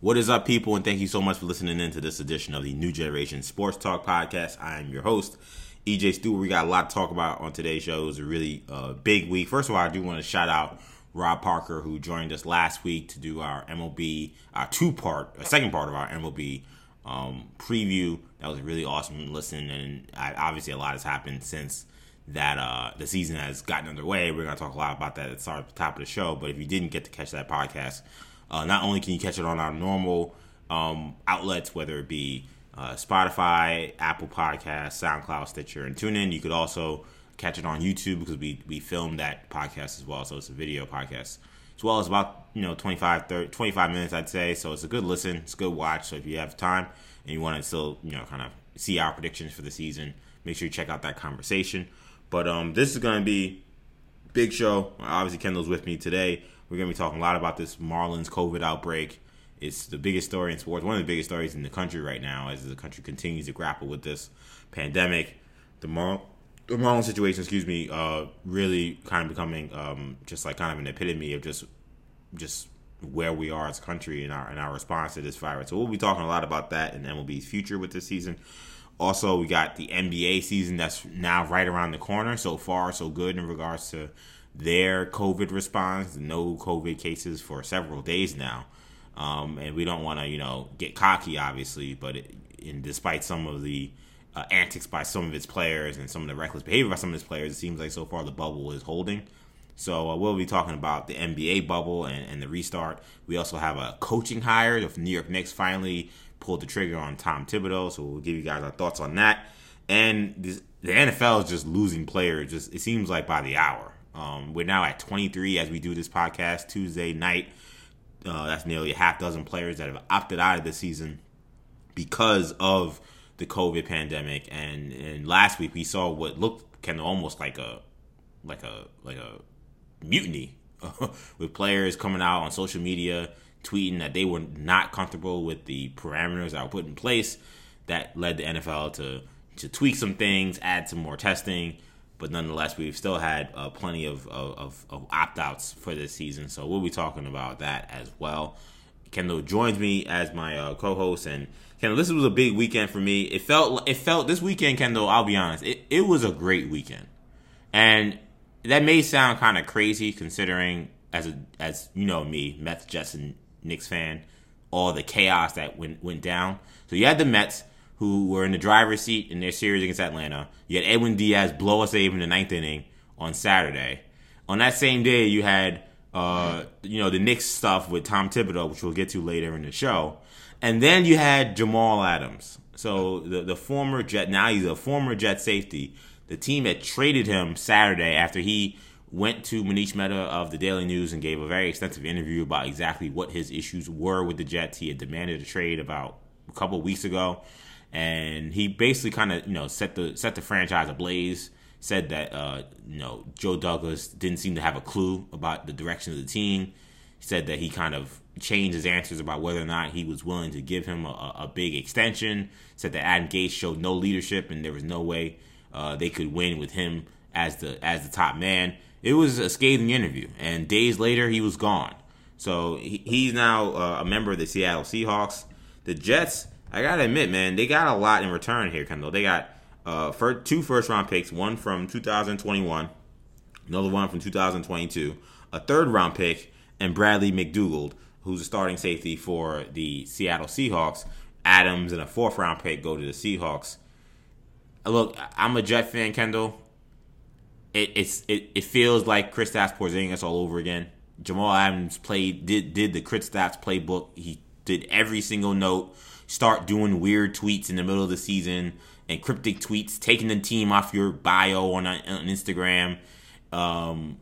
What is up, people? And thank you so much for listening in to this edition of the New Generation Sports Talk Podcast. I am your host, EJ Stewart. We got a lot to talk about on today's show. It was a really uh, big week. First of all, I do want to shout out Rob Parker, who joined us last week to do our MLB, our two part, a second part of our MLB um, preview. That was really awesome listen, and I, obviously a lot has happened since that uh, the season has gotten underway. We're going to talk a lot about that at the top of the show. But if you didn't get to catch that podcast, uh, not only can you catch it on our normal um, outlets, whether it be uh, Spotify, Apple Podcasts, SoundCloud, Stitcher, and TuneIn, you could also catch it on YouTube because we, we filmed that podcast as well. So it's a video podcast as well. It's about, you know, 25, 30, 25 minutes, I'd say. So it's a good listen. It's a good watch. So if you have time and you want to still, you know, kind of see our predictions for the season, make sure you check out that conversation. But um, this is going to be big show. Obviously, Kendall's with me today. We're going to be talking a lot about this Marlins COVID outbreak. It's the biggest story in sports, one of the biggest stories in the country right now, as the country continues to grapple with this pandemic. The Mar- the Marlins situation, excuse me, uh, really kind of becoming um, just like kind of an epitome of just just where we are as a country and our and our response to this virus. So we'll be talking a lot about that and MLB's future with this season. Also, we got the NBA season that's now right around the corner. So far, so good in regards to their COVID response. No COVID cases for several days now. Um, and we don't want to, you know, get cocky, obviously, but it, and despite some of the uh, antics by some of its players and some of the reckless behavior by some of its players, it seems like so far the bubble is holding. So uh, we'll be talking about the NBA bubble and, and, the restart. We also have a coaching hire. The New York Knicks finally pulled the trigger on Tom Thibodeau, so we'll give you guys our thoughts on that. And this, the NFL is just losing players. Just it seems like by the hour. Um, we're now at 23 as we do this podcast Tuesday night. Uh, that's nearly a half dozen players that have opted out of the season because of the COVID pandemic. And, and last week we saw what looked kind of almost like a like a like a mutiny with players coming out on social media tweeting that they were not comfortable with the parameters that were put in place that led the NFL to to tweak some things, add some more testing, but nonetheless, we've still had uh, plenty of, of, of opt outs for this season. So we'll be talking about that as well. Kendall joins me as my uh, co-host, and Kendall, this was a big weekend for me. It felt it felt this weekend, Kendall. I'll be honest, it, it was a great weekend, and that may sound kind of crazy considering as a as you know me, Mets, Jets, and Knicks fan, all the chaos that went went down. So you had the Mets who were in the driver's seat in their series against Atlanta. You had Edwin Diaz blow a save in the ninth inning on Saturday. On that same day, you had uh, you know the Knicks stuff with Tom Thibodeau, which we'll get to later in the show, and then you had Jamal Adams. So the the former Jet, now he's a former Jet safety. The team had traded him Saturday after he went to Manish Mehta of the Daily News and gave a very extensive interview about exactly what his issues were with the Jets. He had demanded a trade about a couple weeks ago and he basically kind of you know set the set the franchise ablaze. Said that uh, you know Joe Douglas didn't seem to have a clue about the direction of the team. Said that he kind of changed his answers about whether or not he was willing to give him a, a big extension. Said that Adam Gase showed no leadership and there was no way uh, they could win with him as the as the top man. It was a scathing interview, and days later he was gone. So he, he's now uh, a member of the Seattle Seahawks. The Jets I gotta admit, man, they got a lot in return here, Kendall. They got uh, first, two first round picks, one from 2021, another one from 2022, a third round pick, and Bradley McDougald, who's a starting safety for the Seattle Seahawks. Adams and a fourth round pick go to the Seahawks. Look, I'm a Jet fan, Kendall. It, it's it, it feels like Kristaps Porzingis all over again. Jamal Adams played did did the Kristaps playbook. He did every single note start doing weird tweets in the middle of the season and cryptic tweets, taking the team off your bio on, on Instagram. Um,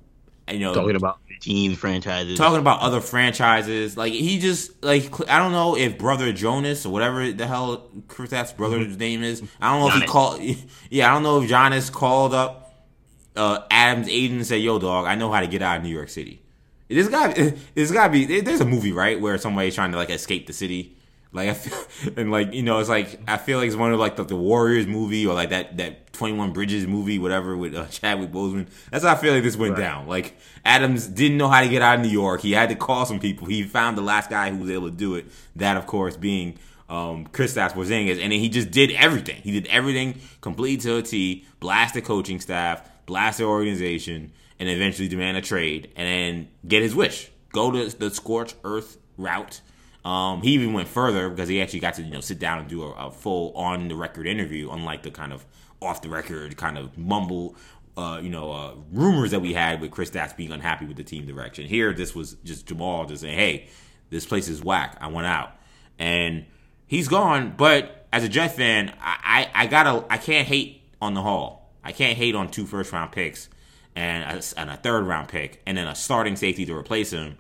you know, talking about teams, franchises, talking about other franchises. Like he just like I don't know if brother Jonas or whatever the hell Chris that's brother's mm-hmm. name is. I don't know Janis. if he called. Yeah, I don't know if Janis called up uh, Adams' agent and said, "Yo, dog, I know how to get out of New York City." This guy, this got to be. There's a movie right where somebody's trying to like escape the city like I feel, and like you know, it's like I feel like it's one of like the, the Warriors movie or like that that Twenty One Bridges movie, whatever, with uh, Chadwick Boseman. That's how I feel like this went right. down. Like Adams didn't know how to get out of New York. He had to call some people. He found the last guy who was able to do it. That, of course, being um, Kristaps Porzingis, and then he just did everything. He did everything completely to a T. Blasted coaching staff, blasted organization, and eventually demand a trade, and then get his wish. Go to the scorched earth route. Um, he even went further because he actually got to you know sit down and do a, a full on the record interview, unlike the kind of off the record kind of mumble uh, you know, uh, rumors that we had with Chris Kristaps being unhappy with the team direction. Here, this was just Jamal just saying, "Hey, this place is whack. I want out," and he's gone. But as a Jet fan, I, I, I gotta, I can't hate on the Hall. I can't hate on two first round picks and a, and a third round pick, and then a starting safety to replace him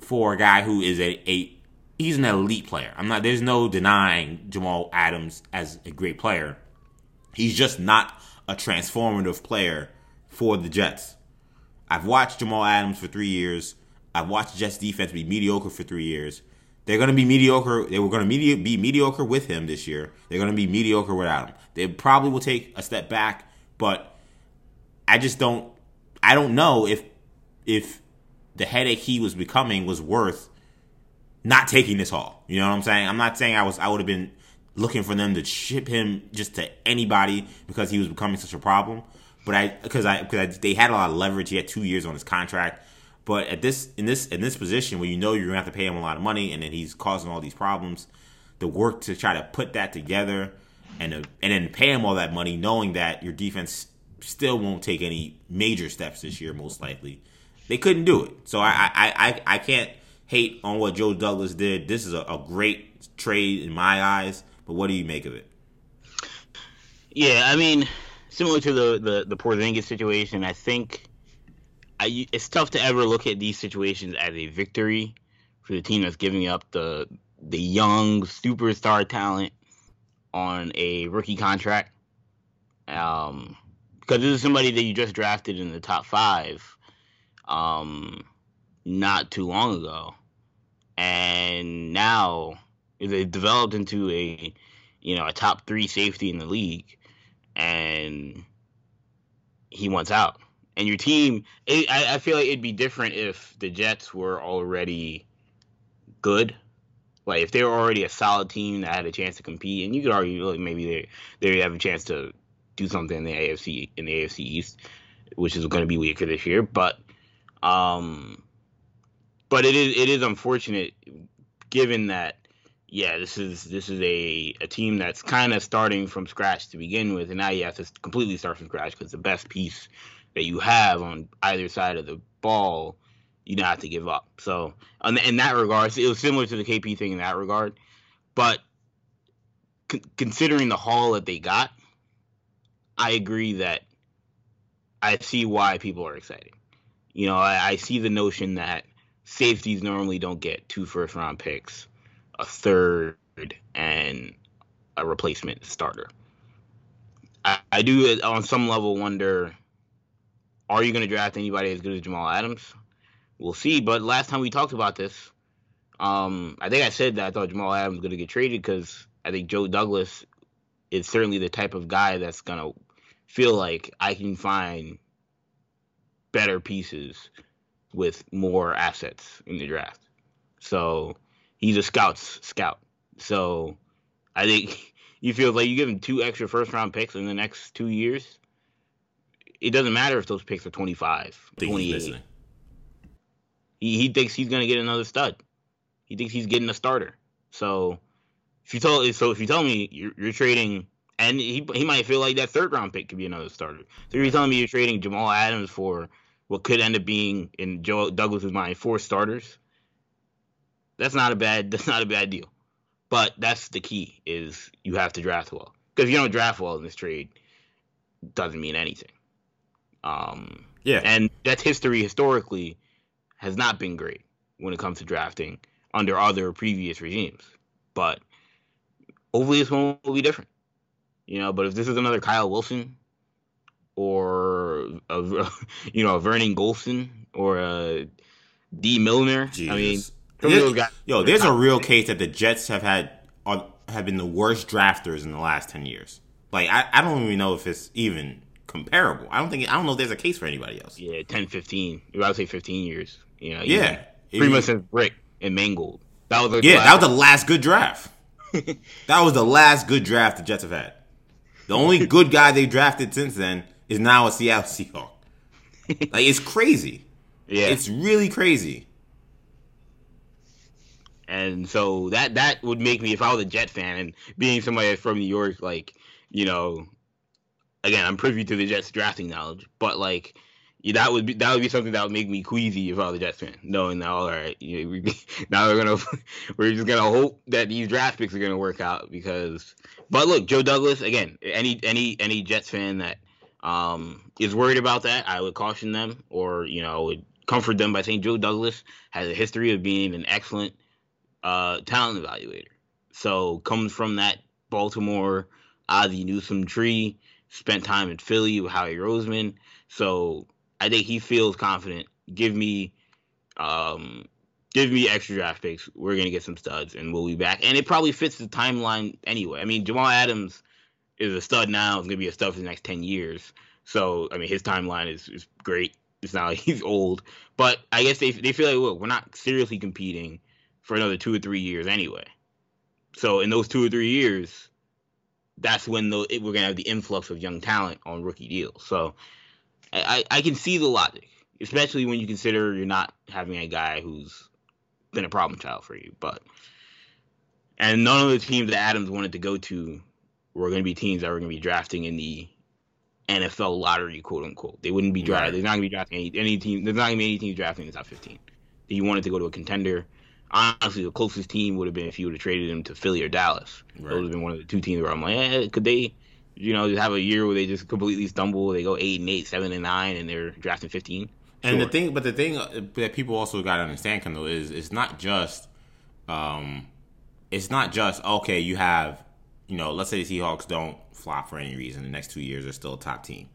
for a guy who is a, a he's an elite player. I'm not. There's no denying Jamal Adams as a great player. He's just not a transformative player for the Jets. I've watched Jamal Adams for three years. I've watched Jets defense be mediocre for three years. They're going to be mediocre. They were going to be mediocre with him this year. They're going to be mediocre without him. They probably will take a step back, but I just don't. I don't know if if the headache he was becoming was worth not taking this haul. You know what I'm saying? I'm not saying I was. I would have been looking for them to ship him just to anybody because he was becoming such a problem. But I because I because they had a lot of leverage. He had two years on his contract. But at this in this in this position where you know you're gonna have to pay him a lot of money and then he's causing all these problems, the work to try to put that together and and then pay him all that money, knowing that your defense still won't take any major steps this year, most likely, they couldn't do it. So I I I, I can't hate on what Joe Douglas did. This is a, a great trade in my eyes. But what do you make of it? Yeah, I mean, similar to the the, the Porzingis situation, I think I, it's tough to ever look at these situations as a victory for the team that's giving up the the young superstar talent on a rookie contract. Um, because this is somebody that you just drafted in the top five, um, not too long ago, and now they developed into a you know a top three safety in the league, and he wants out. And your team, I, I feel like it'd be different if the Jets were already good. Like if they were already a solid team that had a chance to compete, and you could argue like maybe they they have a chance to do something in the AFC in the AFC East, which is going to be weaker this year. But um, but it is it is unfortunate given that yeah, this is this is a, a team that's kind of starting from scratch to begin with, and now you have to completely start from scratch because the best piece that you have on either side of the ball, you don't have to give up. So, in that regard, it was similar to the KP thing in that regard, but c- considering the haul that they got, I agree that I see why people are excited. You know, I, I see the notion that safeties normally don't get two first round picks a third and a replacement starter. I, I do on some level wonder are you going to draft anybody as good as Jamal Adams? We'll see. But last time we talked about this, um, I think I said that I thought Jamal Adams was going to get traded because I think Joe Douglas is certainly the type of guy that's going to feel like I can find better pieces with more assets in the draft. So he's a scout's scout. So I think you feel like you give him two extra first round picks in the next two years. It doesn't matter if those picks are 25, 28. He, he thinks he's going to get another stud. He thinks he's getting a starter. So if you tell so if you tell me you're, you're trading and he he might feel like that third round pick could be another starter. So you're telling me you're trading Jamal Adams for what could end up being in Joe Douglas's mind four starters. That's not a bad that's not a bad deal. But that's the key is you have to draft well. Because if you don't draft well in this trade, doesn't mean anything. Um, yeah. And that's history historically has not been great when it comes to drafting under other previous regimes. But hopefully this one will be different. You know, but if this is another Kyle Wilson or a, you know a Vernon Gholston or a Dee Milliner, Jesus. I mean yo, there's a real case that the Jets have had are, have been the worst drafters in the last ten years. Like I, I don't even know if it's even comparable. I don't think I don't know if there's a case for anybody else. Yeah, 10, 15. I would say 15 years. You know, Yeah. pretty much since Brick and Mangold. That was Yeah, that was the last good draft. that was the last good draft the Jets have had. The only good guy they drafted since then is now a Seattle Seahawk. Like it's crazy. yeah. It's really crazy. And so that that would make me, if I was a Jet fan and being somebody from New York, like you know, again, I'm privy to the Jets drafting knowledge, but like yeah, that would be that would be something that would make me queasy if I was a Jets fan, knowing that all right, you know, we, now we're gonna we're just gonna hope that these draft picks are gonna work out because. But look, Joe Douglas again. Any any any Jets fan that um, is worried about that, I would caution them, or you know, would comfort them by saying Joe Douglas has a history of being an excellent uh, talent evaluator. So comes from that Baltimore Ozzie Newsome tree. Spent time in Philly with Howie Roseman. So I think he feels confident. Give me, um, give me extra draft picks. We're gonna get some studs, and we'll be back. And it probably fits the timeline anyway. I mean, Jamal Adams is a stud now. Is gonna be a stud for the next ten years. So I mean, his timeline is, is great. It's not like he's old, but I guess they they feel like look, we're not seriously competing for another two or three years anyway. So in those two or three years, that's when the, we're gonna have the influx of young talent on rookie deals. So I I can see the logic, especially when you consider you're not having a guy who's been a problem child for you. But and none of the teams that Adams wanted to go to were going to be teams that were going to be drafting in the NFL lottery, quote unquote. They wouldn't be drafting. Right. They're not going to be drafting any, any team. There's not going to be any team drafting in the top 15. You wanted to go to a contender. Honestly, the closest team would have been if you would have traded him to Philly or Dallas. Right. Those would have been one of the two teams where I'm like, eh, could they, you know, just have a year where they just completely stumble? They go eight and eight, seven and nine, and they're drafting 15. And the thing, but the thing uh, that people also got to understand, Kendall, is it's not just, um, it's not just okay. You have, you know, let's say the Seahawks don't flop for any reason. The next two years are still a top team.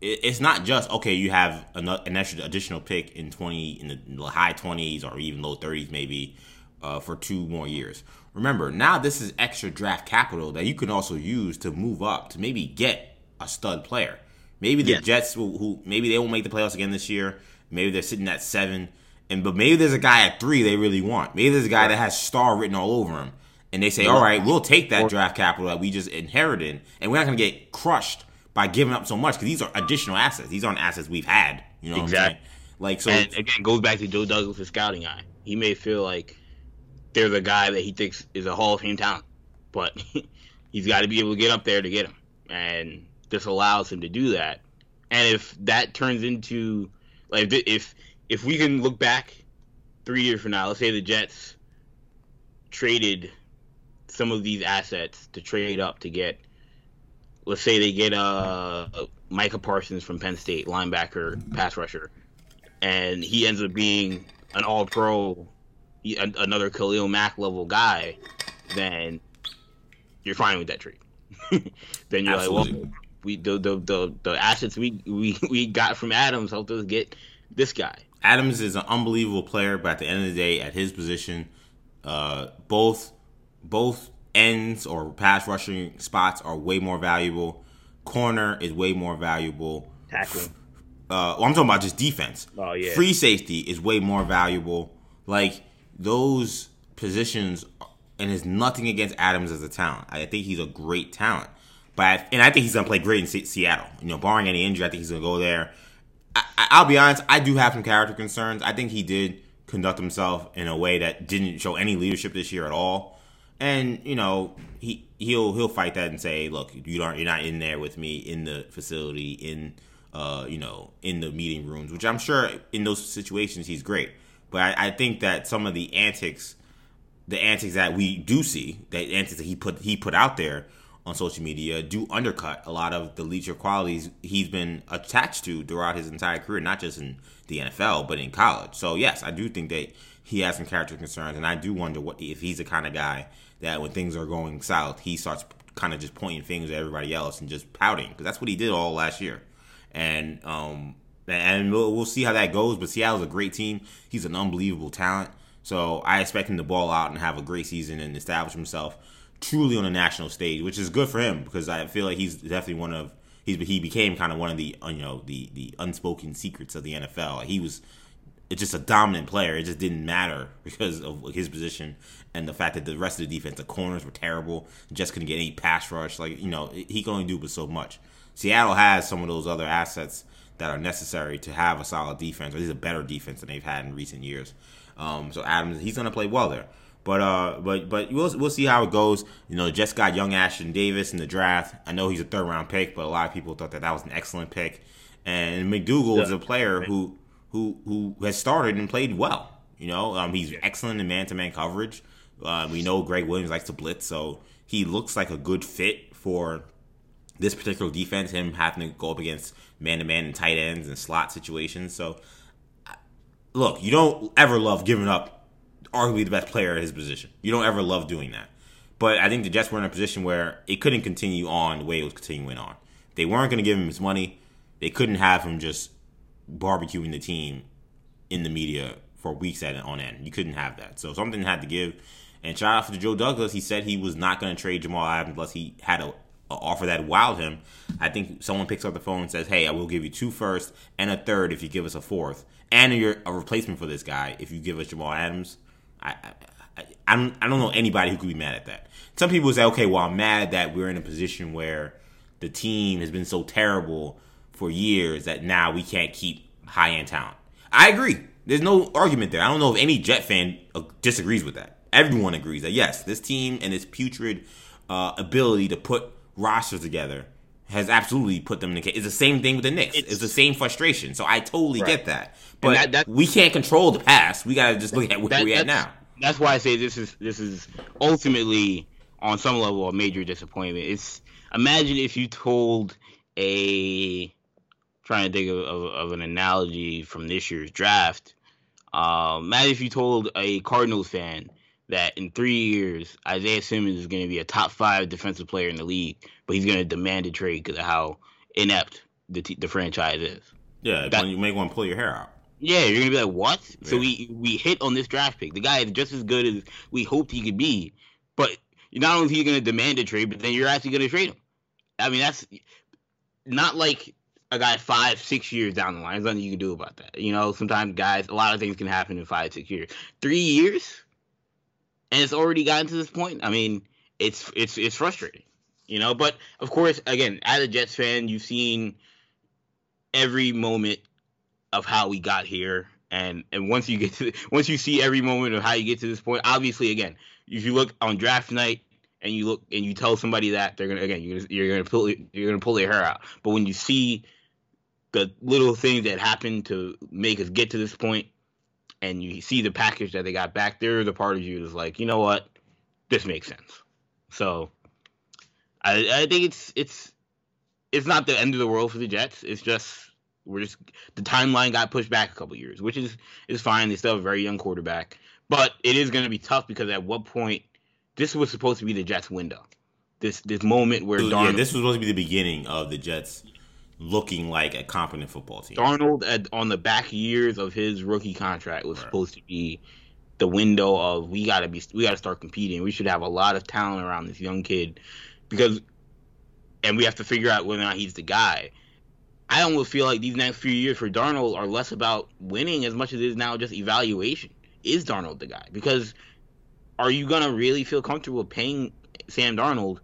It's not just okay. You have an, extra additional pick in twenty in the, high twenties or even low thirties, maybe uh, for two more years. Remember, now this is extra draft capital that you can also use to move up to maybe get a stud player. Maybe the Yes. Jets, will, who maybe they won't make the playoffs again this year. Maybe they're sitting at seven, and but maybe there's a guy at three they really want. Maybe there's a guy that has star written all over him, and they say, "All right, we'll take that draft capital that we just inherited, and we're not going to get crushed by giving up so much because these are additional assets. These aren't assets we've had. You know, what I'm Exactly. Like so, and again, goes back to Joe Douglas' scouting eye. He may feel like there's a guy that he thinks is a Hall of Fame talent, but he's got to be able to get up there to get him, and this allows him to do that. And if that turns into like if if, if we can look back three years from now, let's say the Jets traded some of these assets to trade up to get, let's say they get uh Micah Parsons from Penn State, linebacker, pass rusher and he ends up being an all pro, another Khalil Mack level guy, then you're fine with that trade. then you're like, well, we the, the the the assets we we we got from Adams helped us get this guy. Adams is an unbelievable player, but at the end of the day, at his position, uh, both both ends or pass rushing spots are way more valuable. Corner is way more valuable. Tackle. Uh, well, I'm talking about just defense. Oh, yeah. Free safety is way more valuable. Like those positions, and there's nothing against Adams as a talent. I think he's a great talent, but I, and I think he's gonna play great in Se- Seattle. You know, barring any injury, I think he's gonna go there. I, I- I'll be honest, I do have some character concerns. I think he did conduct himself in a way that didn't show any leadership this year at all. And you know, he he'll he'll fight that and say, "Look, you don't, you're not in there with me in the facility, in uh, you know, in the meeting rooms." Which I'm sure in those situations he's great. But I, I think that some of the antics, the antics that we do see, the antics that he put he put out there on social media, do undercut a lot of the leadership qualities he's been attached to throughout his entire career, not just in the NFL but in college. So yes, I do think that he has some character concerns, and I do wonder what if he's the kind of guy that when things are going south, he starts kind of just pointing fingers at everybody else and just pouting because that's what he did all last year. And um, and we'll, we'll see how that goes. But Seattle's a great team. He's an unbelievable talent. So I expect him to ball out and have a great season and establish himself. truly on a national stage, which is good for him because I feel like he's definitely one of he's he became kind of one of the uh, you know the the unspoken secrets of the NFL. He was just a dominant player. It just didn't matter because of his position and the fact that the rest of the defense, the corners were terrible. Just couldn't get any pass rush. Like you know, he can only do but so much. Seattle has some of those other assets that are necessary to have a solid defense, or at least a better defense than they've had in recent years. Um, so Adams, he's going to play well there. But uh, but but we'll we'll see how it goes. You know, just got young Ashtyn Davis in the draft. I know he's a third round pick, but a lot of people thought that that was an excellent pick. And McDougald yeah. is a player who who who has started and played well. You know, um, he's excellent in man to man coverage. Uh, we know Gregg Williams likes to blitz, so he looks like a good fit for this particular defense. Him having to go up against man to man and tight ends and slot situations. So, look, you don't ever love giving up arguably the best player at his position. You don't ever love doing that. But I think the Jets were in a position where it couldn't continue on the way it was continuing on. They weren't going to give him his money. They couldn't have him just barbecuing the team in the media for weeks at on end. You couldn't have that. So something had to give. And shout out to Joe Douglas. He said he was not going to trade Jamal Adams unless he had a, a, offer that wowed him. I think someone picks up the phone and says, "Hey, I will give you two first and a third if you give us a fourth, and you're a replacement for this guy if you give us Jamal Adams." I, I, I, don't, I don't know anybody who could be mad at that. Some people say, "Okay, well, I'm mad that we're in a position where the team has been so terrible for years that now we can't keep high end talent." I agree. There's no argument there. I don't know if any Jet fan uh, disagrees with that. Everyone agrees that yes, this team and its putrid uh, ability to put rosters together has absolutely put them in the case. It's the same thing with the Knicks. It's, it's the same frustration. So I totally right. get that. But that, we can't control the past. We got to just look at where that, we're at now. That's why I say this is this is ultimately on some level a major disappointment. It's imagine if you told a trying to think of, of, of an analogy from this year's draft. Um, imagine if you told a Cardinals fan that in three years Isaiah Simmons is going to be a top five defensive player in the league, but he's going to demand a trade because of how inept the t- the franchise is. Yeah, that, you make one pull your hair out. Yeah, you're gonna be like, what? Yeah. So we we hit on this draft pick. The guy is just as good as we hoped he could be, but not only is he gonna demand a trade, but then you're actually gonna trade him. I mean, that's not like a guy five, six years down the line. There's nothing you can do about that. You know, sometimes guys, a lot of things can happen in five, six years. Three years, and it's already gotten to this point. I mean, it's it's it's frustrating, you know. But of course, again, as a Jets fan, you've seen every moment of how we got here, and and once you get to once you see every moment of how you get to this point, obviously, again, if you look on draft night and you look and you tell somebody that they're gonna again you're, you're gonna pull you're gonna pull their hair out. But when you see the little things that happened to make us get to this point, and you see the package that they got back there, the part of you is like, you know what, this makes sense. So, I I think it's it's it's not the end of the world for the Jets. It's just we're just the timeline got pushed back a couple years, which is is fine. They still have a very young quarterback, but it is going to be tough because at what point this was supposed to be the Jets' window. This this moment where Darnold, yeah, this was supposed to be the beginning of the Jets looking like a competent football team. Darnold at, on the back years of his rookie contract was right. supposed to be the window of we gotta be we gotta start competing. We should have a lot of talent around this young kid because and we have to figure out whether or not he's the guy. I almost feel like these next few years for Darnold are less about winning as much as it is now just evaluation. Is Darnold the guy? Because are you gonna really feel comfortable paying Sam Darnold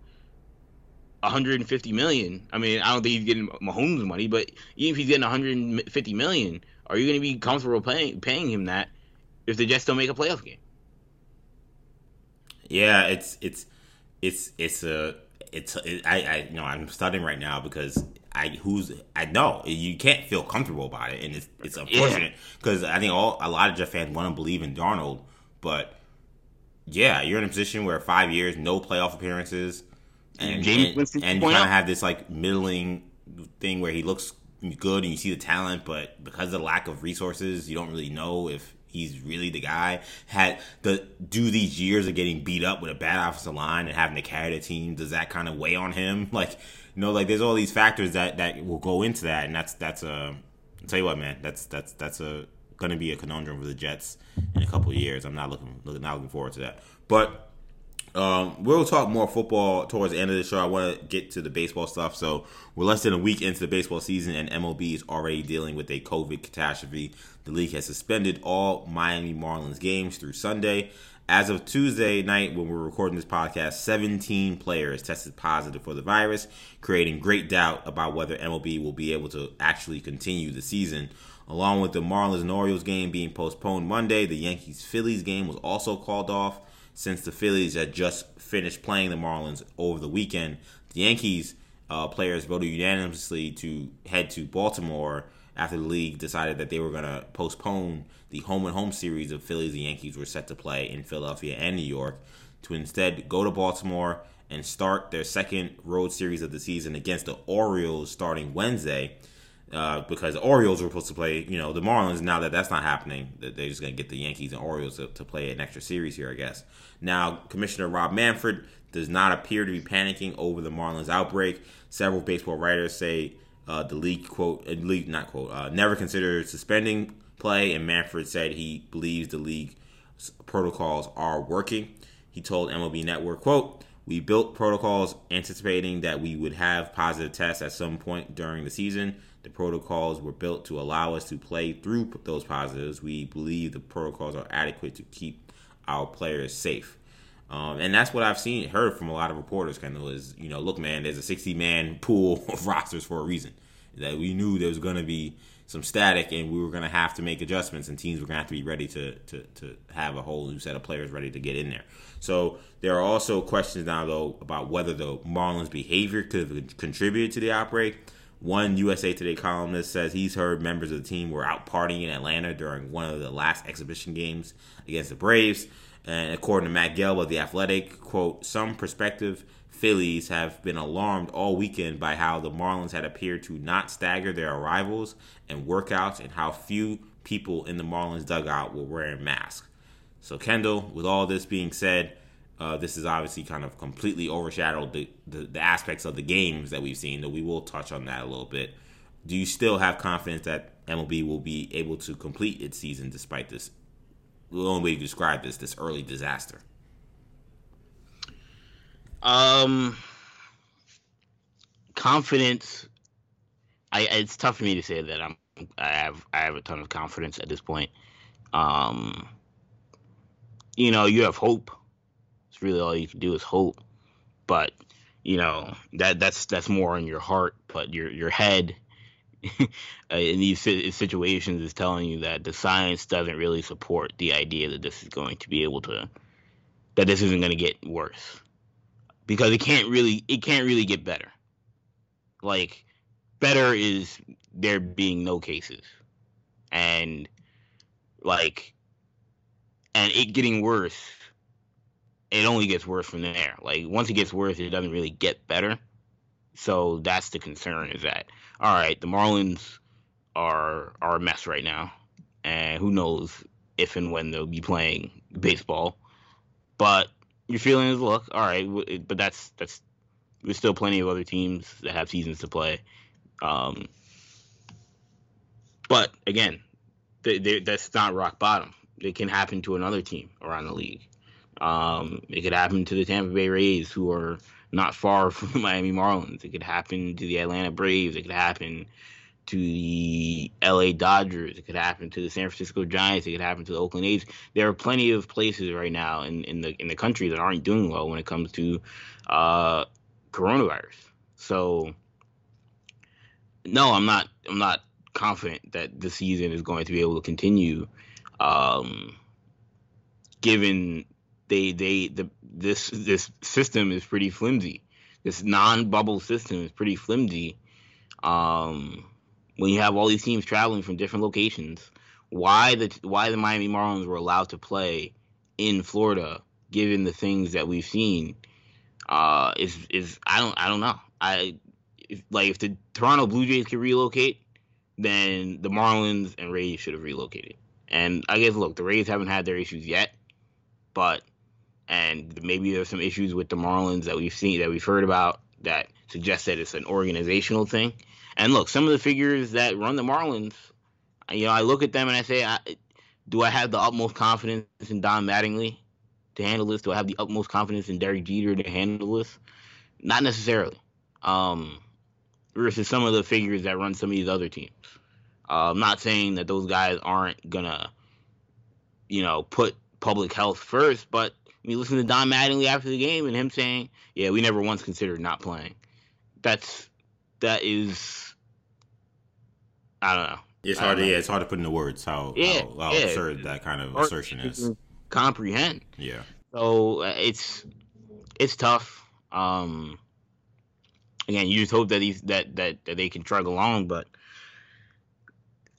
150 million. I mean, I don't think he's getting Mahomes money, but even if he's getting 150 million, are you going to be comfortable paying paying him that if the Jets don't make a playoff game? Yeah, it's it's it's it's a it's it, I I you know I'm studying right now because I who's I know you can't feel comfortable about it, and it's it's unfortunate because yeah. I think all a lot of Jet fans want to believe in Darnold, but yeah, you're in a position where five years, no playoff appearances and James and, and you kind of have this like middling thing where he looks good and you see the talent, but because of the lack of resources, you don't really know if he's really the guy. Had the do these years of getting beat up with a bad offensive line and having to carry the team, does that kind of weigh on him? Like, you know, like there's all these factors that that will go into that, and that's that's a. I'll tell you what, man, that's that's that's a going to be a conundrum for the Jets in a couple of years. I'm not looking, looking not looking forward to that, but Um, we'll talk more football towards the end of the show. I want to get to the baseball stuff. So we're less than a week into the baseball season, and MLB is already dealing with a COVID catastrophe. The league has suspended all Miami Marlins games through Sunday. As of Tuesday night, when we're recording this podcast, 17 players tested positive for the virus, creating great doubt about whether MLB will be able to actually continue the season. Along with the Marlins and Orioles game being postponed Monday, the Yankees Phillies game was also called off since the Phillies had just finished playing the Marlins over the weekend. The Yankees uh, players voted unanimously to head to Baltimore after the league decided that they were going to postpone the home and home series of Phillies and Yankees were set to play in Philadelphia and New York to instead go to Baltimore and start their second road series of the season against the Orioles starting Wednesday. Uh, because the Orioles were supposed to play, you know, the Marlins. Now that that's not happening, they're just going to get the Yankees and Orioles to, to, play an extra series here, I guess. Now, Commissioner Rob Manfred does not appear to be panicking over the Marlins outbreak. Several baseball writers say uh, the league quote, uh, league not quote, uh, never considered suspending play, and Manfred said he believes the league protocols are working. He told MLB Network, quote, we built protocols anticipating that we would have positive tests at some point during the season. The protocols were built to allow us to play through those positives. We believe the protocols are adequate to keep our players safe. Um, and that's what I've seen, heard from a lot of reporters. Of is, you know, look, man, there's a 60 man pool of rosters for a reason. That we knew there was going to be some static, and we were going to have to make adjustments, and teams were going to have to be ready to, to to have a whole new set of players ready to get in there. So there are also questions now, though, about whether the Marlins' behavior could have contributed to the outbreak. One USA Today columnist says he's heard members of the team were out partying in Atlanta during one of the last exhibition games against the Braves. And according to Matt Gelb of The Athletic, quote, some prospective Phillies have been alarmed all weekend by how the Marlins had appeared to not stagger their arrivals and workouts and how few people in the Marlins dugout were wearing masks. So, Kendall, with all this being said, uh, this is obviously kind of completely overshadowed the, the, the, aspects of the games that we've seen, though we will touch on that a little bit. Do you still have confidence that MLB will be able to complete its season despite this? The only way to describe this, this early disaster. Um, confidence. I it's tough for me to say that I'm. I have I have a ton of confidence at this point. Um, you know, you have hope really all you can do is hope. But you know that that's that's more in your heart, but your your head uh, in these situations is telling you that the science doesn't really support the idea that this is going to be able to that this isn't going to get worse because it can't really it can't really get better. Like better is there being no cases and like and it getting worse it only gets worse from there. Like once it gets worse, it doesn't really get better. So that's the concern is that all right, the Marlins are are a mess right now, and who knows if and when they'll be playing baseball. But your feeling is, look, all right, but that's that's there's still plenty of other teams that have seasons to play. Um, but again, they, they, that's not rock bottom. It can happen to another team around the league. Um, it could happen to the Tampa Bay Rays, who are not far from the Miami Marlins. It could happen to the Atlanta Braves. It could happen to the LA Dodgers. It could happen to the San Francisco Giants. It could happen to the Oakland A's. There are plenty of places right now in, in the in the country that aren't doing well when it comes to uh, coronavirus. So no, I'm not. I'm not confident that the season is going to be able to continue, um, given they they the this this system is pretty flimsy. This non-bubble system is pretty flimsy. Um, when you have all these teams traveling from different locations, why the why the Miami Marlins were allowed to play in Florida, given the things that we've seen, uh, is is I don't I don't know. I if, like if the Toronto Blue Jays could relocate, then the Marlins and Rays should have relocated. And I guess look, the Rays haven't had their issues yet, but and maybe there's some issues with the Marlins that we've seen that we've heard about that suggest that it's an organizational thing. And look, some of the figures that run the Marlins, you know, I look at them and I say, I, do I have the utmost confidence in Don Mattingly? to handle this? Do I have the utmost confidence in Derek Jeter to handle this? Not necessarily. Um, versus some of the figures that run some of these other teams. Uh, I'm not saying that those guys aren't gonna, you know, put public health first, but I mean, listen to Don Mattingly after the game and him saying, "Yeah, we never once considered not playing." That's that is, I don't know. It's hard. To, yeah, it's hard to put into words how yeah, how, how yeah. absurd that kind of assertion is. Comprehend. Yeah. So uh, it's it's tough. Um, again, you just hope that these that that, that they can trug along, but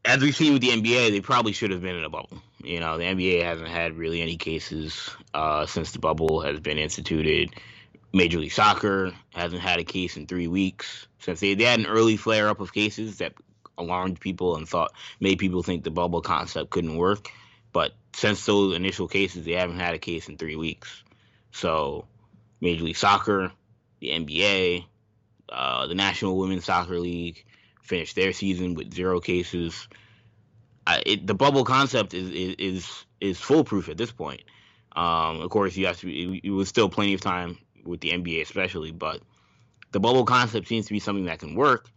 as we've seen with the NBA, they probably should have been in a bubble. You know, the NBA hasn't had really any cases uh, since the bubble has been instituted. Major League Soccer hasn't had a case in three weeks since they, they had an early flare up of cases that alarmed people and thought made people think the bubble concept couldn't work. But since those initial cases, they haven't had a case in three weeks. So, Major League Soccer, the NBA, uh, the National Women's Soccer League finished their season with zero cases. It, the bubble concept is, is is is foolproof at this point. Um, of course, you have to. It, it was still plenty of time with the NBA, especially, but the bubble concept seems to be something that can work.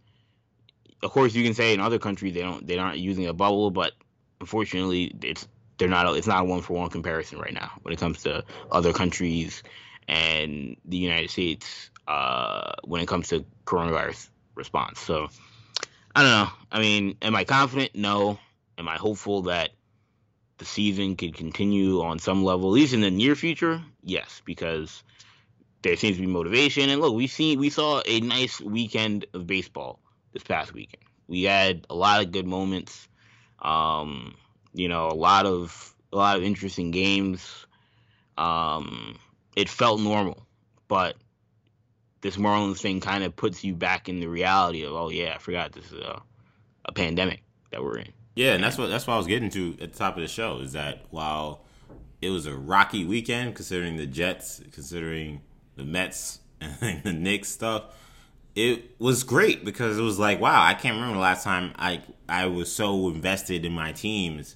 Of course, you can say in other countries they don't they're not using a bubble, but unfortunately, it's they're not. It's not a one for one comparison right now when it comes to other countries and the United States uh, when it comes to coronavirus response. So I don't know. I mean, am I confident? No. Am I hopeful that the season could continue on some level, at least in the near future? Yes, because there seems to be motivation. And look, we seen we saw a nice weekend of baseball this past weekend. We had a lot of good moments. Um, you know, a lot of a lot of interesting games. Um, it felt normal, but this Marlins thing kind of puts you back in the reality of, oh yeah, I forgot this is a, a pandemic that we're in. Yeah, and that's what that's what I was getting to at the top of the show is that while it was a rocky weekend considering the Jets, considering the Mets and the Knicks stuff, it was great because it was like, wow, I can't remember the last time I I was so invested in my teams.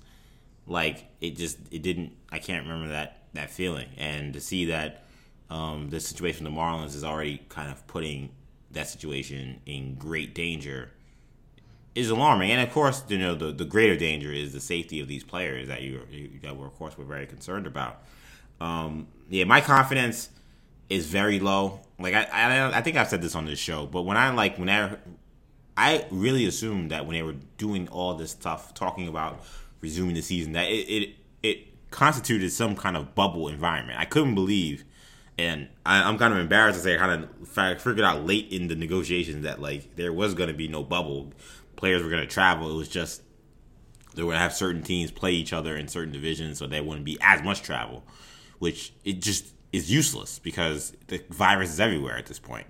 Like it just it didn't I can't remember that that feeling. And to see that um, the situation with the Marlins is already kind of putting that situation in great danger is alarming. And of course, you know the, the greater danger is the safety of these players that you that we're of course we're very concerned about. Um, yeah, my confidence is very low. Like I, I, I think I've said this on this show, but when I like when I, I really assumed that when they were doing all this stuff, talking about resuming the season, that it it, it constituted some kind of bubble environment. I couldn't believe and I, am kind of embarrassed to say I kind of figured out late in the negotiations that like there was going to be no bubble. Players were going to travel. It was just they to have certain teams play each other in certain divisions, so there wouldn't be as much travel, which it just is useless because the virus is everywhere at this point.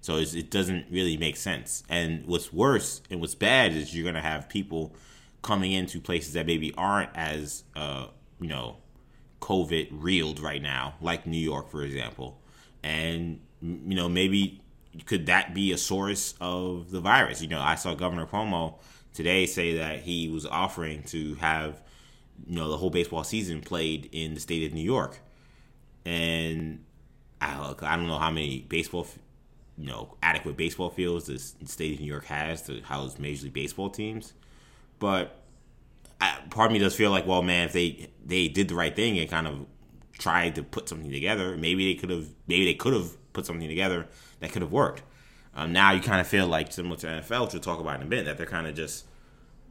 So it doesn't really make sense. And what's worse and what's bad is you're going to have people coming into places that maybe aren't as uh, you know COVID reeled right now, like New York, for example. And, you know, maybe could that be a source of the virus? You know, I saw Governor Cuomo today say that he was offering to have, you know, the whole baseball season played in the state of New York. And I, I don't know how many baseball, you know, adequate baseball fields the state of New York has to house Major League Baseball teams. But I, part of me does feel like, well, man, if they they did the right thing and kind of tried to put something together, maybe they could have maybe they could have put something together that could have worked. Um, now you kind of feel like similar to NFL, which we'll talk about in a bit, that they're kind of just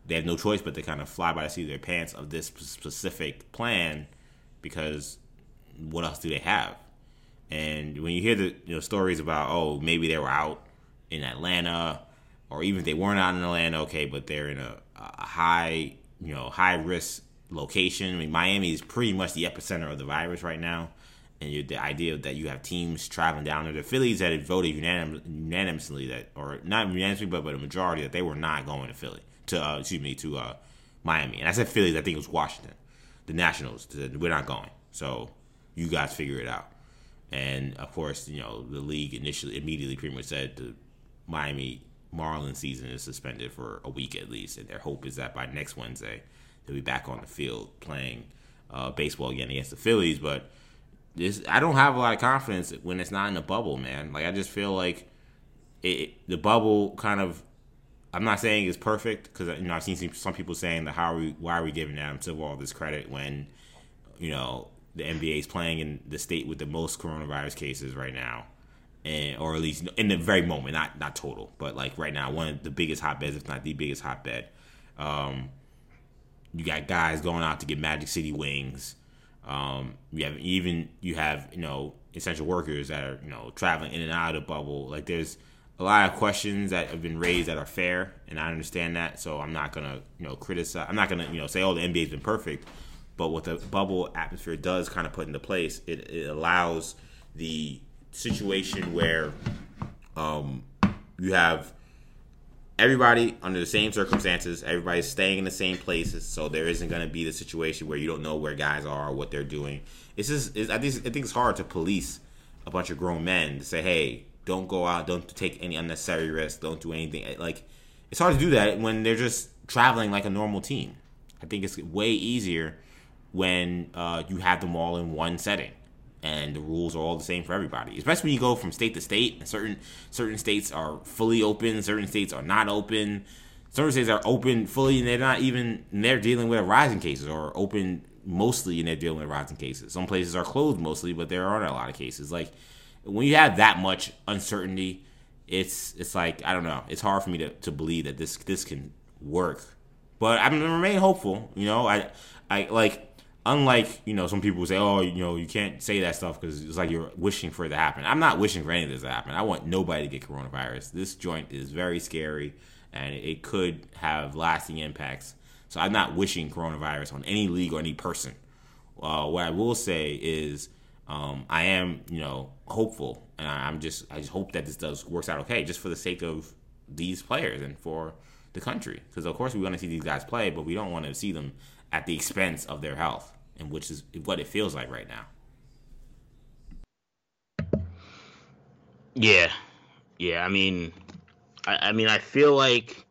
they have no choice but to kind of fly by the seat of their pants of this specific plan because what else do they have? And when you hear the you know stories about oh maybe they were out in Atlanta or even if they weren't out in Atlanta, okay, but they're in a, a high you know high risk location. I mean, Miami is pretty much the epicenter of the virus right now, and the idea that you have teams traveling down there. The Phillies that had voted unanim- unanimously that, or not unanimously, but but a majority that they were not going to Philly to uh, excuse me to uh, Miami. And I said Phillies, I think it was Washington. The Nationals said we're not going, so you guys figure it out. And of course, you know the league initially immediately pretty much said the Miami Marlins season is suspended for a week at least, and their hope is that by next Wednesday they'll be back on the field playing uh, baseball again against the Phillies. But this I don't have a lot of confidence when it's not in the bubble, man. Like I just feel like it, the bubble kind of. I'm not saying it's perfect because you know I've seen some people saying that how are we why are we giving Adam Silver all this credit when you know the NBA is playing in the state with the most coronavirus cases right now, and or at least in the very moment, not not total, but like right now, one of the biggest hotbeds, if not the biggest hotbed. Um, you got guys going out to get Magic City wings. Um, you have even you have you know essential workers that are you know traveling in and out of the bubble. Like there's a lot of questions that have been raised that are fair, and I understand that. So I'm not gonna you know criticize. I'm not gonna you know say oh the NBA's been perfect, but what the bubble atmosphere does kind of put into place, it, it allows the situation where um, you have everybody under the same circumstances, everybody's staying in the same places, so there isn't going to be the situation where you don't know where guys are or what they're doing. It's just, it's, I think, I think it's hard to police a bunch of grown men to say, hey, don't go out, don't take any unnecessary risks, don't do anything. Like, it's hard to do that when they're just traveling like a normal team. I think it's way easier when uh, you have them all in one setting and the rules are all the same for everybody. Especially when you go from state to state. And certain certain states are fully open, certain states are not open. Certain states are open fully, and they're not even they're dealing with rising cases, or open mostly, and they're dealing with rising cases. Some places are closed mostly, but there aren't a lot of cases. Like when you have that much uncertainty, it's it's like I don't know. It's hard for me to, to believe that this this can work. But I'm remain hopeful. You know, I I like unlike you know some people say oh you know you can't say that stuff because it's like you're wishing for it to happen. I'm not wishing for any of this to happen. I want nobody to get coronavirus. This joint is very scary and it could have lasting impacts. So i'm not wishing coronavirus on any league or any person. Uh, what i will say is um, i am you know hopeful and i'm just i just hope that this does works out okay just for the sake of these players and for the country. Because of course we want to see these guys play but we don't want to see them at the expense of their health and which is what it feels like right now. Yeah, yeah. I mean, I, I mean, I feel like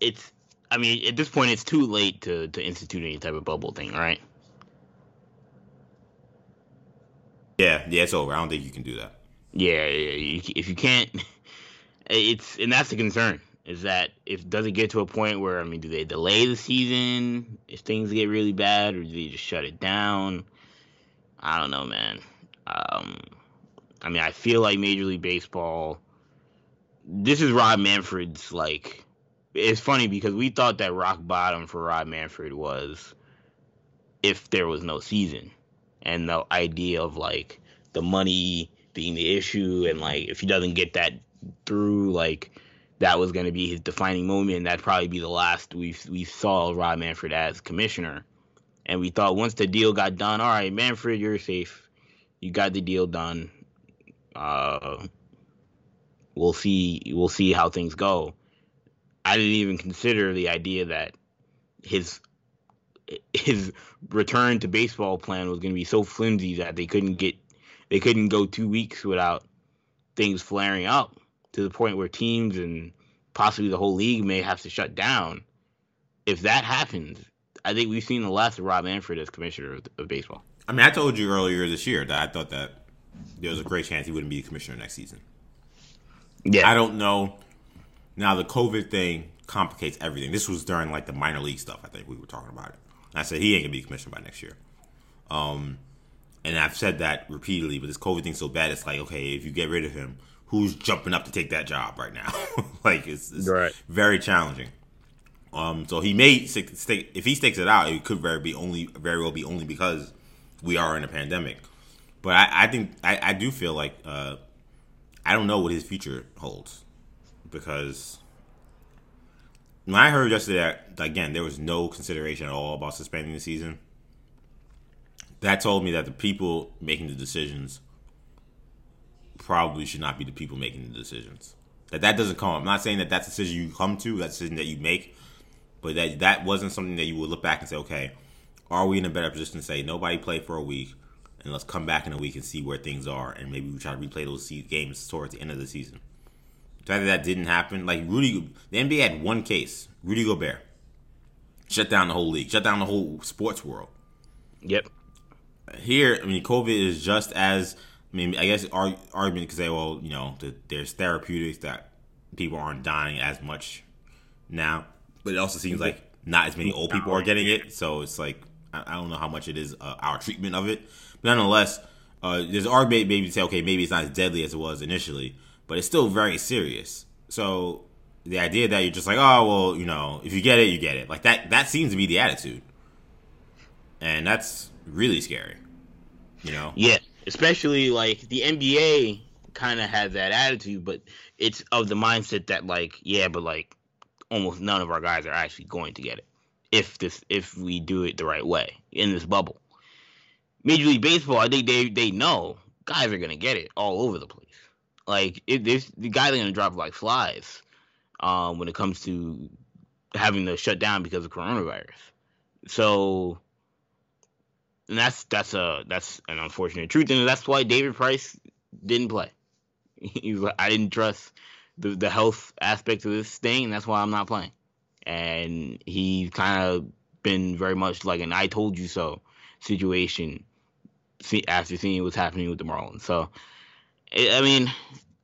it's. I mean, at this point, it's too late to to institute any type of bubble thing, right? Yeah, yeah, it's over. I don't think you can do that. Yeah, yeah if you can't, it's and that's the concern is that if does it get to a point where I mean, do they delay the season if things get really bad, or do they just shut it down? I don't know, man. Um, I mean, I feel like Major League Baseball. This is Rob Manfred's like. It's funny because we thought that rock bottom for Rob Manfred was if there was no season, and the idea of like the money being the issue, and like if he doesn't get that through, like that was going to be his defining moment. And that'd probably be the last we we saw Rob Manfred as commissioner. And we thought once the deal got done, all right, Manfred, you're safe. You got the deal done. Uh, we'll see. We'll see how things go. I didn't even consider the idea that his his return to baseball plan was going to be so flimsy that they couldn't get they couldn't go two weeks without things flaring up to the point where teams and possibly the whole league may have to shut down. If that happens, I think we've seen the last of Rob Manfred as commissioner of, of baseball. I mean, I told you earlier this year that I thought that there was a great chance he wouldn't be commissioner next season. Yeah, I don't know. Now the COVID thing complicates everything. This was during like the minor league stuff. I think we were talking about it. I said he ain't gonna be commissioner by next year. Um, and I've said that repeatedly, but this COVID thing's so bad. It's like okay, if you get rid of him, who's jumping up to take that job right now. like it's, it's right. very challenging. Um, so he may stick, if he sticks it out, it could very be only very well be only because we are in a pandemic. But I, I think I, I, do feel like uh, I don't know what his future holds because when I heard yesterday that again there was no consideration at all about suspending the season, that told me that the people making the decisions probably should not be the people making the decisions. That that doesn't come. I'm not saying that that's a decision you come to, that decision that you make, but that that wasn't something that you would look back and say, okay, are we in a better position to say nobody play for a week, and let's come back in a week and see where things are, and maybe we try to replay those games towards the end of the season. The fact that that didn't happen, like Rudy, the NBA had one case, Rudy Gobert, shut down the whole league, shut down the whole sports world. Yep. here, I mean, COVID is just as. I mean, I guess our argument could say, well, you know, the, there's therapeutics that people aren't dying as much now, but it also seems like not as many old people are getting it. So it's like I, I don't know how much it is uh, our treatment of it, but nonetheless, uh, there's an argument maybe to say, okay, maybe it's not as deadly as it was initially, but it's still very serious. So the idea that you're just like, oh well, you know, if you get it, you get it. Like that that seems to be the attitude. And that's really scary. You know? Yeah. Especially like the NBA kind of has that attitude, but it's of the mindset that like, yeah, but like almost none of our guys are actually going to get it if this if we do it the right way in this bubble. Major League Baseball, I think they they know guys are gonna get it all over the place. Like it, there's the guys are gonna drop like flies um, when it comes to having to shut down because of coronavirus. So and that's that's a that's an unfortunate truth, and that's why David Price didn't play. He's like, I didn't trust the the health aspect of this thing, and that's why I'm not playing. And he's kind of been very much like an "I told you so" situation after seeing what's happening with the Marlins. So, I mean,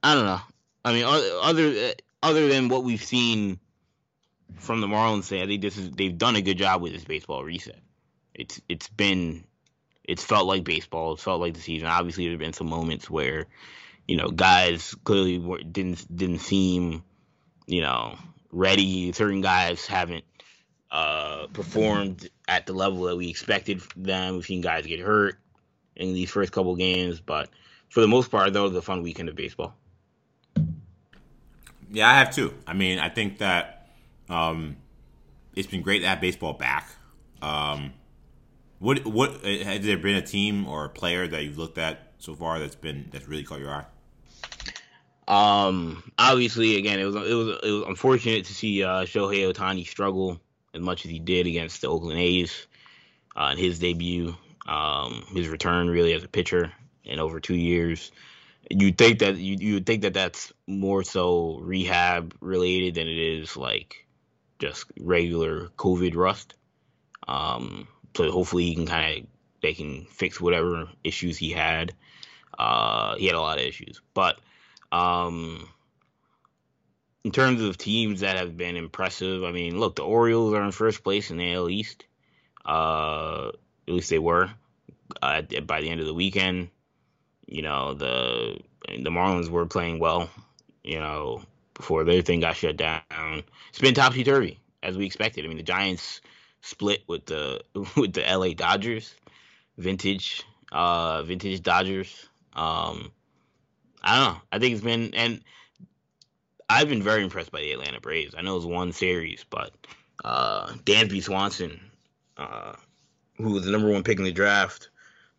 I don't know. I mean, other other than what we've seen from the Marlins, I think this is they've done a good job with this baseball reset. It's it's been it's felt like baseball. It's felt like the season. Obviously, there have been some moments where you know guys clearly were, didn't didn't seem you know ready. Certain guys haven't uh, performed at the level that we expected them. We've seen guys get hurt in these first couple games, but for the most part, though, it was a fun weekend of baseball. Yeah, I have too. I mean, I think that um, it's been great to have baseball back. Um, what what has there been a team or a player that you've looked at so far that's been that's really caught your eye? Um, obviously, again, it was it was it was unfortunate to see uh, Shohei Ohtani struggle as much as he did against the Oakland A's uh, in his debut. Um, his return really as a pitcher in over two years. You think that you you would think that that's more so rehab related than it is like just regular COVID rust. Um, so hopefully he can kind of they can fix whatever issues he had. Uh, he had a lot of issues, but um, in terms of teams that have been impressive, I mean, look, the Orioles are in first place in the AL East. Uh, at least they were uh, by the end of the weekend. You know, the the Marlins were playing well. You know, before their thing got shut down. It's been topsy turvy as we expected. I mean, the Giants split with the with the LA Dodgers, vintage uh vintage Dodgers. Um I don't know. I think it's been and I've been very impressed by the Atlanta Braves. I know it's one series, but uh Dansby Swanson, uh who was the number one pick in the draft,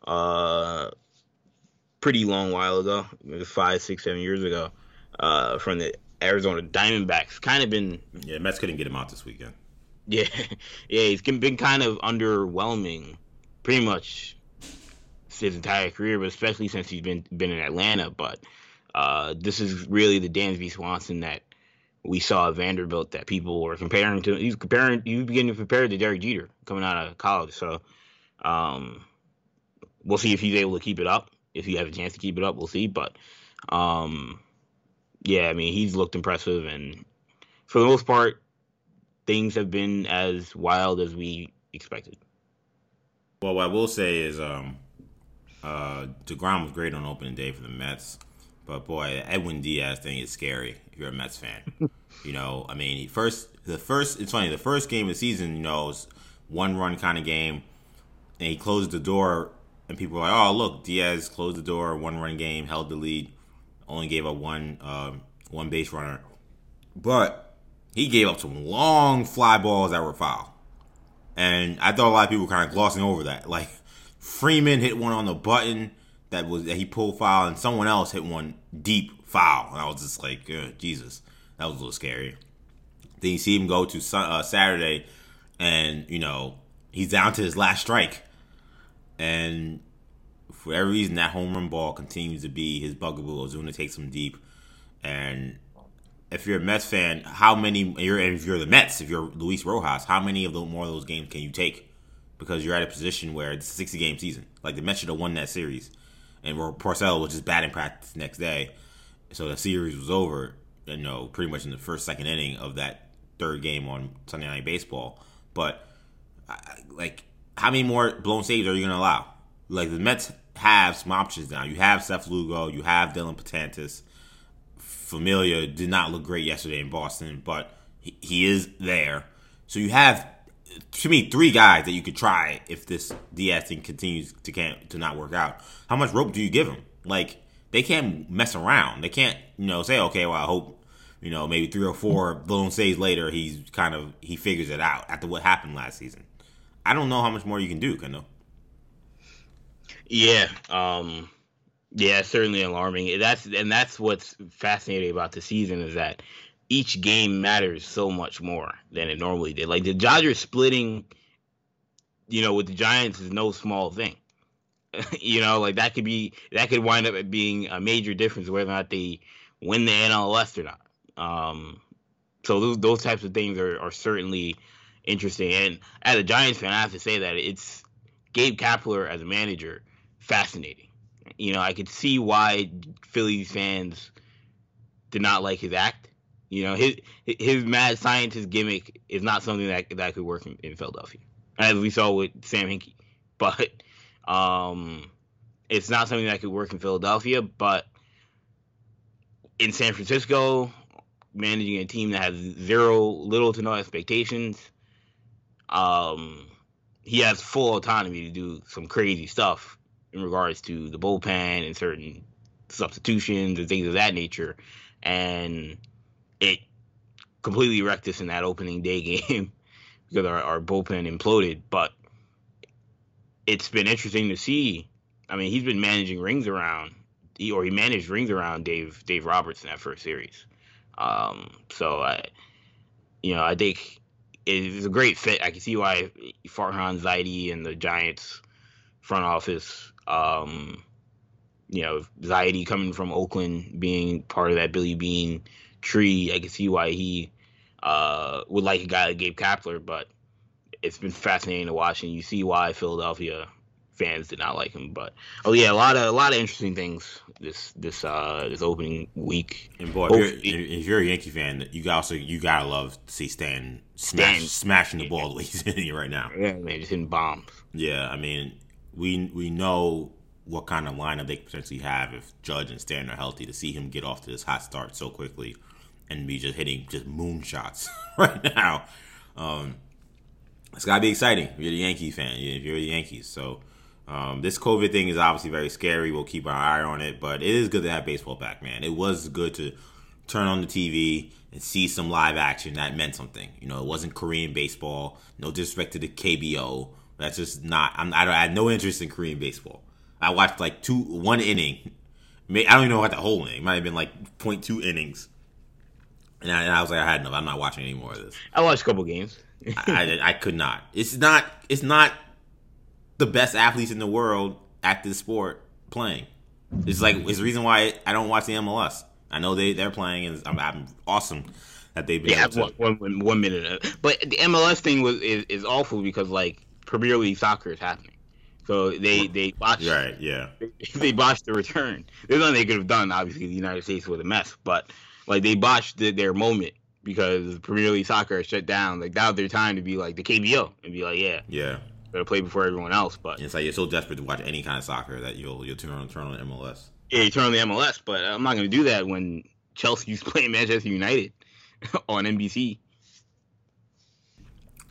uh pretty long while ago, five, six, seven years ago, uh from the Arizona Diamondbacks. Kind of been Yeah, Mets couldn't get him out this weekend. Yeah, yeah, he's been kind of underwhelming, pretty much his entire career, but especially since he's been been in Atlanta. But uh, this is really the Dansby Swanson that we saw at Vanderbilt that people were comparing to. He's comparing. You beginning to compare to Derek Jeter coming out of college. So um, we'll see if he's able to keep it up. If you have a chance to keep it up, we'll see. But um, yeah, I mean, he's looked impressive, and for the most part, things have been as wild as we expected. Well, what I will say is, um, uh, Degrom was great on opening day for the Mets, but boy, Edwin Diaz thing is scary if you're a Mets fan. you know, I mean, first the first it's funny the first game of the season, you know, was one run kind of game, and he closed the door, and people were like, "Oh, look, Diaz closed the door, one run game, held the lead, only gave up one uh, one base runner," but he gave up some long fly balls that were foul. And I thought a lot of people were kind of glossing over that. Like Freeman hit one on the button that was that he pulled foul, and someone else hit one deep foul. And I was just like, Jesus, that was a little scary. Then you see him go to uh, Saturday, and you know he's down to his last strike, and for every reason that home run ball continues to be his bugaboo. Ozuna takes him deep, and if you're a Mets fan, how many? You're, if you're the Mets, if you're Luis Rojas, how many of the more of those games can you take because you're at a position where it's a 60 game season. Like the Mets should have won that series, and Porcello was just batting practice next day, so the series was over. You know, pretty much in the first second inning of that third game on Sunday Night Baseball. But like, how many more blown saves are you going to allow? Like the Mets have some options now. You have Seth Lugo, you have Dellin Betances. Familia did not look great yesterday in Boston, but he, is there. So you have, to me, three guys that you could try if this Diaz thing continues to can't to not work out. How much rope do you give him? Like they can't mess around. They can't, you know, say, okay, well, I hope, you know, maybe three or four blown saves later, he's kind of he figures it out after what happened last season. I don't know how much more you can do, Kendall. Yeah, um, yeah, certainly alarming. That's and that's what's fascinating about the season is that each game matters so much more than it normally did. Like the Dodgers splitting, you know, with the Giants is no small thing. you know, like that could be that could wind up being a major difference whether or not they win the NL West or not. Um, so those those types of things are, are certainly interesting. And as a Giants fan, I have to say that it's Gabe Kapler as a manager fascinating. You know, I could see why Phillies fans did not like his act. You know, his his mad scientist gimmick is not something that that could work in, in Philadelphia, as we saw with Sam Hinkie. But um, it's not something that could work in Philadelphia. But in San Francisco, managing a team that has zero, little to no expectations, um, he has full autonomy to do some crazy stuff in regards to the bullpen and certain substitutions and things of that nature. And it completely wrecked us in that opening day game because our, our bullpen imploded. But it's been interesting to see. I mean, he's been managing rings around, he, or he managed rings around Dave Dave Roberts in that first series. Um, so I, you know, I think it's a great fit. I can see why Farhan Zaidi and the Giants front office um, you know, Zaidi coming from Oakland, being part of that Billy Beane tree, I can see why he uh, would like a guy like Gabe Kapler, but it's been fascinating to watch, and you see why Philadelphia fans did not like him. But oh yeah, a lot of a lot of interesting things this this uh this opening week. And boy, if you're, if you're, a Yankee fan, you also you gotta love to see Stan smash, Stan, smashing the ball the way he's hitting it right now. Yeah, man, just hitting bombs. Yeah, I mean, we we know what kind of lineup they potentially have if Judge and Stan are healthy to see him get off to this hot start so quickly and be just hitting just moonshots right now. Um, it's gotta be exciting if you're the Yankee fan, if you're the Yankees. So um, this COVID thing is obviously very scary. We'll keep our eye on it, but it is good to have baseball back, man. It was good to turn on the TV and see some live action that meant something. You know, it wasn't Korean baseball. No disrespect to the KBO. That's just not. I'm, I, don't, I had no interest in Korean baseball. I watched like two, one inning. I don't even know what the whole inning. It might have been like 0.2 innings. And I, and I, was like, I had enough. I'm not watching any more of this. I watched a couple games. I, I, I could not. It's not. It's not the best athletes in the world at this sport playing. It's like it's the reason why I don't watch the MLS. I know they they're playing, and I'm, I'm awesome that they've been. Yeah, one, one, one minute. But the MLS thing was is, is awful because like Premier League soccer is happening. So they they botched. Right. Yeah. They, they botched the return. There's nothing they could have done. Obviously, the United States was a mess, but like they botched the, their moment because Premier League soccer shut down. Like that was their time to be like the KBO and be like, yeah, yeah, gotta play before everyone else. But it's like you're so desperate to watch any kind of soccer that you'll you'll turn on turn on MLS. Yeah, you turn on the MLS, but I'm not gonna do that when Chelsea's playing Manchester United on NBC.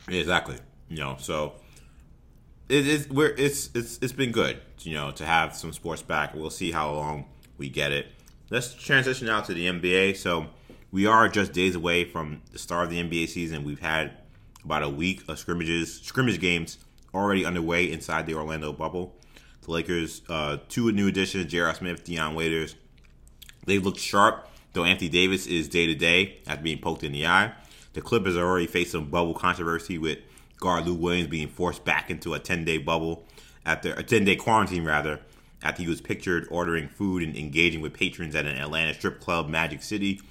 exactly. You know, so it is we're it's it's it's been good, you know, to have some sports back. We'll see how long we get it. Let's transition now to the NBA. So we are just days away from the start of the NBA season. We've had about a week of scrimmages, scrimmage games already underway inside the Orlando bubble. The Lakers, uh, two new additions, J.R. Smith, Dion Waiters. They've looked sharp, though Anthony Davis is day to day after being poked in the eye. The Clippers are already faced some bubble controversy with guard Lou Williams being forced back into a 10 day bubble after a 10 day quarantine rather after he was pictured ordering food and engaging with patrons at an Atlanta strip club, Magic City,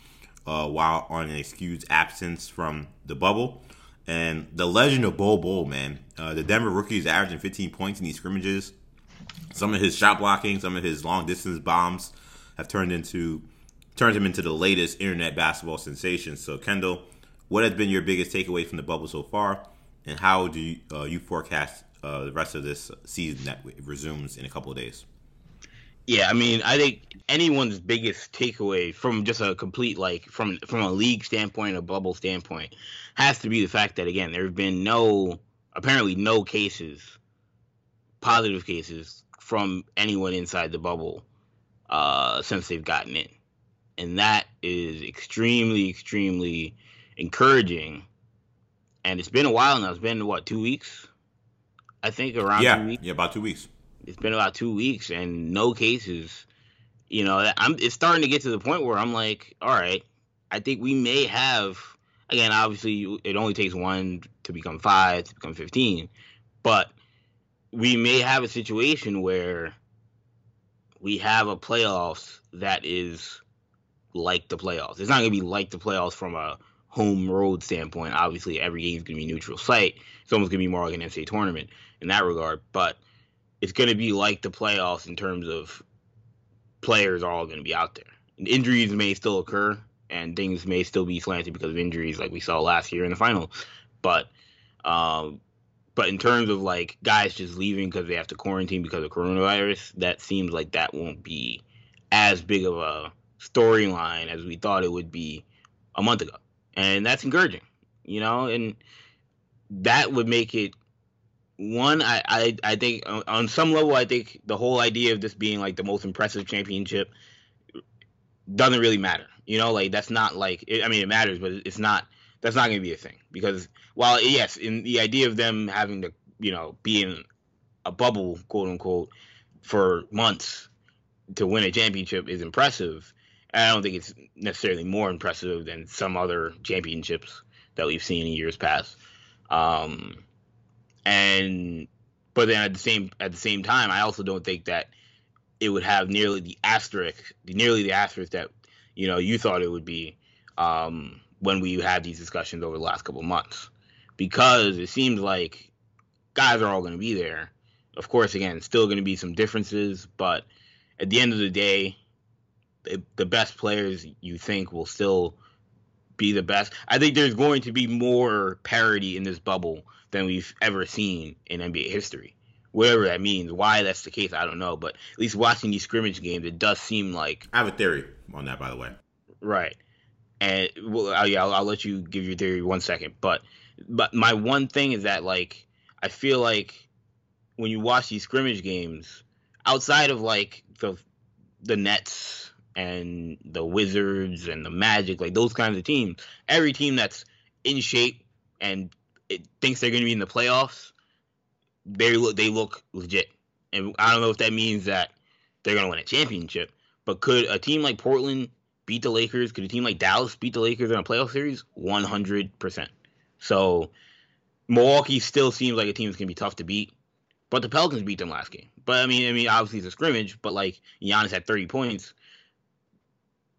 uh, while on an excused absence from the bubble. And the legend of Bol Bol, man. Uh, the Denver rookie is averaging 15 points in these scrimmages. Some of his shot blocking, some of his long distance bombs have turned into turned him into the latest internet basketball sensation. So, Kendall, what has been your biggest takeaway from the bubble so far, and how do you, uh, you forecast uh, the rest of this season that resumes in a couple of days? Yeah, I mean, I think anyone's biggest takeaway from just a complete like from from a league standpoint, a bubble standpoint, has to be the fact that again there have been no apparently no cases, positive cases from anyone inside the bubble uh, since they've gotten in, and that is extremely extremely encouraging. And it's been a while now. It's been what two weeks, I think, around yeah, two weeks. Yeah, about two weeks it's been about two weeks and no cases. You know, I'm it's starting to get to the point where I'm like, all right, I think we may have again, obviously it only takes one to become five, to become fifteen, but we may have a situation where we have a playoffs that is like the playoffs. It's not gonna be like the playoffs from a home road standpoint. Obviously, every game is gonna be neutral site. It's almost gonna be more like an NCAA tournament in that regard. But it's going to be like the playoffs in terms of players are all going to be out there. Injuries may still occur and things may still be slanted because of injuries like we saw last year in the final. But um, but in terms of like guys just leaving because they have to quarantine because of coronavirus, that seems like that won't be as big of a storyline as we thought it would be a month ago. And that's encouraging, you know, and that would make it one, I, I, I think on some level, I think the whole idea of this being like the most impressive championship doesn't really matter. You know, like that's not like I mean it matters, but it's not. That's not going to be a thing because while yes, in the idea of them having to you know be in a bubble, quote unquote, for months to win a championship is impressive. I don't think it's necessarily more impressive than some other championships that we've seen in years past. Um, and but then at the same at the same time, I also don't think that it would have nearly the asterisk, nearly the asterisk that you know you thought it would be um, when we had these discussions over the last couple months, because it seems like guys are all going to be there. Of course, again, still going to be some differences, but at the end of the day, the, best players you think will still be the best. I think there's going to be more parity in this bubble than we've ever seen in NBA history. Whatever that means, why that's the case, I don't know. But at least watching these scrimmage games, it does seem like I have a theory on that, by the way. Right, and well, I'll, yeah, I'll, I'll let you give your theory one second. But but my one thing is that like I feel like when you watch these scrimmage games, outside of like the the Nets and the Wizards and the Magic, like those kinds of teams, every team that's in shape and it thinks they're going to be in the playoffs, they look they look legit. And I don't know if that means that they're going to win a championship, but could a team like Portland beat the Lakers? Could a team like Dallas beat the Lakers in a playoff series? One hundred percent. So Milwaukee still seems like a team that's going to be tough to beat. But the Pelicans beat them last game. But I mean, I mean, obviously it's a scrimmage. But like Giannis had 30 points.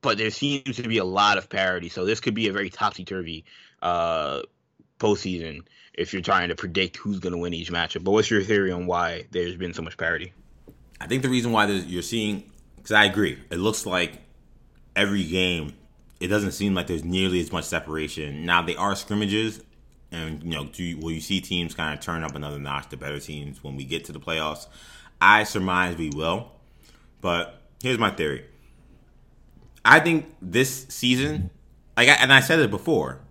But there seems to be a lot of parity, so this could be a very topsy turvy uh, postseason if you're trying to predict who's going to win each matchup. But what's your theory on why there's been so much parity? I think the reason why you're seeing, because I agree, it looks like every game, it doesn't seem like there's nearly as much separation. Now they are scrimmages, and you know, do you, will you see teams kind of turn up another notch? The better teams when we get to the playoffs, I surmise we will. But here's my theory. I think this season, like, I, and I said it before,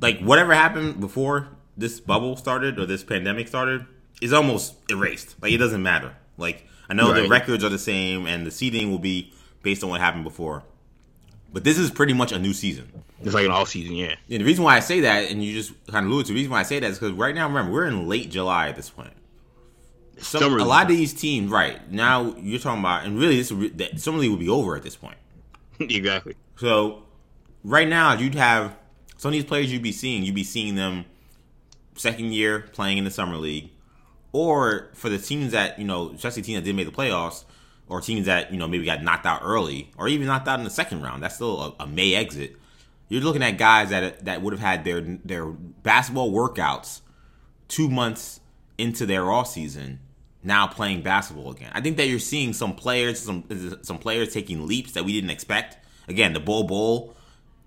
like whatever happened before this bubble started or this pandemic started is almost erased. Like it doesn't matter. Like I know right. the records are the same and the seeding will be based on what happened before. But this is pretty much a new season. It's like an off season, yeah. And the reason why I say that, and you just kind of alluded to the reason why I say that is because right now, remember, we're in late July at this point. Some, a lot of these teams, right now, you're talking about, and really, this that summer league will be over at this point. exactly. So, right now, you'd have some of these players you'd be seeing, you'd be seeing them second year playing in the summer league, or for the teams that you know, especially teams that didn't make the playoffs, or teams that you know maybe got knocked out early, or even knocked out in the second round. That's still a, a May exit. You're looking at guys that that would have had their their basketball workouts two months into their off season now playing basketball again. I think that you're seeing some players, some some players taking leaps that we didn't expect. Again, the Bol Bol,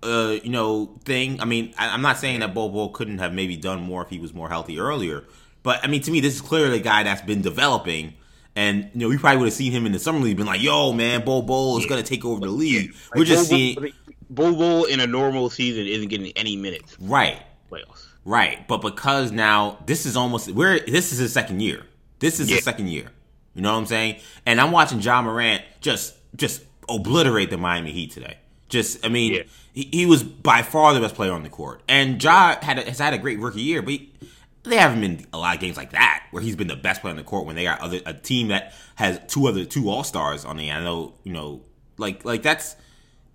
uh, you know, thing. I mean, I, am not saying that Bol Bol couldn't have maybe done more if he was more healthy earlier, but I mean, to me, this is clearly a guy that's been developing. And you know, we probably would have seen him in the summer league, been like, "Yo, man, Bol Bol is going to take over the league." We're just seeing Bol Bol in a normal season isn't getting any minutes. Right. Playoffs. Right, but because now this is almost where this is his second year. This is yeah. his second year. You know what I'm saying? And I'm watching Ja Morant just just obliterate the Miami Heat today. Just, I mean, yeah. he, he, was by far the best player on the court. And Ja had a, has had a great rookie year, but he, they haven't been a lot of games like that where he's been the best player on the court when they got other a team that has two other two all stars on the. I know, you know, like like that's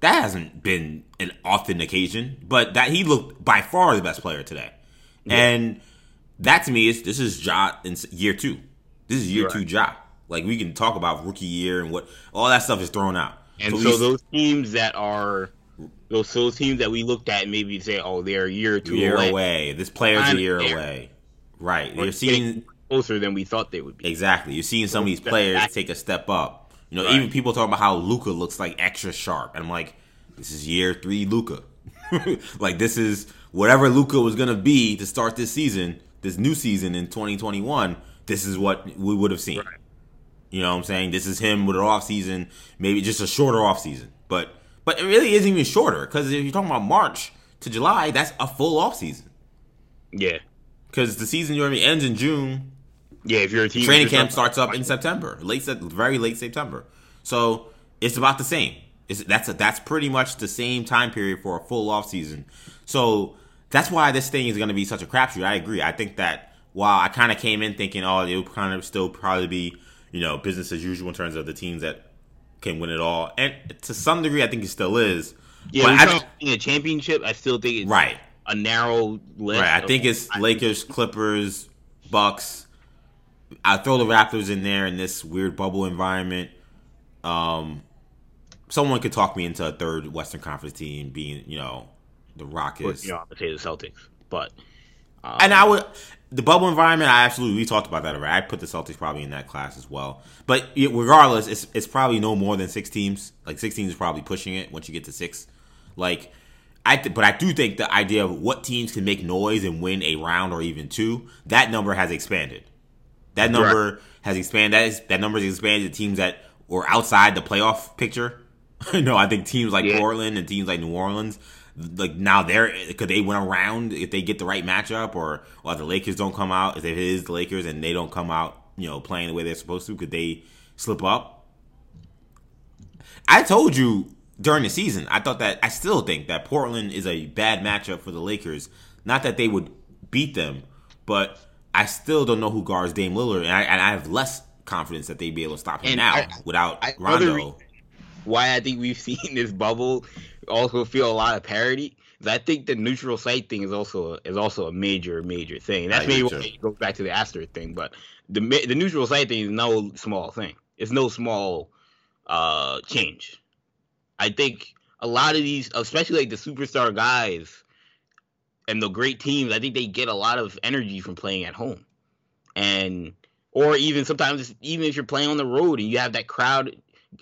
that hasn't been an often occasion, but that he looked by far the best player today. Yeah. And that to me is this is Ja in year two. This is year right. two job. Like we can talk about rookie year and what all that stuff is thrown out. And so, so those teams that are those those teams that we looked at maybe say, oh, they're a year or two year away. away. This player's a year there. away. Right. You're seeing closer than we thought they would be. Exactly. You're seeing some of these players back. take a step up. You know, right. even people talk about how Luka looks like extra sharp, and I'm like, this is year three Luka. like this is whatever Luka was gonna be to start this season, this new season in 2021. This is what we would have seen. Right. You know what I'm saying? This is him with an off season, maybe just a shorter off season, but but it really isn't even shorter because if you're talking about March to July, that's a full off season. Yeah, because the season you know I mean, ends in June. Yeah, if you're a team, training camp starts up in September, late very late September. So it's about the same. It's, that's a, that's pretty much the same time period for a full off season. So that's why this thing is going to be such a crapshoot. I agree. I think that while I kind of came in thinking, oh, it would kind of still probably be you know business as usual in terms of the teams that can win it all, and to some degree, I think it still is. Yeah, but a championship, I still think it's right a narrow list. Right, I think it's Lakers, Clippers, Bucks. I throw the Raptors in there in this weird bubble environment. Um, someone could talk me into a third Western Conference team being, you know, the Rockets. You know, I say the Celtics, but um, and I would the bubble environment. I absolutely we talked about that already. I put the Celtics probably in that class as well. But regardless, it's it's probably no more than six teams. Like six teams is probably pushing it once you get to six. Like I, th- but I do think the idea of what teams can make noise and win a round or even two, that number has expanded. That number right. has expanded. That is that number has expanded to teams that were outside the playoff picture. no, I think teams like yeah. Portland and teams like New Orleans, like now they're could they win a round if they get the right matchup, or or the Lakers don't come out if it is the Lakers and they don't come out, you know, playing the way they're supposed to, could they slip up? I told you during the season, I thought that I still think that Portland is a bad matchup for the Lakers. Not that they would beat them, but I still don't know who guards Dame Lillard, and I, and I have less confidence that they'd be able to stop him and now I, without I, Rondo. Why I think we've seen this bubble also feel a lot of parity. I think the neutral site thing is also is also a major major thing. That's maybe why it goes back to the Aster thing, but the the neutral site thing is no small thing. It's no small uh change. I think a lot of these, especially like the superstar guys and the great teams, I think they get a lot of energy from playing at home. And or even sometimes even if you're playing on the road and you have that crowd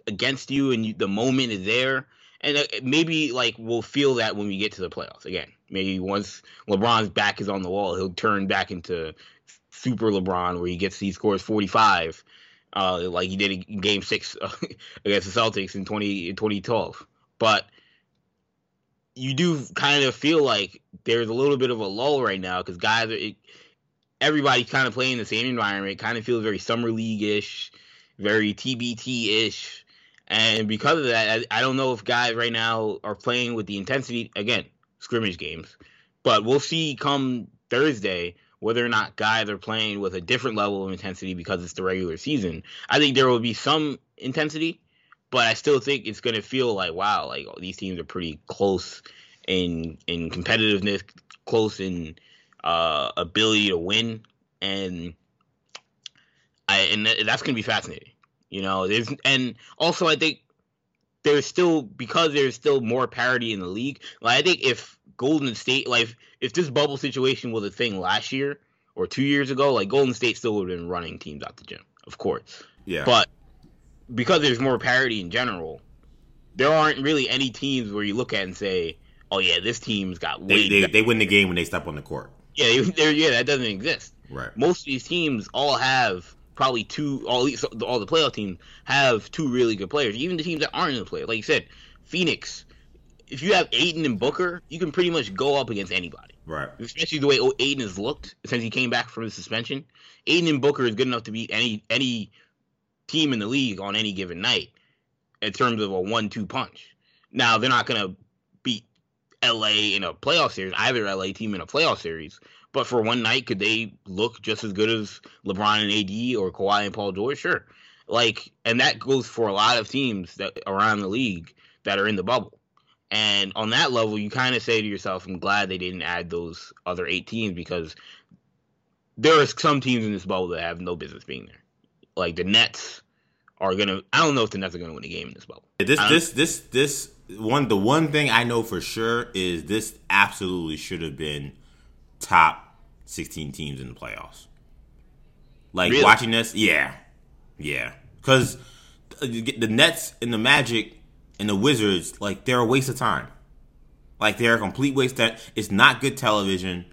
against you and you, the moment is there and uh, maybe like we'll feel that when we get to the playoffs again maybe once lebron's back is on the wall he'll turn back into super lebron where he gets he scores 45 uh, like he did in Game Six against the Celtics in 20 in 2012. But you do kind of feel like there's a little bit of a lull right now because guys are it, everybody's kind of playing the same environment. Kind of feels very summer league ish, very TBT ish, and because of that, I, I don't know if guys right now are playing with the intensity again scrimmage games, but we'll see come Thursday whether or not guys are playing with a different level of intensity because it's the regular season. I think there will be some intensity, but I still think it's going to feel like wow, like these teams are pretty close in in competitiveness, close in uh, ability to win, and I and that's going to be fascinating. You know, there's and also I think there's still because there's still more parity in the league. Like I think if Golden State, like if this bubble situation was a thing last year or two years ago, like Golden State still would have been running teams out the gym, of course. Yeah. But because there's more parity in general, there aren't really any teams where you look at and say, "Oh yeah, this team's got they, way." they, better." they win the game when they step on the court. yeah, yeah, that doesn't exist. Right. Most of these teams all have probably two. All these, all the playoff teams have two really good players. Even the teams that aren't in the play, like you said, Phoenix. If you have Ayton and Booker, you can pretty much go up against anybody. Right. Especially the way O- Ayton has looked since he came back from the suspension. Ayton and Booker is good enough to beat any any team in the league on any given night in terms of a one-two punch. Now they're not gonna beat LA in a playoff series, either LA team in a playoff series. But for one night, could they look just as good as LeBron and AD or Kawhi and Paul George? Sure. Like, and that goes for a lot of teams that around the league that are in the bubble. And on that level, you kind of say to yourself, I'm glad they didn't add those other eight teams because there are some teams in this bubble that have no business being there. Like the Nets are gonna. I don't know if the Nets are gonna win a game in this bubble. This this this this one the one thing I know for sure is this absolutely should have been top 16 teams in the playoffs. Like Really? watching this, yeah. Yeah. Cuz the Nets and the Magic and the Wizards like they're a waste of time. Like they're a complete waste That it's not good television.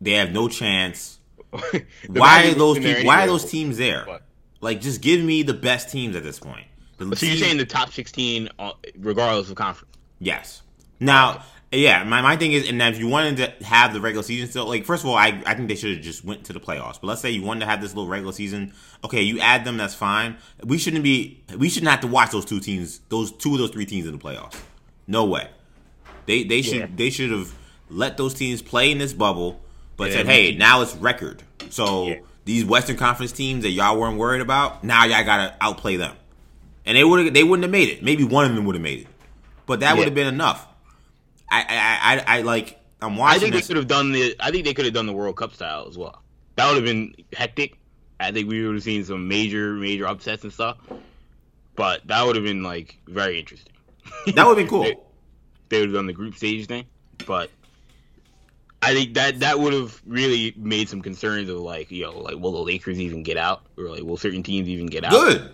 They have no chance. Why are those people, why are those teams there? What? Like just give me the best teams at this point. The So you're saying the top 16, uh, regardless of conference? Yes. Now, yeah, my, my thing is, and if you wanted to have the regular season still, like, first of all, I, I think they should have just went to the playoffs. But let's say you wanted to have this little regular season. Okay, you add them, that's fine. We shouldn't be, we shouldn't have to watch those two teams, those two of those three teams in the playoffs. No way. They they should Yeah. they should have let those teams play in this bubble, but Yeah, said, hey, now it's record. So Yeah. these Western Conference teams that y'all weren't worried about, now y'all gotta outplay them. And they would they wouldn't have made it. Maybe one of them would have made it, but that would have been enough. I I, I I like I'm watching. I think they could have done the. I think they could have done the World Cup style as well. That would have been hectic. I think we would have seen some major, major upsets and stuff. But that would have been like very interesting. That would have been They, cool. they would have done the group stage thing, but I think that that would have really made some concerns of like, you know, like will the Lakers even get out, or like will certain teams even get out? Good,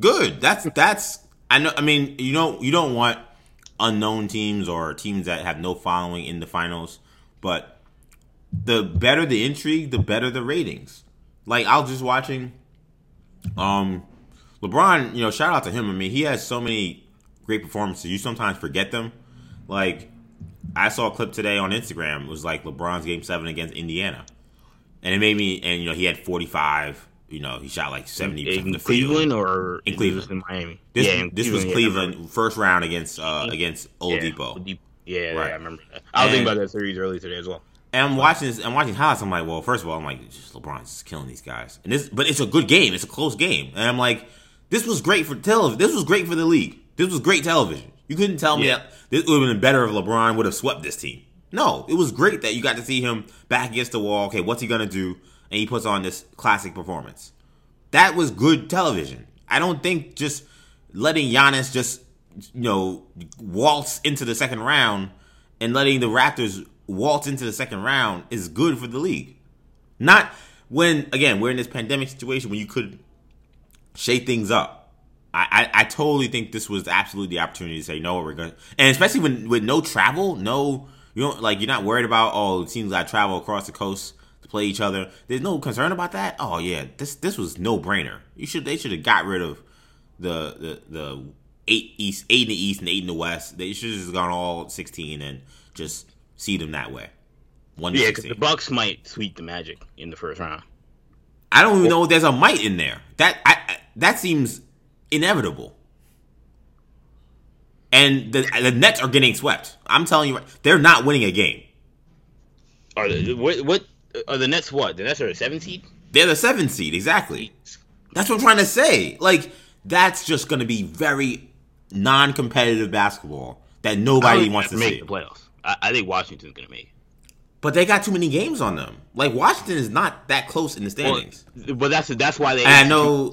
good. That's that's. I know. I mean, you know, you don't want unknown teams or teams that have no following in the finals, but the better the intrigue, the better the ratings. Like I was just watching, um, LeBron. You know, shout out to him. I mean, he has so many great performances. You sometimes forget them. Like I saw a clip today on Instagram. It was like LeBron's Game Seven against Indiana, and it made me. And you know, he had forty five. You know, he shot like seventy in field. Cleveland or In Cleveland. in Miami. This, yeah, in this was Cleveland remember. first round against uh, against Old Yeah, Depot. Old Yeah, Right. yeah, I remember that. I was And- thinking about that series earlier today as well. And I'm watching this. I'm watching highlights. I'm like, well, first of all, I'm like, just LeBron's just killing these guys. And this, but it's a good game. It's a close game. And I'm like, this was great for television. This was great for the league. This was great television. You couldn't tell me Yeah. that this would have been better if LeBron would have swept this team. No, it was great that you got to see him back against the wall. Okay, what's he gonna do? And he puts on this classic performance. That was good television. I don't think just letting Giannis just you know waltz into the second round and letting the Raptors waltz into the second round is good for the league. Not when again we're in this pandemic situation when you could shake things up. I, I, I totally think this was absolutely the opportunity to say no. We're going and especially when with no travel, no you don't like you're not worried about oh teams to travel across the coast play each other. There's no concern about that. Oh yeah, this this was no brainer. You should they should have got rid of the the the eight east eight in the east and eight in the west. They should have just gone all sixteen and just see them that way. One Yeah, because the Bucks might sweep the Magic in the first round. I don't even know if there's a might in there. That I, I that seems inevitable. And the the Nets are getting swept. I'm telling you, they're not winning a game. Are the what? What are the Nets? What the Nets are a seven seed? They're the seven seed, exactly. That's what I'm trying to say. Like that's just going to be very non-competitive basketball that I nobody wants to make see. the playoffs. I, I think Washington's gonna make it. But they got too many games on them. Like Washington is not that close in the Well, standings. but that's that's why they. I know,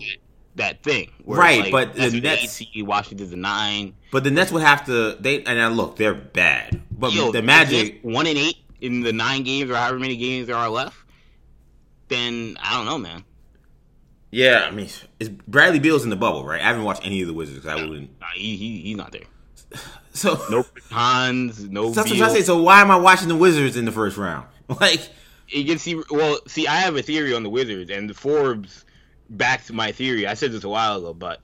that thing. right? Like, but the Nets, eight, Washington's a nine. But the Nets would have to. They and now look, they're bad. But Yo, the Magic one and eight in the nine games or however many games there are left. Then I don't know, man. Yeah, I mean, is Bradley Beal's in the bubble, right? I haven't watched any of the Wizards. because I wouldn't. Nah, he, he he's not there. So no Hans, no. So that's what I say. So why am I watching the Wizards in the first round? Like, you can see. Well, see, I have a theory on the Wizards, and the Forbes backed my theory. I said this a while ago, but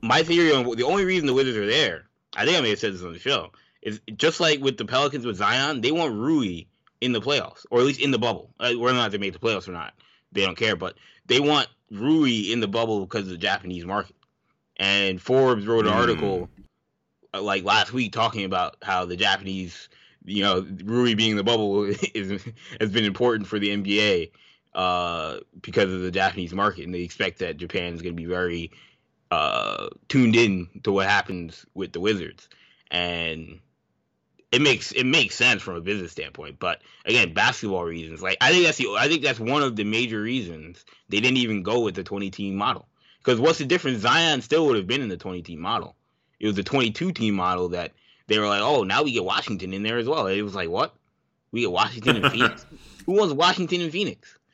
my theory on the only reason the Wizards are there, I think I may have said this on the show, is just like with the Pelicans with Zion, they want Rui in the playoffs, or at least in the bubble. Uh, whether or not they make the playoffs or not, they don't care. But they want Rui in the bubble because of the Japanese market. And Forbes wrote an mm. article uh, like last week talking about how the Japanese, you know, Rui being in the bubble is has been important for the NBA uh, because of the Japanese market, and they expect that Japan is going to be very uh, tuned in to what happens with the Wizards, and it makes it makes sense from a business standpoint. But again, basketball reasons, like I think that's the I think that's one of the major reasons they didn't even go with the 20 team model. Because what's the difference? Zion still would have been in the 20 team model. It was the 22 team model that they were like, oh, now we get Washington in there as well. It was like, what? We get Washington and Phoenix. Who wants Washington and Phoenix?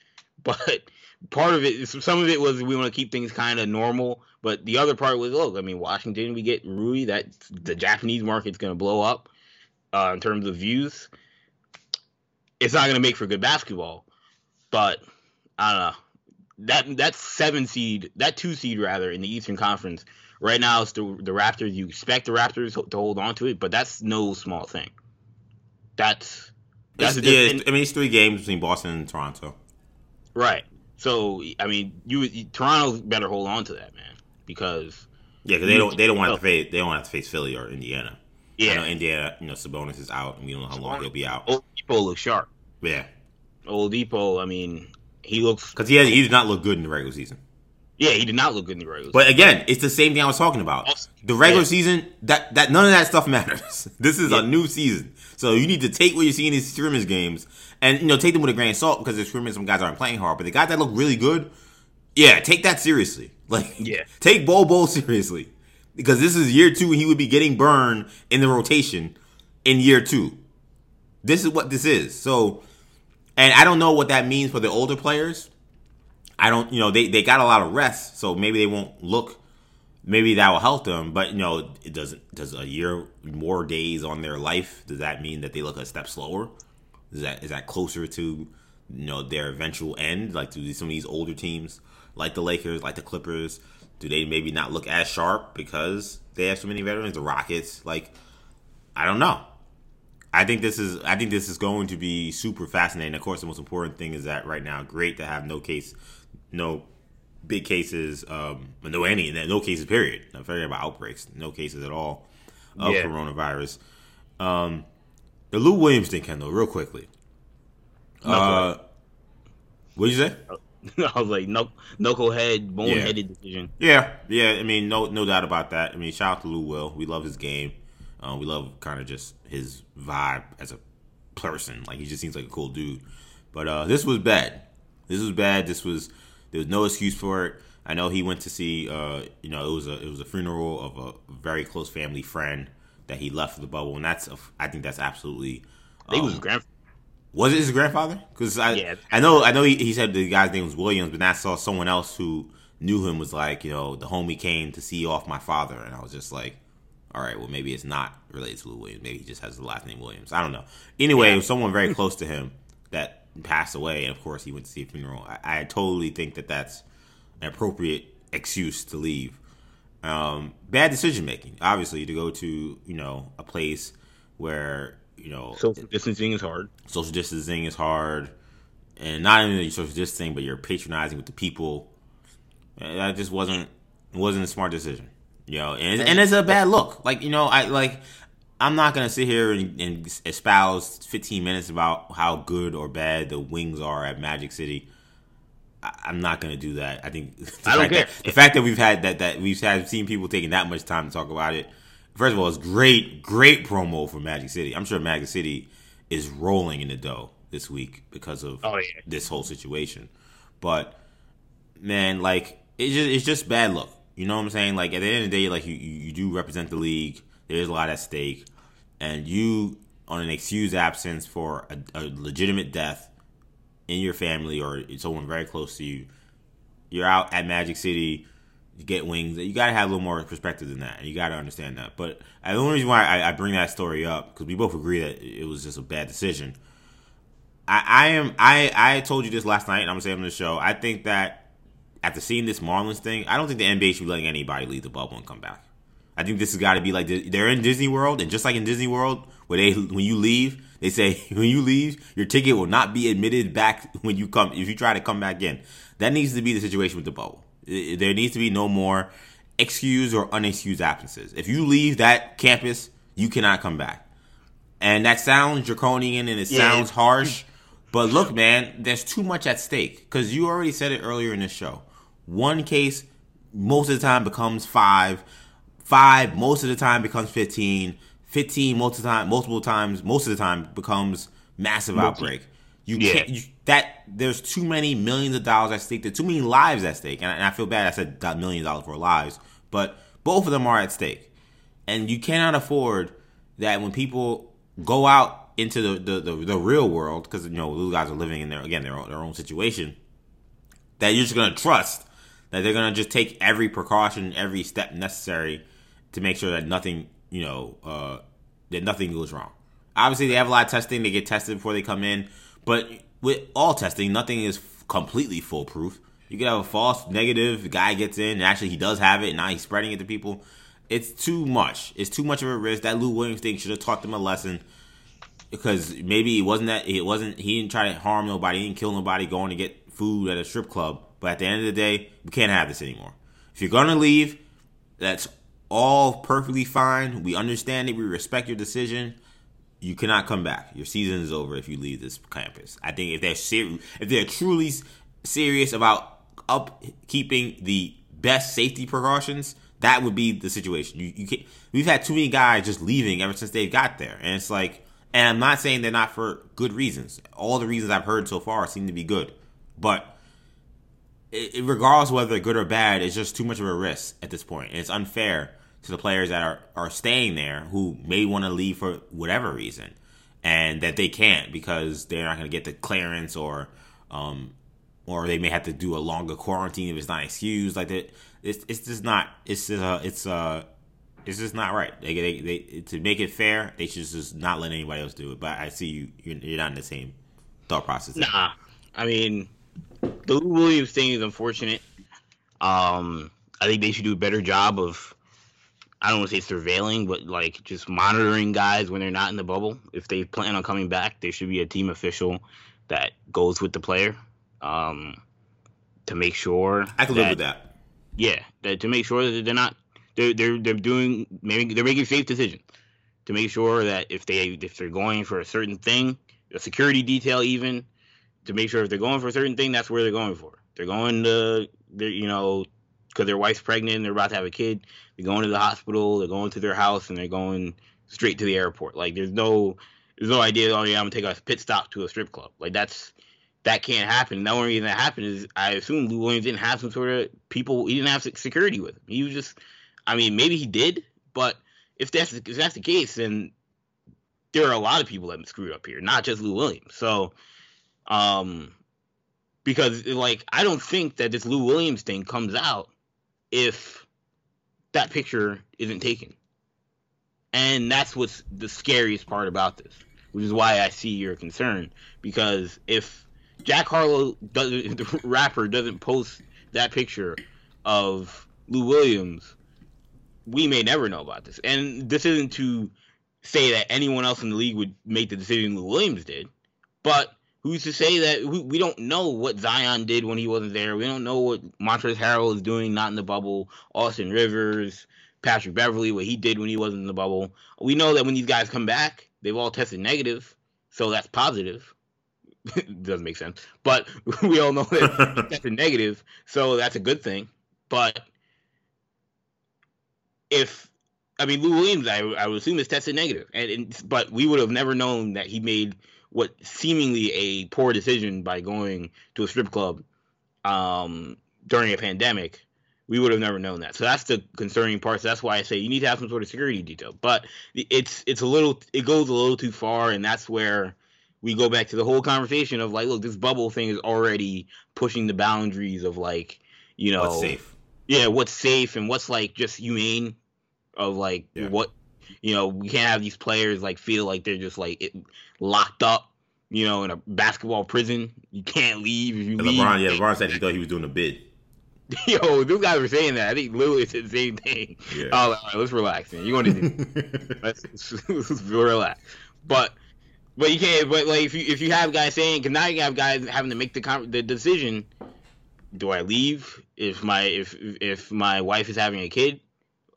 But part of it, some of it was we want to keep things kind of normal. But the other part was, look, I mean, Washington, we get Rui. That the Japanese market's going to blow up uh, in terms of views. It's not going to make for good basketball, but I don't know. That that seven seed, that two seed rather in the Eastern Conference right now, it's the the Raptors. You expect the Raptors to hold on to it, but that's no small thing. That's that's yeah. I mean, it's three games between Boston and Toronto. Right. So I mean, you, you Toronto better hold on to that, man, because yeah, because they don't they don't want to face they don't have to face Philly or Indiana. Yeah, I know Indiana. You know, Sabonis is out, and we don't know how long he'll be out. Oladipo looks sharp. Yeah, Oladipo. I mean, he looks because he has, he did not look good in the regular season. Yeah, he did not look good in the regular. But again, it's the same thing I was talking about. The regular yeah. season, that that none of that stuff matters. this is yeah. a new season, so you need to take what you see in these scrimmage games and you know take them with a grain of salt because there's scrimmage some guys aren't playing hard, but the guys that look really good, yeah, take that seriously. Like, yeah, take Bol Bol seriously because this is year two, he would be getting burned in the rotation in year two. This is what this is. So, and I don't know what that means for the older players. I don't, you know, they, they got a lot of rest, so maybe they won't look. Maybe that will help them, but you know, it doesn't. Does a year more days on their life? Does that mean that they look a step slower? Is that is that closer to you know their eventual end? Like do some of these older teams, like the Lakers, like the Clippers, do they maybe not look as sharp because they have so many veterans? The Rockets, like I don't know. I think this is I think this is going to be super fascinating. Of course, the most important thing is that right now, great to have no case, no big cases, um, no any, no cases. Period. I'm forgetting about outbreaks. No cases at all of yeah. coronavirus. Um, the Lou Williams thing, Kendall, real quickly. Uh, what did you say? I was like, no, knucklehead, boneheaded yeah. decision. Yeah, yeah. I mean, no, no doubt about that. I mean, shout out to Lou Will. We love his game. Um, we love kind of just his vibe as a person. Like he just seems like a cool dude. But uh, this was bad. This was bad. This was there was no excuse for it. I know he went to see. Uh, you know, it was a it was a funeral of a very close family friend that he left for the bubble, and that's a, I think that's absolutely. Um, was grandfather. Was it his grandfather? Because I yeah. I know I know he, he, said the guy's name was Williams, but I saw someone else who knew him was like you know the homie came to see off my father, and I was just like, all right, well maybe it's not related to Lou Williams. Maybe he just has the last name Williams. I don't know. Anyway, yeah. it was someone very close to him that passed away, and of course he went to see a funeral. I, I totally think that that's an appropriate excuse to leave. Um, bad decision making, obviously, to go to you know a place where you know social distancing is hard. Social distancing is hard, and not only social distancing, but you're patronizing with the people. That just wasn't wasn't a smart decision, you know, and and it's a bad look. Like you know, I like I'm not gonna sit here and, and espouse 15 minutes about how good or bad the wings are at Magic City I'm not going to do that. I think I don't care. That, the fact that we've had that that we've had seen people taking that much time to talk about it. First of all, it's great, great promo for Magic City. I'm sure Magic City is rolling in the dough this week because of oh, yeah. this whole situation. But man, like it's just it's just bad luck. You know what I'm saying? Like at the end of the day, like you you, do represent the league. There's a lot at stake, and you on an excused absence for a, a legitimate death in your family or someone very close to you. You're out at Magic City you get wings. You got to have a little more perspective than that. You got to understand that. But uh, the only reason why I, I bring that story up because we both agree that it was just a bad decision. I, I am I I told you this last night, and I'm gonna say it on the show. I think that after seeing this Marlins thing, I don't think the NBA should be letting anybody leave the bubble and come back. I think this has got to be like they're in Disney World, and just like in Disney World, where they when you leave, they say when you leave, your ticket will not be admitted back when you come if you try to come back in. That needs to be the situation with the bubble. There needs to be no more excused or unexcused absences. If you leave that campus, you cannot come back. And that sounds draconian and it yeah. sounds harsh. But look, man, there's too much at stake. Because you already said it earlier in the show. One case, most of the time, becomes five. Five, most of the time, becomes 15. 15, most of the time, multiple times, most of the time, becomes massive outbreak. You yeah. can't. You, that there's too many millions of dollars at stake. There's too many lives at stake, and I, and I feel bad. I said million dollars for lives, but both of them are at stake, and you cannot afford that when people go out into the the, the, the real world because you know those guys are living in their again their own, their own situation. That you're just gonna trust that they're gonna just take every precaution, every step necessary to make sure that nothing you know uh, that nothing goes wrong. Obviously, they have a lot of testing. They get tested before they come in, but with all testing, nothing is completely foolproof. You could have a false negative. The guy gets in, and actually he does have it, and now he's spreading it to people. It's too much. It's too much of a risk. That Lou Williams thing should have taught them a lesson because maybe it wasn't that it wasn't he didn't try to harm nobody, he didn't kill nobody going to get food at a strip club. But at the end of the day, we can't have this anymore. If you're gonna leave, that's all perfectly fine. We understand it. We respect your decision you cannot come back. Your season is over if you leave this campus. I think if they're ser- if they're truly serious about upkeeping the best safety precautions, that would be the situation. You, you can't, we've had too many guys just leaving ever since they got there, and it's like, and I'm not saying they're not for good reasons. All the reasons I've heard so far seem to be good, but it, regardless whether good or bad, it's just too much of a risk at this point, and it's unfair to the players that are, are staying there who may want to leave for whatever reason and that they can't because they're not going to get the clearance or um, or they may have to do a longer quarantine if it's not excused. Like that it's, it's just not it's just, uh, it's uh it's just not right. They, they, they to make it fair they should just not let anybody else do it. But i see you you're, you're not in the same thought process. Nah. I mean the Lou williams thing is unfortunate. Um i think they should do a better job of I don't want to say surveilling, but like just monitoring guys when they're not in the bubble. If they plan on coming back, there should be a team official that goes with the player um, to make sure. I can that, live with that. Yeah, that, to make sure that they're not they're they're they're doing maybe they're making safe decisions to make sure that if they if they're going for a certain thing, a security detail even to make sure if they're going for a certain thing, that's where they're going for. They're going to they're you know because their wife's pregnant they're about to have a kid. They're going to the hospital, they're going to their house, and they're going straight to the airport. Like there's no there's no idea. Oh yeah, I'm gonna take a pit stop to a strip club. Like that's that can't happen. The only reason that happened is I assume Lou Williams didn't have some sort of people. He didn't have security with him. He was just. I mean, maybe he did, but if that's if that's the case, then there are a lot of people that screwed up here, not just Lou Williams. So, um, because like I don't think that this Lou Williams thing comes out if that picture isn't taken. And that's what's the scariest part about this, which is why I see your concern. Because if Jack Harlow doesn't, the rapper doesn't post that picture of Lou Williams, we may never know about this. And this isn't to say that anyone else in the league would make the decision Lou Williams did, but who's to say that we, we don't know what Zion did when he wasn't there? We don't know what Montrezl Harrell is doing, not in the bubble. Austin Rivers, Patrick Beverley, what he did when he wasn't in the bubble. We know that when these guys come back, they've all tested negative, so that's positive. Doesn't make sense, but we all know that tested negative, so that's a good thing. But if I mean Lou Williams, I, I would assume is tested negative, and, and but we would have never known that he made what seemingly a poor decision by going to a strip club um, during a pandemic we would have never known that. So that's the concerning part. So that's why I say you need to have some sort of security detail. But it's it's a little it goes a little too far, and that's where we go back to the whole conversation of like, look, this bubble thing is already pushing the boundaries of like, you know, what's safe. Yeah, what's safe and what's like just humane of like yeah. what you know, we can't have these players like feel like they're just like it, locked up, you know, in a basketball prison. You can't leave if you and leave. LeBron, yeah, LeBron said he thought he was doing a bid. Yo, those guys were saying that. I think literally said the same thing. Yeah. all right, let's relax, man. You want to let's, let's relax. But but you can't. But like if you if you have guys saying, because now you have guys having to make the con- the decision. Do I leave if my if if my wife is having a kid?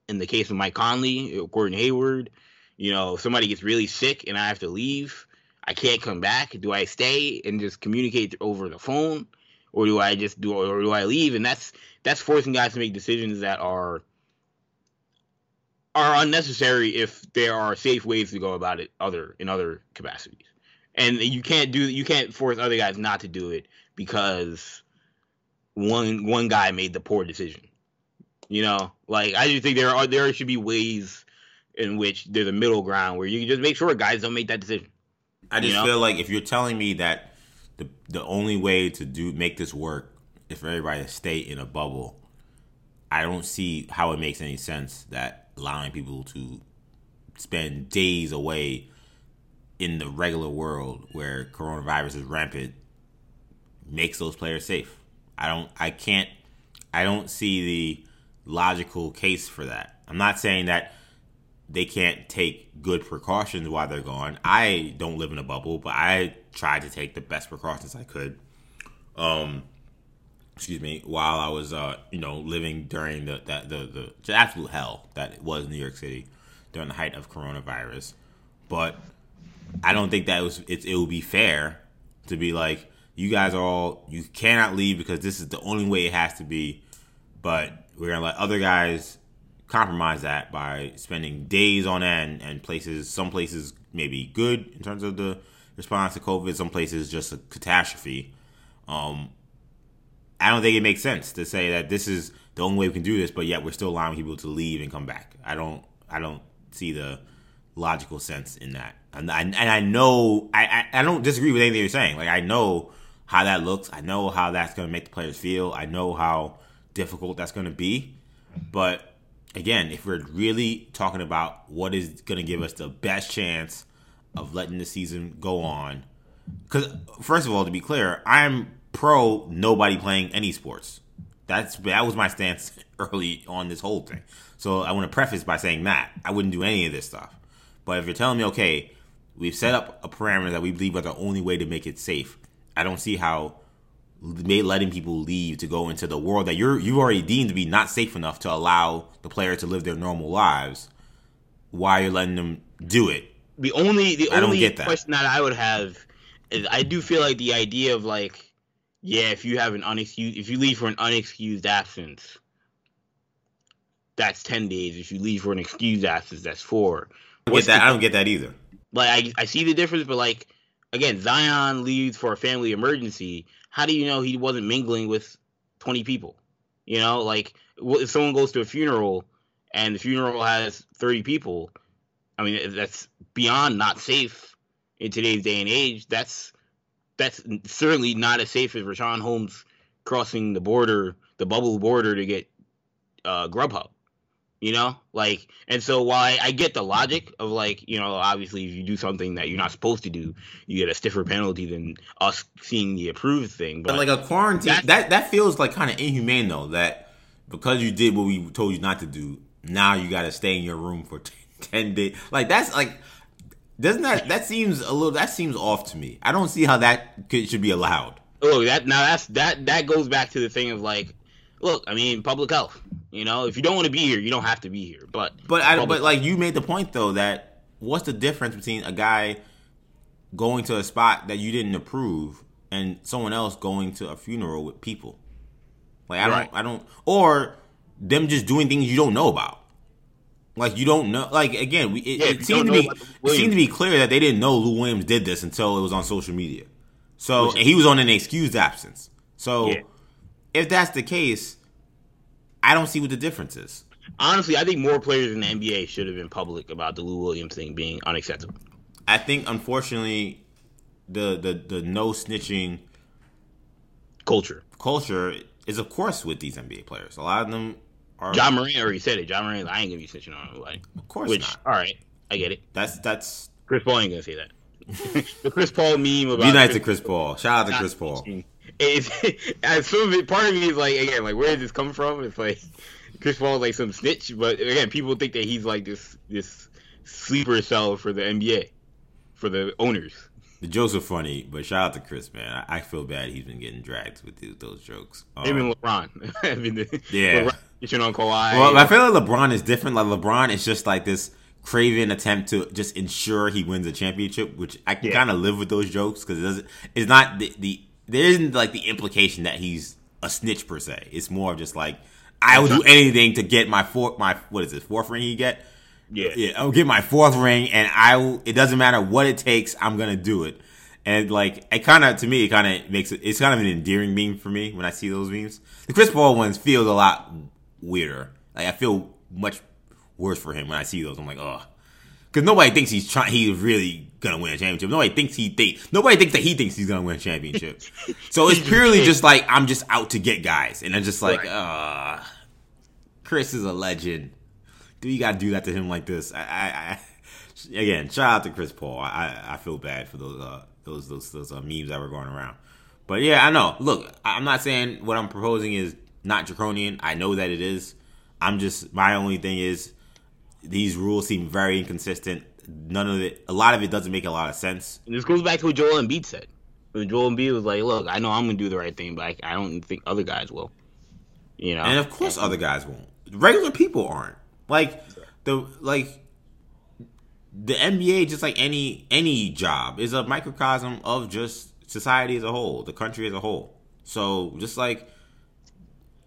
In the case of Mike Conley, Gordon Hayward, you know, somebody gets really sick and I have to leave. I can't come back. Do I stay and just communicate over the phone, or do I just do or do I leave? And that's that's forcing guys to make decisions that are are unnecessary if there are safe ways to go about it other in other capacities. And you can't do you can't force other guys not to do it because one one guy made the poor decision. You know, like I just think there are there should be ways in which there's a middle ground where you can just make sure guys don't make that decision. I just you know? feel like if you're telling me that the the only way to do make this work is for everybody to stay in a bubble, I don't see how it makes any sense that allowing people to spend days away in the regular world where coronavirus is rampant makes those players safe. I don't I can't I don't see the logical case for that. I'm not saying that they can't take good precautions while they're gone. I don't live in a bubble, but I tried to take the best precautions I could. Um excuse me, while I was, uh, you know, living during the that the, the absolute hell that was New York City during the height of coronavirus. But I don't think that it was it, it would be fair to be like you guys are all you cannot leave because this is the only way it has to be. But we're gonna let other guys compromise that by spending days on end and places. Some places maybe good in terms of the response to COVID. Some places just a catastrophe. Um, I don't think it makes sense to say that this is the only way we can do this, but yet we're still allowing people to leave and come back. I don't I don't see the logical sense in that. And I, and I know I, I, I don't disagree with anything you're saying. Like I know how that looks. I know how that's going to make the players feel. I know how difficult that's going to be. But again, if we're really talking about what is going to give us the best chance of letting the season go on, because first of all, to be clear, I'm pro nobody playing any sports. That's that was my stance early on this whole thing. So I want to preface by saying that I wouldn't do any of this stuff. But if you're telling me, okay, we've set up a parameter that we believe are the only way to make it safe, I don't see how letting people leave to go into the world that you're you've already deemed to be not safe enough to allow the player to live their normal lives. Why you're letting them do it? The only the I only question that I would have is I do feel like the idea of like yeah, if you have an unexcused, if you leave for an unexcused absence, that's ten days. If you leave for an excused absence, that's four. I get that. The, I don't get that either. Like I, I see the difference, but like again, Zion leaves for a family emergency. How do you know he wasn't mingling with twenty people? You know, like if someone goes to a funeral and the funeral has thirty people, I mean that's beyond not safe in today's day and age. That's that's certainly not as safe as Richaun Holmes crossing the border, the bubble border to get uh, Grubhub. You know, like, and so while I, I, get the logic of like, you know, obviously if you do something that you're not supposed to do, you get a stiffer penalty than us seeing the approved thing. But, but like a quarantine, that that feels like kind of inhumane though. That because you did what we told you not to do, now you got to stay in your room for ten days. Like that's like doesn't that that seems a little that seems off to me? I don't see how that could, should be allowed. Oh, that now that's that that goes back to the thing of like, look, I mean, public health. You know, if you don't want to be here, you don't have to be here. But but I but like you made the point though that what's the difference between a guy going to a spot that you didn't approve and someone else going to a funeral with people? Like I right. don't I don't or them just doing things you don't know about. Like you don't know. Like again, we, it, yeah, it seemed to be it seemed to be clear that they didn't know Lou Williams did this until it was on social media. So he was on an excused absence. So yeah. if that's the case, I don't see what the difference is. Honestly, I think more players in the NBA should have been public about the Lou Williams thing being unacceptable. I think unfortunately, the the the no snitching culture culture is of course with these NBA players. A lot of them are. Ja Morant already said it. Ja Morant, I ain't gonna be snitching on nobody. Of course Which, not. all right, I get it. That's that's. Chris Paul ain't gonna say that. the Chris Paul meme about Be nice to Chris Paul. Shout out to Chris Paul. snitching. It's, as some of it, part of me is like, again, like where did this come from? It's like Chris Paul is like some snitch, but again, people think that he's like this this sleeper cell for the NBA, for the owners. The jokes are funny, but shout out to Chris, man. I, I feel bad he's been getting dragged with these, those jokes. Um, Even LeBron. I mean, the, Yeah. LeBron on Kawhi. Well, I feel like LeBron is different. Like LeBron is just like this craven attempt to just ensure he wins a championship, which I can Yeah. kind of live with those jokes because it doesn't. It's not the, the there isn't like the implication that he's a snitch per se. It's more of just like I will do anything to get my fourth my what is it fourth ring he get. yeah. Yeah, I'll get my fourth ring, and I will. It doesn't matter what it takes. I'm gonna do it. And like, it kind of to me, it kind of makes it. It's kind of an endearing meme for me when I see those memes. The Chris Paul ones feel a lot weirder. Like I feel much worse for him when I see those. I'm like, oh, because nobody thinks he's trying. He's really gonna win a championship. Nobody thinks he think. Nobody thinks that he thinks he's gonna win a championship. so it's purely just like I'm just out to get guys, and I'm just like, Right. uh Chris is a legend. Do you gotta do that to him like this? I, I, I again, shout out to Chris Paul. I, I, I feel bad for those uh, those those those uh, memes that were going around. But yeah, I know. Look, I'm not saying what I'm proposing is not draconian. I know that it is. I'm just my only thing is these rules seem very inconsistent. None of it, a lot of it doesn't make a lot of sense. And this goes back to what Joel Embiid said. When Joel Embiid was like, "Look, I know I'm gonna do the right thing, but I, I don't think other guys will." You know, And of course, other guys won't. Regular people aren't. Like the like the NBA, just like any any job, is a microcosm of just society as a whole, the country as a whole. So just like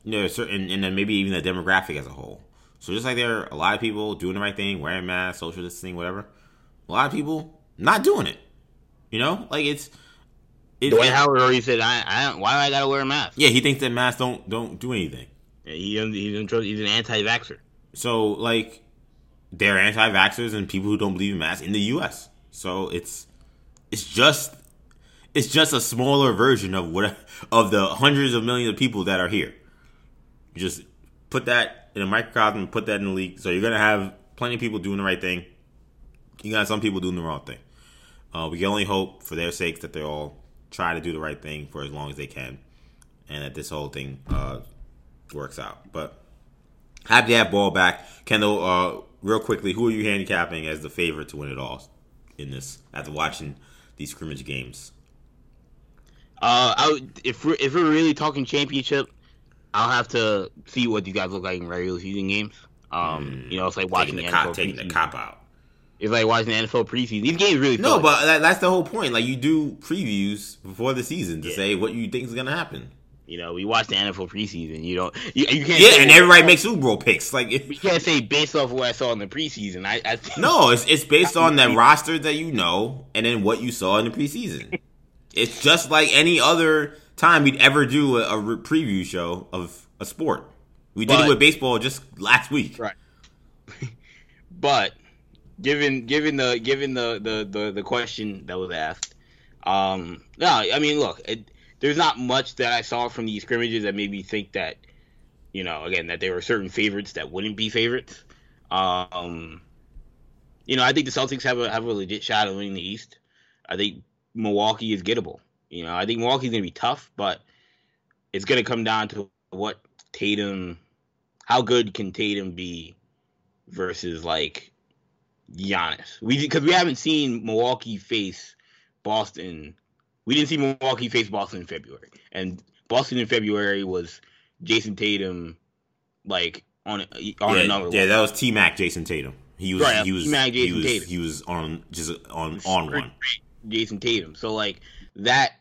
you know, certain and then maybe even the demographic as a whole. So just like there are a lot of people doing the right thing, wearing masks, social distancing, whatever. A lot of people not doing it. You know, like it's. It, Dwight Howard already said, "I, I don't, why do I gotta wear a mask?" yeah, he thinks that masks don't don't do anything. He, he's, he's an anti-vaxxer. So like they're anti-vaxxers and people who don't believe in masks in the US. So it's it's just it's just a smaller version of what of the hundreds of millions of people that are here. You just put that in a microcosm and put that in the league. So you're gonna have plenty of people doing the right thing. You got some people doing the wrong thing. Uh, we can only hope for their sakes that they all try to do the right thing for as long as they can, and that this whole thing uh, works out. But happy to have ball back, Kendall. Uh, real quickly, who are you handicapping as the favorite to win it all in this after watching these scrimmage games? Uh, I if we're if we're really talking championship, I'll have to see what these guys look like in regular season games. Um, you know, it's like watching Taking the, the, cop, taking the cop out. It's like watching the NFL preseason. These games really No, but that, that's the whole point. Like you do previews before the season to Yeah. say what you think is gonna happen. you know we watch the NFL preseason. You don't you, you can't Yeah, and everybody makes Super Bowl picks. Like if you can't say based off what I saw in the preseason. I, I No, it's it's based on the roster that you know and then what you saw in the preseason. It's just like any other time we'd ever do a, a re- preview show of a sport. We did it with baseball just last week. Right. but given given the given the, the, the, the question that was asked, um, no, I mean, look, it, there's not much that I saw from these scrimmages that made me think that, you know, again, that there were certain favorites that wouldn't be favorites. Um, you know, I think the Celtics have a have a legit shot at winning the East. I think Milwaukee is gettable. You know, I think Milwaukee's gonna be tough, but it's gonna come down to what Tatum, how good can Tatum be versus like Giannis. We because we haven't seen Milwaukee face Boston. We didn't see Milwaukee face Boston in February, and Boston in February was Jayson Tatum, like on on Yeah, another. yeah, level. that was T Mac Jayson Tatum. He was Right, he was T-Mac he was Tatum. he was on just on on one. Jayson Tatum. So like that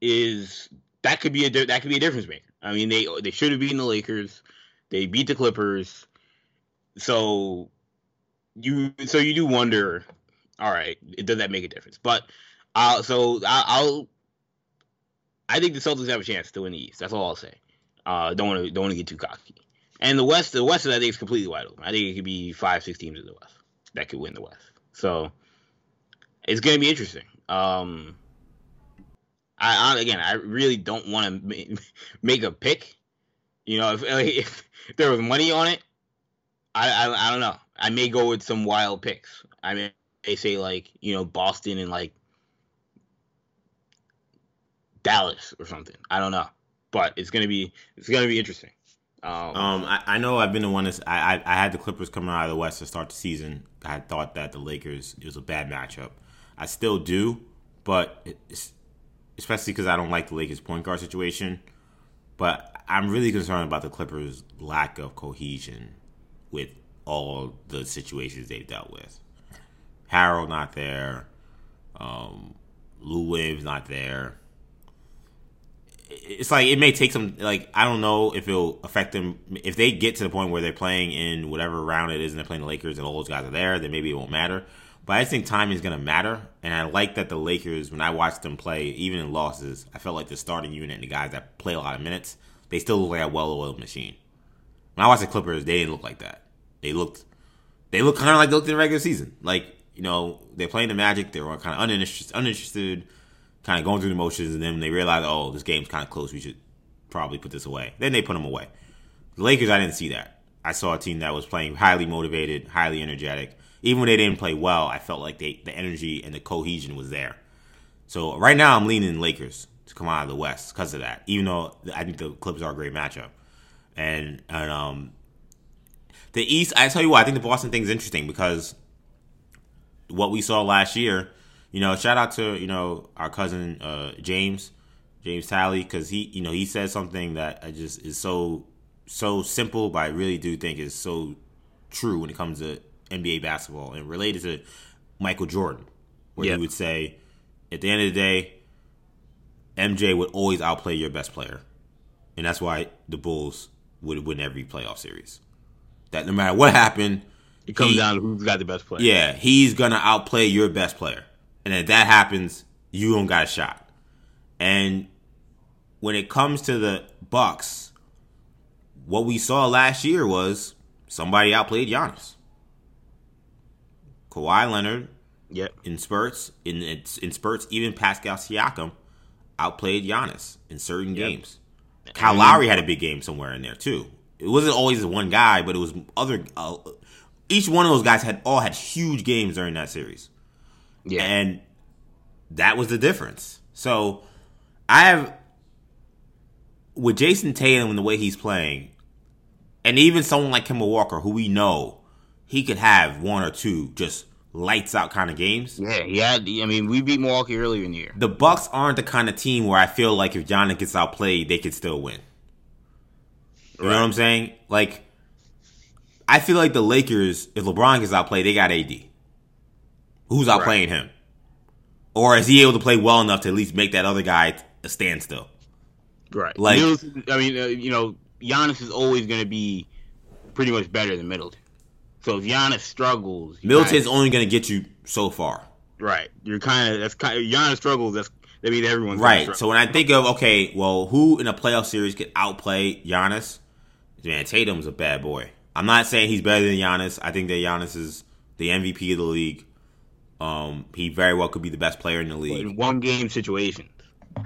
is that could be a that could be a difference maker. I mean they they should have beaten the Lakers. They beat the Clippers. So you so you do wonder. All right, does that make a difference? But uh, so I, I'll. I think the Celtics have a chance to win the East. That's all I'll say. Uh, don't want to don't want to get too cocky. And the West, the West, I think is completely wide open. I think it could be five, six teams in the West that could win the West. So it's going to be interesting. Um, I, I again, I really don't want to make a pick. You know, if, if there was money on it, I, I I don't know. I may go with some wild picks. I mean, they say like you know Boston and like Dallas or something. I don't know, but it's gonna be it's gonna be interesting. Um, um I, I, know I've been the one that's I, I, I had the Clippers coming out of the West to start the season. I thought that the Lakers it was a bad matchup. I still do, but especially because I don't like the Lakers point guard situation. But I'm really concerned about the Clippers' lack of cohesion with all the situations they've dealt with. Harrell not there. Um, Lou Williams not there. It's like it may take some like I don't know if it'll affect them if they get to the point where they're playing in whatever round it is and they're playing the Lakers and all those guys are there, then maybe it won't matter. But I just think timing is going to matter, and I like that the Lakers when I watched them play, even in losses, I felt like the starting unit and the guys that play a lot of minutes, they still look like a well-oiled machine. When I watched the Clippers, they didn't look like that. They looked, they looked kind of like they looked in the regular season. Like you know, they're playing the Magic. They were kind of uninterested, uninterested, kind of going through the motions, and then they realized, oh, this game's kind of close. We should probably put this away. Then they put them away. The Lakers, I didn't see that. I saw a team that was playing highly motivated, highly energetic. Even when they didn't play well, I felt like they, the energy and the cohesion was there. So right now, I'm leaning Lakers to come out of the West because of that. Even though I think the Clippers are a great matchup, and and um, the East. I tell you what, I think the Boston thing is interesting because what we saw last year. You know, shout out to you know our cousin uh, James James Talley because he you know he said something that I just is so so simple, but I really do think is so true when it comes to NBA basketball and related to Michael Jordan, where yep. he would say, at the end of the day, MJ would always outplay your best player, and that's why the Bulls would win every playoff series. That no matter what happened, it comes he, down to who's got the best player. Yeah, he's gonna outplay your best player, and if that happens, you don't got a shot. And when it comes to the Bucks, what we saw last year was somebody outplayed Giannis. Kawhi Leonard, yep. in spurts, in in spurts, even Pascal Siakam outplayed Giannis in certain yep. games. Kyle Lowry had a big game somewhere in there too. It wasn't always one guy, but it was other. Uh, each one of those guys had all had huge games during that series. Yeah, and that was the difference. So I have with Jayson Tatum and the way he's playing, and even someone like Kemba Walker, who we know he could have one or two just lights out kind of games. Yeah, yeah. I mean, we beat Milwaukee earlier in the year. The Bucks aren't the kind of team where I feel like if Giannis gets outplayed, they could still win. You right. know what I'm saying? Like, I feel like the Lakers, if LeBron gets outplayed, they got AD. Who's outplaying right. him? Or is he able to play well enough to at least make that other guy a standstill? Right. Like, I mean, uh, you know, Giannis is always going to be pretty much better than Middleton. So if Giannis struggles, Middleton's only going to get you so far. Right. You're kind of that's kind of Giannis struggles. That's that means everyone's right. So when I think of okay, well, who in a playoff series could outplay Giannis? Man, Tatum's a bad boy. I'm not saying he's better than Giannis. I think that Giannis is the MVP of the league. Um, he very well could be the best player in the league. In one game situations.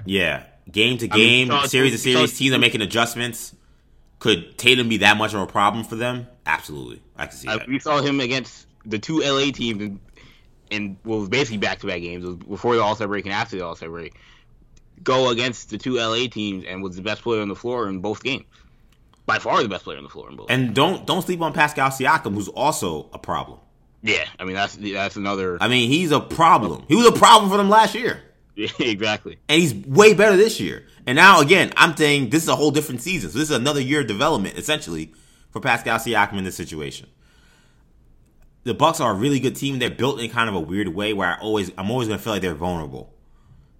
Yeah, game to game, I mean, series to series, teams are making adjustments. Could Tatum be that much of a problem for them? Absolutely, I can see uh, that. We saw him against the two LA teams and, in well, basically back to back games. It was before the All Star break and after the All Star break. Go against the two LA teams and was the best player on the floor in both games. By far the best player on the floor in both. And don't don't sleep on Pascal Siakam, who's also a problem. Yeah, I mean that's that's another. I mean he's a problem. He was a problem for them last year. Yeah, exactly. And he's way better this year. And now again, I'm saying this is a whole different season. So this is another year of development, essentially, for Pascal Siakam in this situation. The Bucks are a really good team. They're built in kind of a weird way where I always I'm always gonna feel like they're vulnerable.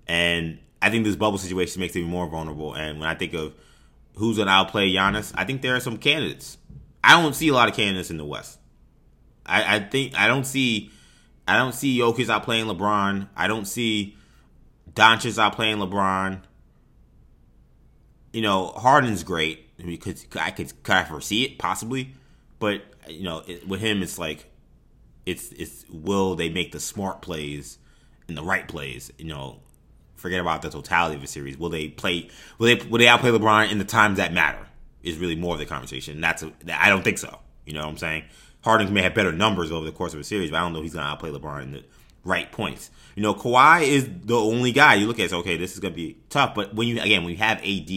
And I think this bubble situation makes them more vulnerable. And when I think of who's gonna outplay Giannis, I think there are some candidates. I don't see a lot of candidates in the West. I, I think I don't see I don't see Jokic outplaying LeBron. I don't see Doncic outplaying LeBron. You know, Harden's great because I could kind of foresee it possibly, but you know, it, with him, it's like it's it's will they make the smart plays and the right plays? You know, forget about the totality of the series. Will they play? Will they will they outplay LeBron in the times that matter? Is really more of the conversation. That's a, I don't think so. You know what I'm saying? Harden may have better numbers over the course of a series, but I don't know if he's going to outplay LeBron in the right points. You know, Kawhi is the only guy you look at. Say, okay, this is going to be tough. But when you again, when you have AD,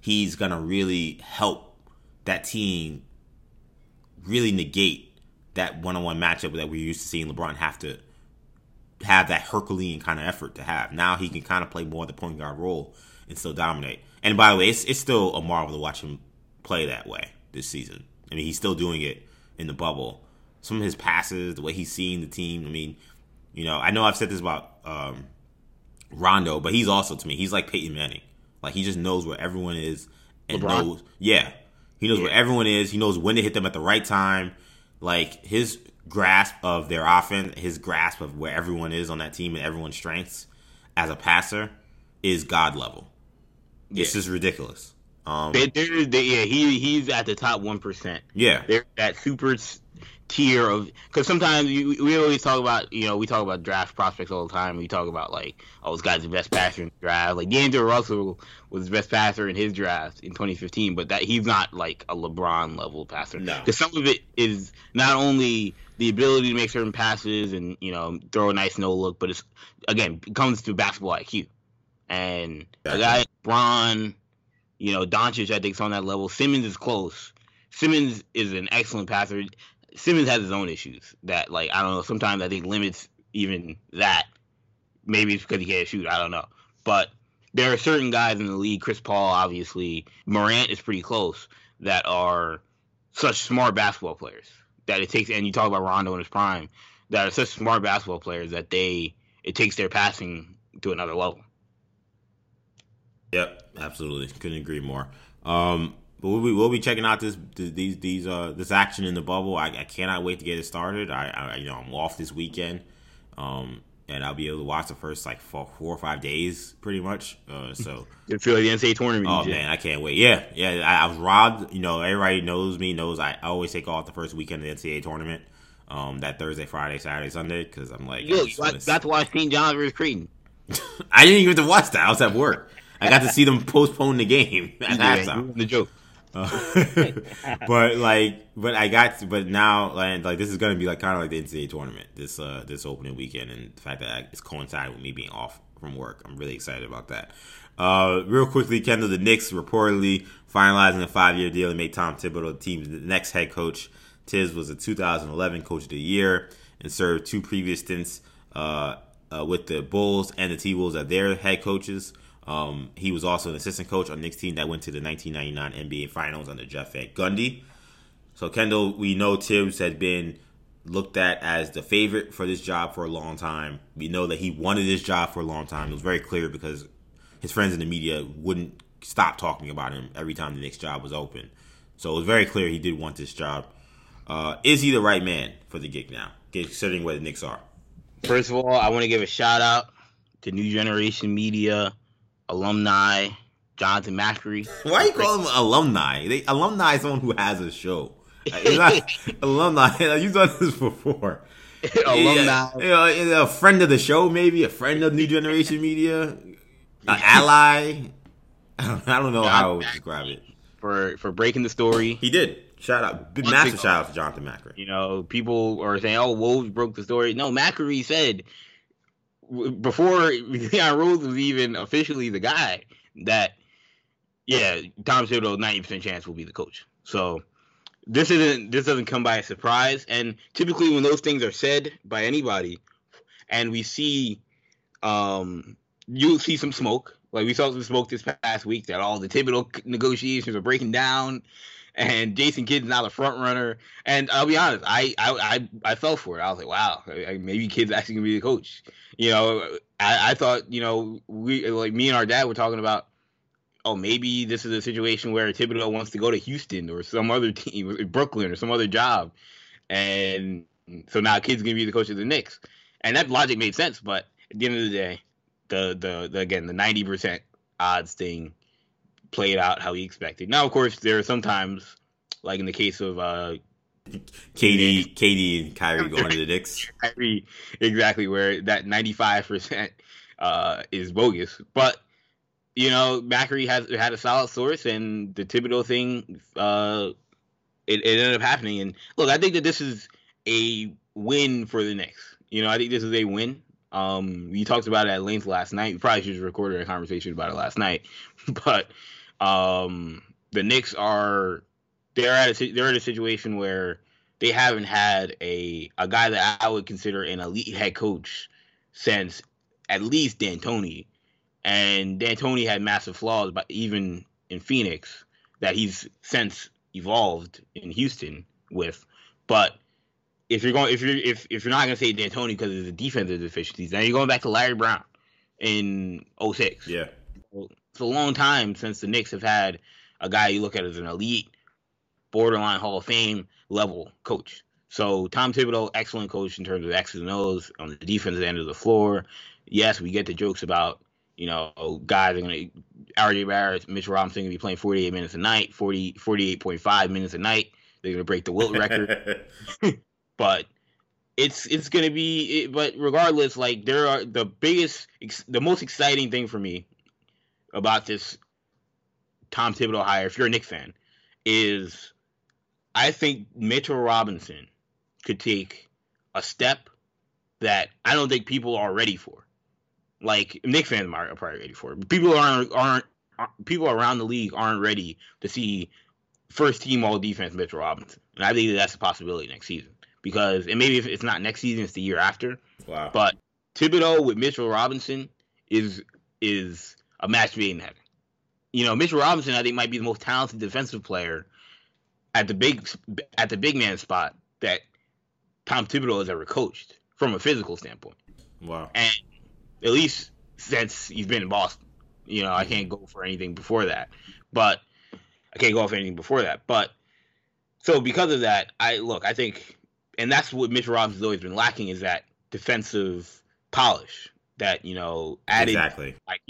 he's going to really help that team really negate that one-on-one matchup that we're used to seeing LeBron have to have that Herculean kind of effort to have. Now he can kind of play more the point guard role and still dominate. And by the way, it's it's still a marvel to watch him play that way this season. I mean, he's still doing it in the bubble. Some of his passes, the way he's seeing the team. I mean, you know, I know I've said this about um, Rondo, but he's also to me, he's like Peyton Manning. Like he just knows where everyone is and LeBron? knows. Yeah, he knows Yeah. where everyone is. He knows when to hit them at the right time. Like his grasp of their offense, his grasp of where everyone is on that team and everyone's strengths as a passer is god level. It's Yeah. just ridiculous. Um, They, they're, yeah, he he's at the top one percent. yeah, They're that super tier of because sometimes you, we always talk about you know we talk about draft prospects all the time. We talk about like oh this guy's the best passer in the draft. Like D'Angelo Russell was the best passer in his draft in 2015, but that he's not like a LeBron level passer. No. because some of it is not only the ability to make certain passes and you know throw a nice no look, but it's again it comes to basketball IQ. And a guy like Bron, you know, Doncic, I think, is on that level. Simmons is close. Simmons is an excellent passer. Simmons has his own issues that, like, I don't know. Sometimes I think limits even that. Maybe it's because he can't shoot. I don't know. But there are certain guys in the league. Chris Paul, obviously. Morant is pretty close. That are such smart basketball players that it takes. And you talk about Rondo in his prime. That are such smart basketball players that they it takes their passing to another level. Yep, absolutely. Couldn't agree more. Um, but we'll be we'll be checking out this these these uh this action in the bubble. I, I cannot wait to get it started. I, I you know I'm off this weekend, um, and I'll be able to watch the first like four, four or five days, pretty much. Uh, so It feel like the NCAA tournament. oh man, I can't wait. Yeah, yeah. I, I was robbed. You know, everybody knows me. Knows I, always take off the first weekend of the NCAA tournament. Um, that Thursday, Friday, Saturday, Sunday, because I'm like, Yo, you got, got to watch St. John's versus Creighton. I didn't even get to watch that. I was at work. I got to see them postpone the game at Yeah, halftime. the joke. But like, but I got, but now like, like this is gonna be like kind of like the NCAA tournament this uh this opening weekend, and the fact that it's coincided with me being off from work, I'm really excited about that. Uh, real quickly, Kendall, the Knicks reportedly finalizing a five year deal and made Tom Thibodeau the team's next head coach. Thibs was a 2011 Coach of the Year and served two previous stints uh, uh, with the Bulls and the T Wolves as their head coaches. Um, he was also an assistant coach on the Knicks team that went to the 1999 NBA Finals under Jeff Van Gundy. So Kendall, we know Thibs had been looked at as the favorite for this job for a long time. We know that he wanted this job for a long time. It was very clear because his friends in the media wouldn't stop talking about him every time the Knicks job was open. So it was very clear he did want this job. Uh, is he the right man for the gig now, considering where the Knicks are? First of all, I want to give a shout out to New Generation Media, alumni, Jonathan Macri. Why you call him alumni? They, alumni is someone who has a show. Uh, not alumni. You've done this before. alumni. Yeah, you know, a friend of the show, maybe a friend of New Generation Media, an ally. I don't, know how I would describe it. for for breaking the story. He did. Shout out, big massive shout out to Jonathan Macri. You know, people are saying, "Oh, Woj broke the story." No, Macri said before Leon Rose was even officially the guy that, yeah, Tom Thibodeau ninety percent chance will be the coach. So this isn't this doesn't come by a surprise. And typically, when those things are said by anybody, and we see, um, you'll see some smoke. Like we saw some smoke this past week that all the Thibodeau negotiations are breaking down and Jason Kidd's not a front runner. And I'll be honest, I I I, I fell for it. I was like, wow, maybe Kidd's actually gonna be the coach. You know, I, I thought, you know, we like me and our dad were talking about, oh, maybe this is a situation where Thibodeau wants to go to Houston or some other team, Brooklyn or some other job, and so now Kidd's gonna be the coach of the Knicks, and that logic made sense. But at the end of the day, the the, the again the ninety percent odds thing played out how he expected. Now, of course, there are sometimes, like in the case of uh, Katie, KD, and Kyrie going to the Knicks. Kyrie, exactly where that ninety five percent uh, is bogus. But you know, Macri has had a solid source, and the Thibodeau thing, uh, it, it ended up happening. And look, I think that this is a win for the Knicks. You know, I think this is a win. Um, we talked about it at length last night. We probably should have recorded a conversation about it last night, but um, the Knicks are they're at a they're in a situation where they haven't had a a guy that I would consider an elite head coach since at least D'Antoni, and D'Antoni had massive flaws, but even in Phoenix that he's since evolved in Houston with. But if you're going, if you're if, if you're not going to say D'Antoni because of the defensive deficiencies, then you're going back to Larry Brown in 06. Yeah, it's a long time since the Knicks have had a guy you look at as an elite, borderline Hall of Fame level coach. So Tom Thibodeau, excellent coach in terms of X's and O's on the defensive end of the floor. Yes, we get the jokes about you know guys are going to RJ Barrett, Mitchell Robinson going to be playing 48 minutes a night, 40 48.5 minutes a night. They're going to break the Wilt record. but it's it's going to be but regardless like there are the biggest the most exciting thing for me about this Tom Thibodeau hire if you're a Knicks fan is I think Mitchell Robinson could take a step that I don't think people are ready for. Like Knicks fans are probably ready for. People aren't aren't people around the league aren't ready to see first team all defense Mitchell Robinson, and I think that that's a possibility next season because and maybe if it's not next season, it's the year after. Wow. But Thibodeau with Mitchell Robinson is is a match made in heaven. You know, Mitchell Robinson I think might be the most talented defensive player at the big at the big man spot that Tom Thibodeau has ever coached from a physical standpoint. Wow. And at least since he's been in Boston. You know, I can't go for anything before that. But I can't go off anything before that. But so because of that, I look, I think and that's what Mitch Robinson's always been lacking is that defensive polish that, you know, added exactly. like.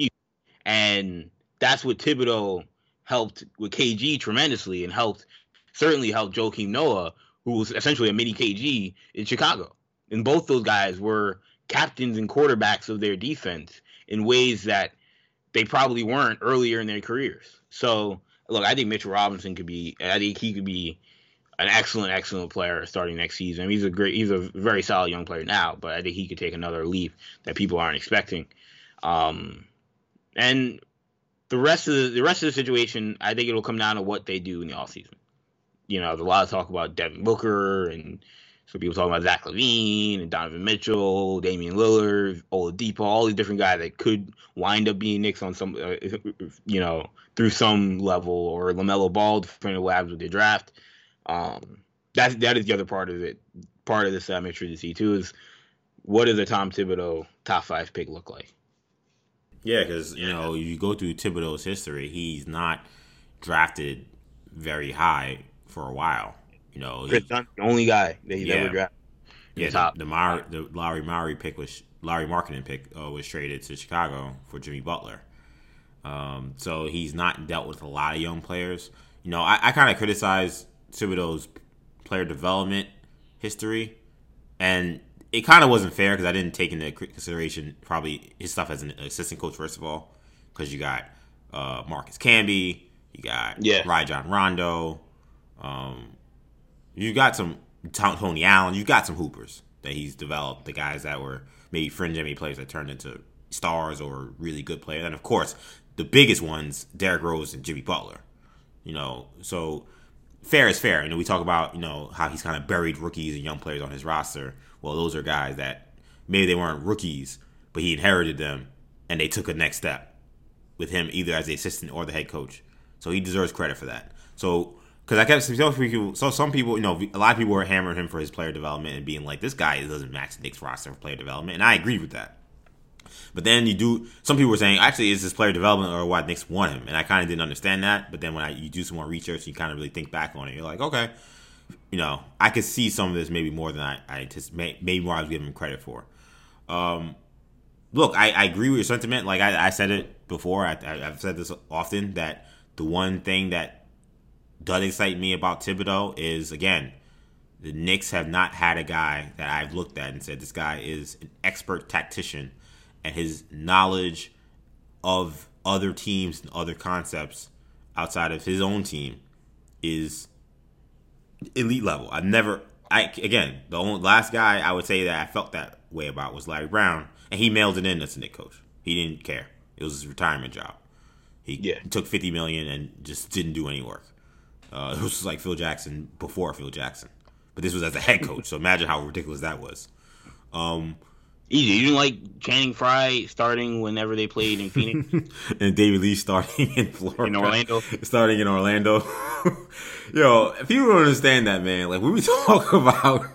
And that's what Thibodeau helped with KG tremendously and helped certainly helped Joakim Noah, who was essentially a mini KG in Chicago. And both those guys were captains and quarterbacks of their defense in ways that they probably weren't earlier in their careers. So, look, I think Mitchell Robinson could be. I think he could be an excellent, excellent player starting next season. He's a great, he's a very solid young player now, but I think he could take another leap that people aren't expecting. Um, and the rest of the, the rest of the situation, I think it'll come down to what they do in the offseason. You know, there's a lot of talk about Devin Booker and some people talking about Zach LaVine and Donovan Mitchell, Damian Lillard, Oladipo, all these different guys that could wind up being Knicks on some, uh, you know, through some level, or LaMelo Ball, depending on what happens with their draft. Um, that that is the other part of it. Part of this I'm interested to see too is what does a Tom Thibodeau top five pick look like? Yeah, because you know you go through Thibodeau's history, he's not drafted very high for a while. You know, Kris Dunn, the only guy that he's Yeah. ever drafted. yeah, top. the, the, Maury, the Lowry Maury pick was Lauri Markkanen pick uh, was traded to Chicago for Jimmy Butler. Um, so he's not dealt with a lot of young players. You know, I, I kind of criticize Thibodeau's player development history, and it kind of wasn't fair because I didn't take into consideration probably his stuff as an assistant coach first of all, because you got uh, Marcus Camby, you got Yeah. Rajon Rondo, um, you got some Tony Allen, you got some hoopers that he's developed, the guys that were maybe fringe NBA players that turned into stars or really good players, and of course the biggest ones, Derrick Rose and Jimmy Butler. You know, so fair is fair. You know, we talk about you know how he's kind of buried rookies and young players on his roster. Well, those are guys that maybe they weren't rookies, but he inherited them and they took a next step with him either as the assistant or the head coach. So he deserves credit for that. So because I kept some people, so some people, you know, a lot of people were hammering him for his player development and being like, this guy doesn't match the Knicks roster for player development, and I agree with that. But then you do. Some people were saying, actually, is this player development or why Knicks want him? And I kind of didn't understand that. But then when I, you do some more research, you kind of really think back on it. You're like, okay, you know, I could see some of this maybe more than I, I anticipate, maybe more I was giving him credit for. Um, look, I, I agree with your sentiment. Like I, I said it before. I, I, I've said this often that the one thing that does excite me about Thibodeau is again, the Knicks have not had a guy that I've looked at and said this guy is an expert tactician, and his knowledge of other teams and other concepts outside of his own team is elite level. I've never, I again, the only last guy I would say that I felt that way about was Larry Brown, and he mailed it in as a Knick coach. He didn't care. It was his retirement job. He Yeah. took fifty million and just didn't do any work. Uh, it was like Phil Jackson before Phil Jackson, but this was as a head coach. So imagine how ridiculous that was. Um, Easy. You didn't like Channing Frye starting whenever they played in Phoenix, and David Lee starting in Florida, in Orlando. starting in Orlando. Yo, if you don't understand that, man, like when we talk about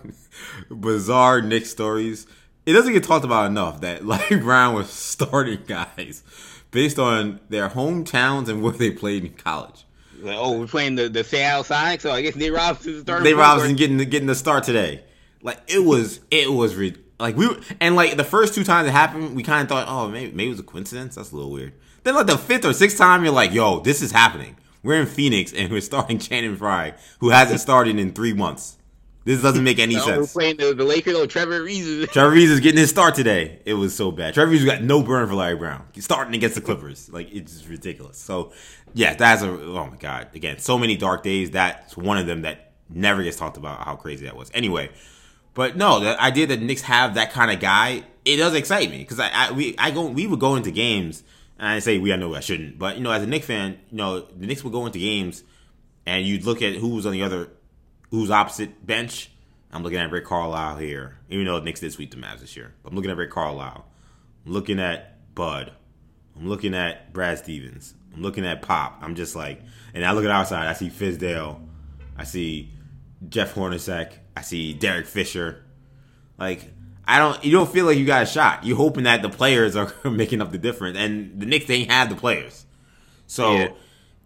bizarre Knick stories, it doesn't get talked about enough that Larry Brown was starting guys based on their hometowns and where they played in college. Like, oh, we're playing the, the Seattle Sonics, so oh, I guess Nate Robinson's starting. Guard. Robinson getting getting the start today. Like it was, it was re- like we were, and like the first two times it happened, we kind of thought, oh, maybe maybe it was a coincidence. That's a little weird. Then like the fifth or sixth time, you're like, yo, this is happening. We're in Phoenix and we're starting Channing Frye, who hasn't started in three months. This doesn't make any we're sense. playing the, the Lakers. Oh, Trevor Reeves. Trevor Reeves is getting his start today. It was so bad. Trevor Reeves got no burn for Larry Brown. He's starting against the Clippers. Like it's ridiculous. So yeah, that's a oh my god. Again, so many dark days. That's one of them that never gets talked about how crazy that was. Anyway, but no, the idea that Knicks have that kind of guy, it does excite me because I, I we I go we would go into games and I say we I know I shouldn't, but you know as a Knicks fan, you know the Knicks would go into games and you'd look at who was on the other who's opposite bench. I'm looking at Rick Carlisle here, even though the Knicks did sweep the Mavs this year. I'm looking at Rick Carlisle. I'm looking at Bud. I'm looking at Brad Stevens. I'm looking at Pop. I'm just like, and I look at outside. I see Fizdale. I see Jeff Hornacek. I see Derek Fisher. Like, I don't. You don't feel like you got a shot. You're hoping that the players are making up the difference, and the Knicks ain't have the players. So, Yeah.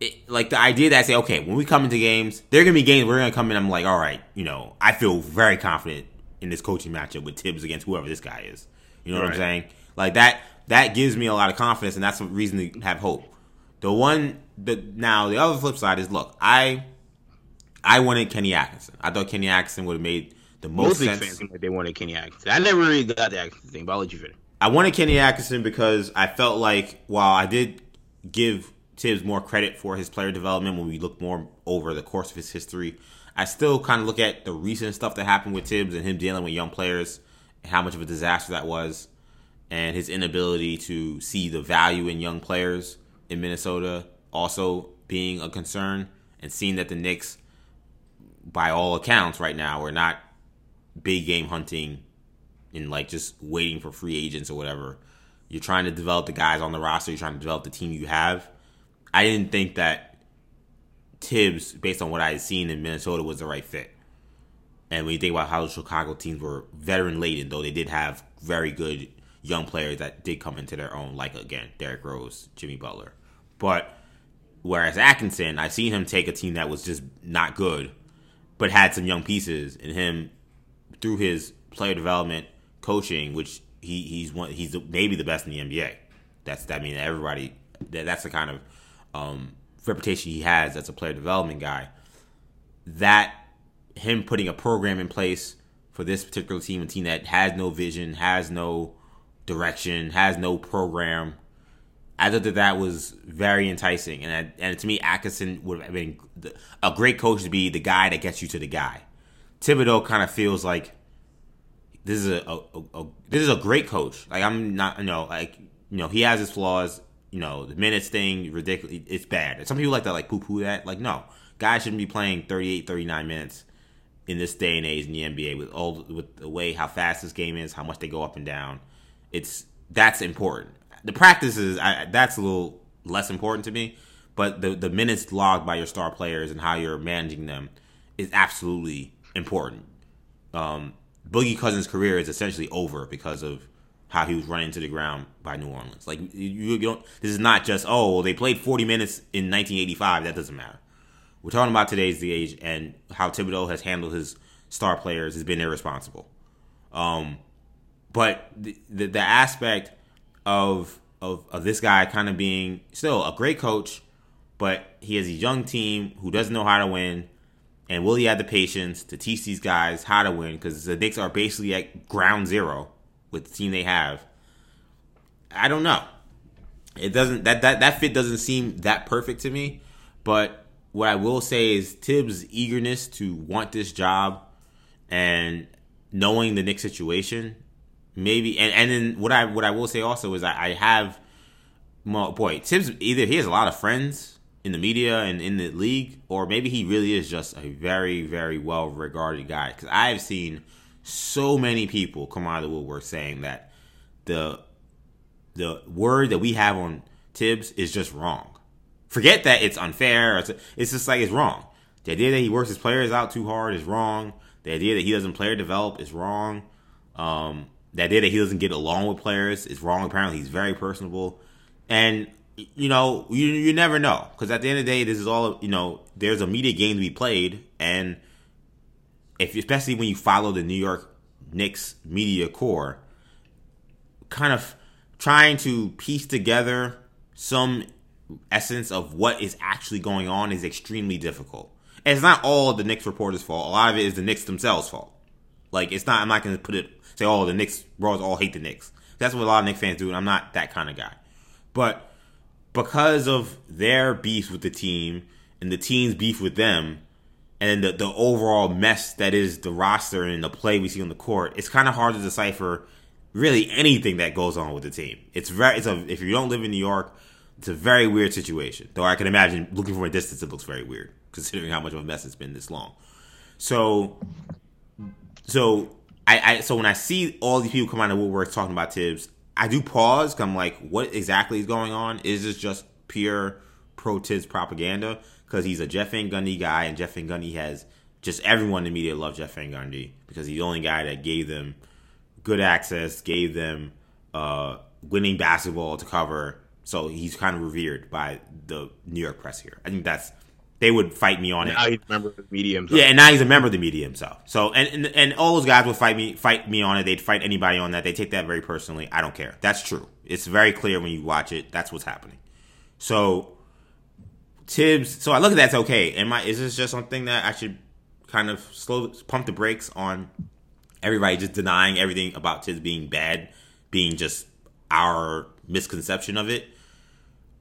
it, like the idea that I say, okay, when we come into games, there are gonna be games we're gonna come in. I'm like, all right, you know, I feel very confident in this coaching matchup with Thibs against whoever this guy is. You know what I'm saying? Like that. That gives me a lot of confidence, and that's a reason to have hope. The one, the now the other flip side is, look, I, I wanted Kenny Atkinson. I thought Kenny Atkinson would have made the most Most sense. fans like they wanted Kenny Atkinson. I never really got the Atkinson thing, but I'll let you finish. I wanted Kenny Atkinson because I felt like while I did give Thibs more credit for his player development when we look more over the course of his history, I still kind of look at the recent stuff that happened with Thibs and him dealing with young players and how much of a disaster that was, and his inability to see the value in young players in Minnesota also being a concern, and seeing that the Knicks, by all accounts, right now we're not big game hunting and like just waiting for free agents or whatever. You're trying to develop the guys on the roster. You're trying to develop the team you have. I didn't think that Thibs, based on what I had seen in Minnesota, was the right fit. And when you think about how the Chicago teams were veteran laden, though they did have very good young players that did come into their own, like again Derrick Rose, Jimmy Butler. But whereas Atkinson, I've seen him take a team that was just not good, but had some young pieces, and him through his player development coaching, which he, he's one he's maybe the best in the NBA. That's I mean everybody that, that's the kind of um, reputation he has as a player development guy. That him putting a program in place for this particular team, a team that has no vision, has no direction, has no program. I thought that that was very enticing, and I, and to me, Atkinson would have been a great coach to be the guy that gets you to the guy. Thibodeau kind of feels like this is a, a, a, a this is a great coach. Like I'm not, you know, like you know, he has his flaws. You know, the minutes thing, ridiculous. It's bad. Some people like to like poo poo that. Like, no, guys shouldn't be playing 38, 39 minutes in this day and age in the NBA with all with the way how fast this game is, how much they go up and down. It's that's important. The practices, I, that's a little less important to me. But the the minutes logged by your star players and how you're managing them is absolutely important. Um, Boogie Cousins' career is essentially over because of how he was running into the ground by New Orleans. Like you, you don't. This is not just oh well, they played 40 minutes in 1985. That doesn't matter. We're talking about today's the age and how Thibodeau has handled his star players has been irresponsible. Um, but the, the the aspect of of of this guy kind of being still a great coach, but he has a young team who doesn't know how to win. And will he have the patience to teach these guys how to win? Because the Knicks are basically at ground zero with the team they have. I don't know. It doesn't that that that fit doesn't seem that perfect to me. But what I will say is Thibs' eagerness to want this job and knowing the Knicks situation, maybe and, and then what I what I will say also is I, I have well, boy, Thibs either he has a lot of friends in the media and in the league, or maybe he really is just a very, very well regarded guy. Because I've seen so many people come out of the woodwork saying that the the word that we have on Thibs is just wrong. Forget that it's unfair. It's, it's just like it's wrong. The idea that he works his players out too hard is wrong. The idea that he doesn't player develop is wrong. Um, the idea that he doesn't get along with players is wrong. Apparently, he's very personable, and you know you you never know because at the end of the day, this is all you know. There's a media game to be played, and if especially when you follow the New York Knicks media corps, kind of trying to piece together some essence of what is actually going on is extremely difficult. And it's not all the Knicks reporters' fault. A lot of it is the Knicks themselves' fault. Like it's not. I'm not going to put it say, "Oh, the Knicks bros all oh, hate the Knicks." That's what a lot of Knicks fans do, and I'm not that kind of guy. But because of their beef with the team and the team's beef with them, and the the overall mess that is the roster and the play we see on the court, it's kind of hard to decipher really anything that goes on with the team. It's very it's a if you don't live in New York, it's a very weird situation. Though I can imagine looking from a distance, it looks very weird considering how much of a mess it's been this long. So, so I, I so when I see all these people come out of woodwork talking about Thibs, I do pause. Cause I'm like, what exactly is going on? Is this just pure pro Thibs propaganda? Because he's a Jeff Van Gundy guy, and Jeff Van Gundy has just everyone in the media love Jeff Van Gundy because he's the only guy that gave them good access, gave them uh, winning basketball to cover. So he's kind of revered by the New York press here. I think that's they would fight me on now it. he's a member of the media himself. Yeah, and now he's a member of the media himself. So and, and and all those guys would fight me fight me on it. They'd fight anybody on that. They take that very personally. I don't care. That's true. It's very clear when you watch it. That's what's happening. So Thibs. So I look at that's okay. Am I? Is this just something that I should kind of slow pump the brakes on? Everybody just denying everything about Thibs being bad, being just our misconception of it.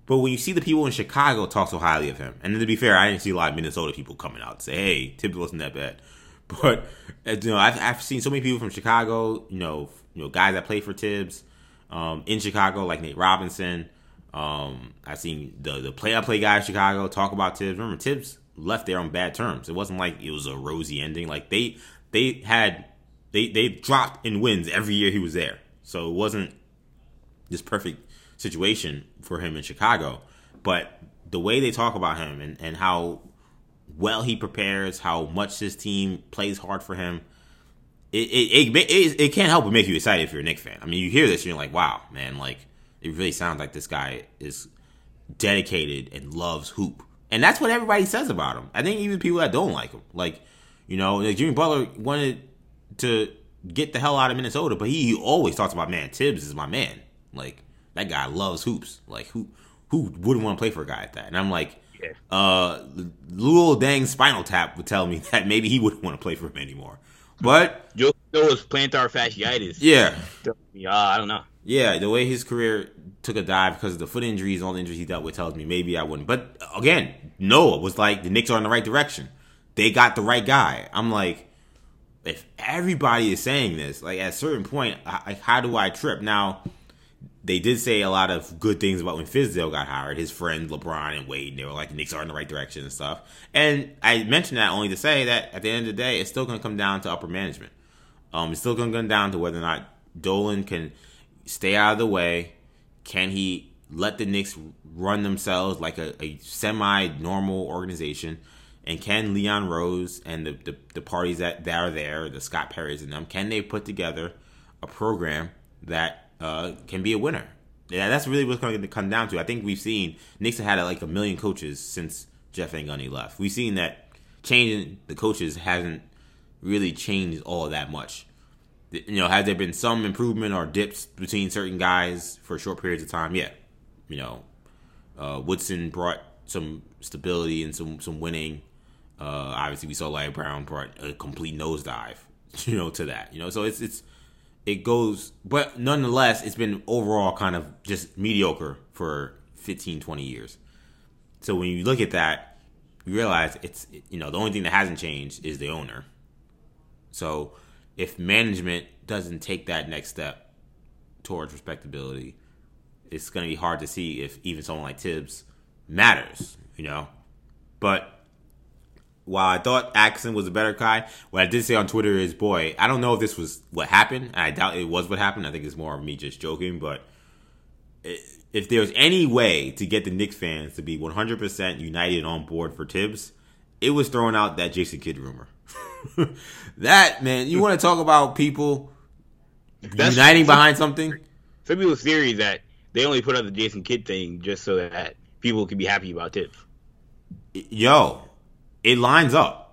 But when you see the people in Chicago talk so highly of him, and then to be fair, I didn't see a lot of Minnesota people coming out and say, "Hey, Thibs wasn't that bad." But you know, I've, I've seen so many people from Chicago, you know, you know, guys that play for Thibs um, in Chicago, like Nate Robinson. Um, I've seen the the play I play guy in Chicago talk about Thibs. Remember, Thibs left there on bad terms. It wasn't like it was a rosy ending. Like they they had they they dropped in wins every year he was there. So it wasn't this perfect situation for him in Chicago. But the way they talk about him and, and how well he prepares, how much his team plays hard for him, it it, it, it, it can't help but make you excited if you're a Knicks fan. I mean, you hear this and you're like, wow, man, like it really sounds like this guy is dedicated and loves hoop. And that's what everybody says about him. I think even people that don't like him, like, you know, like Jimmy Butler wanted to get the hell out of Minnesota, but he, he always talks about, man, Thibs is my man. Like, that guy loves hoops. Like, who who wouldn't want to play for a guy like that? And I'm like, Yeah. uh, little dang Spinal Tap would tell me that maybe he wouldn't want to play for him anymore. But Joe was plantar fasciitis. yeah, Yeah, I don't know. yeah, the way his career took a dive because of the foot injuries, all the injuries he dealt with, tells me maybe I wouldn't. But again, Noah was like the Knicks are in the right direction. They got the right guy. I'm like, if everybody is saying this, like at a certain point, I, how do I trip? Now, they did say a lot of good things about when Fizdale got hired. His friends LeBron and Wade, and they were like the Knicks are in the right direction and stuff. And I mentioned that only to say that at the end of the day, it's still going to come down to upper management. Um, it's still going to come down to whether or not Dolan can stay out of the way. Can he let the Knicks run themselves like a, a semi-normal organization? And can Leon Rose and the, the, the parties that, that are there, the Scott Perrys and them, can they put together a program that uh, can be a winner? Yeah, that's really what's going to come down to. I think we've seen have had like a million coaches since Jeff Van Gundy left. We've seen that changing the coaches hasn't really changed all that much. You know, has there been some improvement or dips between certain guys for short periods of time? Yeah. You know, uh, Woodson brought some stability and some some winning. Uh, obviously, we saw Larry Brown brought a complete nosedive, you know, to that. You know, so it's it's it goes, but nonetheless, it's been overall kind of just mediocre for 15, 20 years. So when you look at that, you realize it's you know the only thing that hasn't changed is the owner. So if management doesn't take that next step towards respectability, it's going to be hard to see if even someone like Thibs matters, you know. But while I thought Atkinson was a better guy, what I did say on Twitter is, boy, I don't know if this was what happened. I doubt it was what happened. I think it's more of me just joking. But if there's any way to get the Knicks fans to be 100% united on board for Thibs, it was throwing out that Jason Kidd rumor. that man, you want to talk about people That's, uniting behind something? Some people's theory that they only put out the Jason Kidd thing just so that people can be happy about Thibs. Yo, it lines up.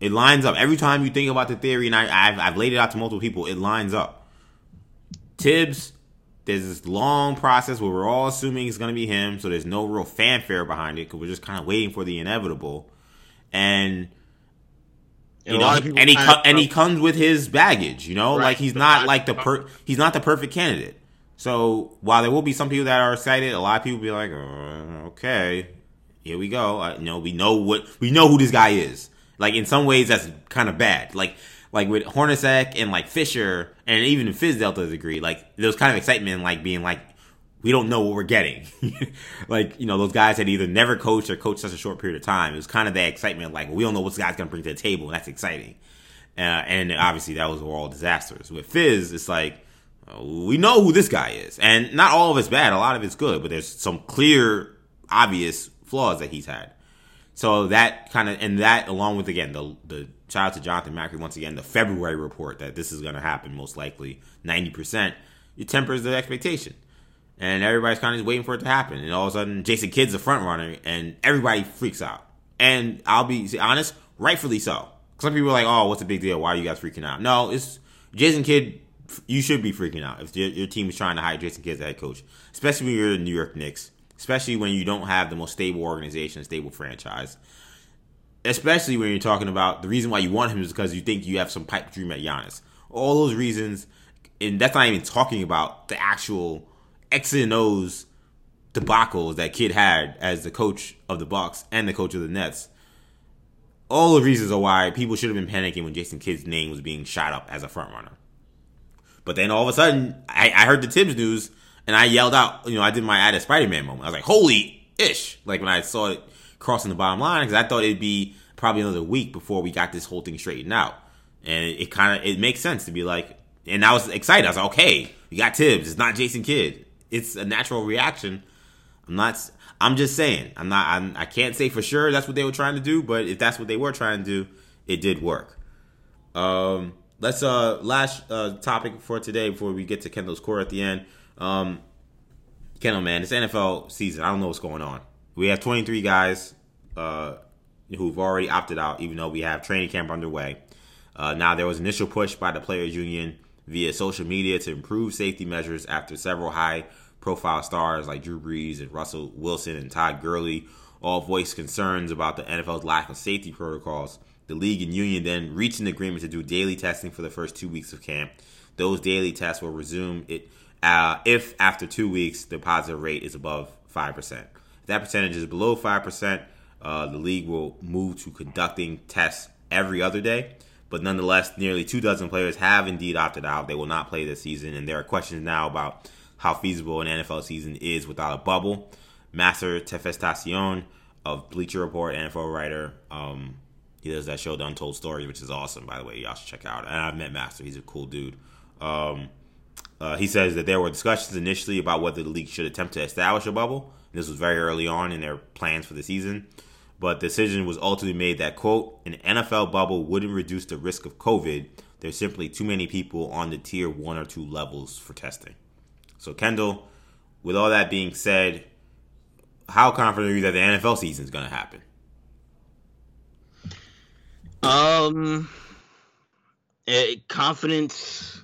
It lines up every time you think about the theory, and I, have I've laid it out to multiple people. It lines up. Thibs, there's this long process where we're all assuming it's going to be him, so there's no real fanfare behind it because we're just kind of waiting for the inevitable. And you know, and he and he comes with his baggage. You know, right. like he's not like the per he's not the perfect candidate. So while there will be some people that are excited, a lot of people be like, uh, okay, here we go. Uh, you know, we know what we know who this guy is. Like in some ways, that's kind of bad. Like like with Hornacek and like Fisher and even Fizdale to a degree, like there was kind of excitement, like being like, we don't know what we're getting. like, you know, those guys had either never coached or coached such a short period of time. It was kind of that excitement, like, we don't know what this guy's going to bring to the table, and that's exciting. Uh, and obviously, that was all disasters. With Fizz, it's like, we know who this guy is. And not all of it's bad, a lot of it's good, but there's some clear, obvious flaws that he's had. So that kind of, and that along with, again, the, the shout out to Jonathan Macri once again, the February report that this is going to happen most likely, 90%, it tempers the expectation and everybody's kind of just waiting for it to happen. And all of a sudden, Jason Kidd's the front runner, and everybody freaks out. And I'll be honest, rightfully so. Some people are like, "Oh, what's the big deal? Why are you guys freaking out?" No, it's Jason Kidd. You should be freaking out if your, your team is trying to hire Jason Kidd as head coach, especially when you're the New York Knicks, especially when you don't have the most stable organization, stable franchise. Especially when you're talking about the reason why you want him is because you think you have some pipe dream at Giannis. All those reasons, and that's not even talking about the actual X and O's debacles that Kidd had as the coach of the Bucks and the coach of the Nets. All the reasons are why people should have been panicking when Jason Kidd's name was being shot up as a front runner. But then all of a sudden, I, I heard the Thibs news and I yelled out, you know, I did my ad at Spider Man moment. I was like, holy ish. Like when I saw it crossing the bottom line, because I thought it'd be probably another week before we got this whole thing straightened out. And it, it kind of, it makes sense to be like, and I was excited. I was like, okay, we got Thibs. It's not Jason Kidd it's a natural reaction. I'm not. I'm just saying. I'm not. I'm, I can't say for sure that's what they were trying to do, but if that's what they were trying to do, it did work. Um, let's uh last uh topic for today before we get to Kendall's core at the end. Um, Kendall, man, it's NFL season. I don't know what's going on. We have 23 guys uh who've already opted out, even though we have training camp underway. Uh, now there was initial push by the players union via social media to improve safety measures after several high profile stars like Drew Brees and Russell Wilson and Todd Gurley all voiced concerns about the NFL's lack of safety protocols. The league and union then reached an agreement to do daily testing for the first two weeks of camp. Those daily tests will resume it uh, if after two weeks the positive rate is above five percent. If that percentage is below five percent, uh, the league will move to conducting tests every other day. But nonetheless, nearly two dozen players have indeed opted out. They will not play this season, and there are questions now about how feasible an NFL season is without a bubble. Master Tesfatsion of Bleacher Report, NFL writer, um, he does that show, The Untold Story, which is awesome, by the way. Y'all should check out. And I've met Master; he's a cool dude. Um, uh, he says that there were discussions initially about whether the league should attempt to establish a bubble. This was very early on in their plans for the season but the decision was ultimately made that quote an NFL bubble wouldn't reduce the risk of COVID. There's simply too many people on the tier one or two levels for testing. So Kendall, with all that being said, how confident are you that the NFL season is going to happen? Um, eh, confidence.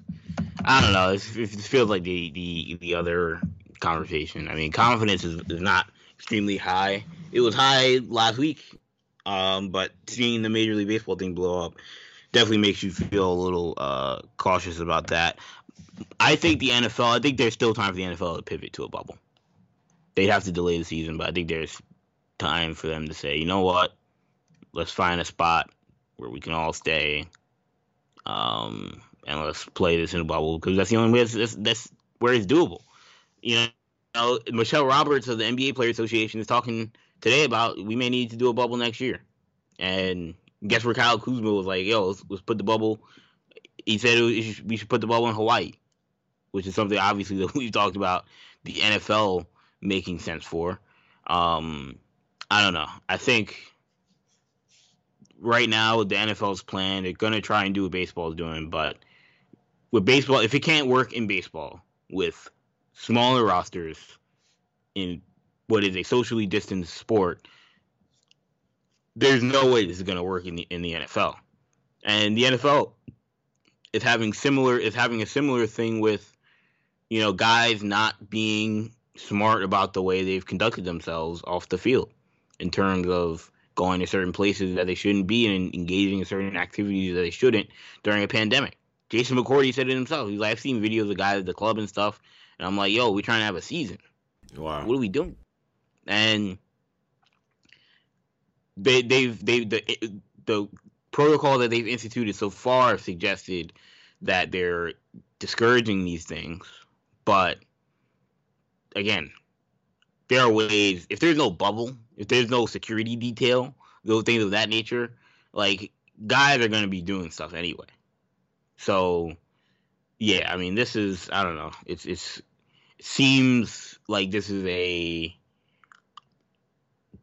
I don't know. It, it feels like the the the other conversation. I mean, confidence is, is not extremely high. It was high last week, um, but seeing the Major League Baseball thing blow up definitely makes you feel a little uh, cautious about that. I think the NFL. I think there's still time for the NFL to pivot to a bubble. They'd have to delay the season, but I think there's time for them to say, you know what, let's find a spot where we can all stay, um, and let's play this in a bubble because that's the only way. That's, that's where it's doable. You know, Michelle Roberts of the NBA Player Association is talking today about we may need to do a bubble next year, and guess where Kyle Kuzma was like, "Yo, let's, let's put the bubble." He said was, we should put the bubble in Hawaii, which is something obviously that we've talked about the NFL making sense for. Um, I don't know. I think right now the NFL's plan, they're gonna try and do what baseball's doing, but with baseball, if it can't work in baseball with smaller rosters in what is a socially distanced sport, there's no way this is gonna work in the in the NFL. And the NFL is having similar is having a similar thing with, you know, guys not being smart about the way they've conducted themselves off the field in terms of going to certain places that they shouldn't be and engaging in certain activities that they shouldn't during a pandemic. Jason McCourty said it himself. He's like, I've seen videos of guys at the club and stuff, and I'm like, yo, we're trying to have a season. Wow. What are we doing? And they they've they the the protocol that they've instituted so far suggested that they're discouraging these things, but again, there are ways. If there's no bubble, if there's no security detail, those things of that nature, like guys are gonna be doing stuff anyway. So, yeah, I mean, this is I don't know. It's it's it seems like this is a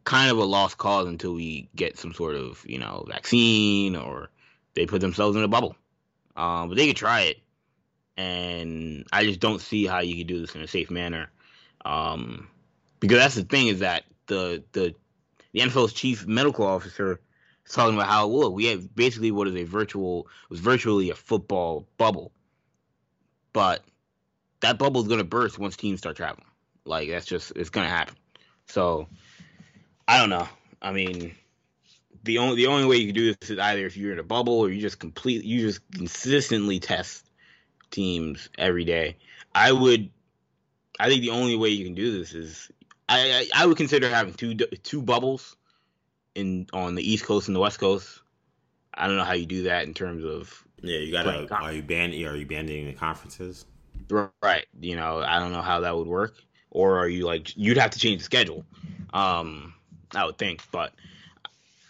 kind of a lost cause until we get some sort of you know vaccine or they put themselves in a bubble. Um, but they could try it, and I just don't see how you could do this in a safe manner. Um, because that's the thing is that the the the NFL's chief medical officer talking about how look we have basically what is a virtual was virtually a football bubble, but that bubble is going to burst once teams start traveling. Like that's just it's going to happen. So I don't know. I mean, the only the only way you can do this is either if you're in a bubble or you just complete you just consistently test teams every day. I would. I think the only way you can do this is I, I, I would consider having two two bubbles in on the East Coast and the West Coast. I don't know how you do that in terms of yeah. You gotta are you banning are you banning the conferences? Right. You know I don't know how that would work. Or are you like you'd have to change the schedule? Um, I would think, but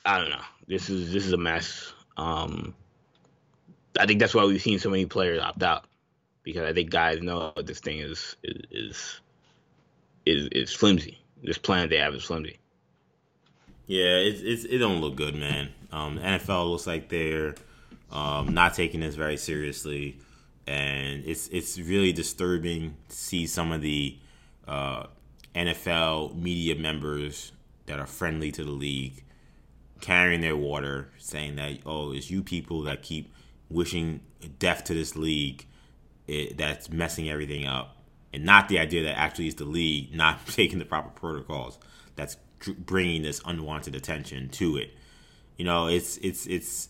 I don't know. This is this is a mess. Um, I think that's why we've seen so many players opt out because I think guys know this thing is is is is flimsy. This plan they have is flimsy. Yeah, it's, it don't look good, man. Um, NFL looks like they're um, not taking this very seriously, and it's it's really disturbing to see some of the uh, NFL media members that are friendly to the league carrying their water, saying that oh, it's you people that keep wishing death to this league it, that's messing everything up, and not the idea that actually it's the league not taking the proper protocols. That's bringing this unwanted attention to it. You know, it's it's it's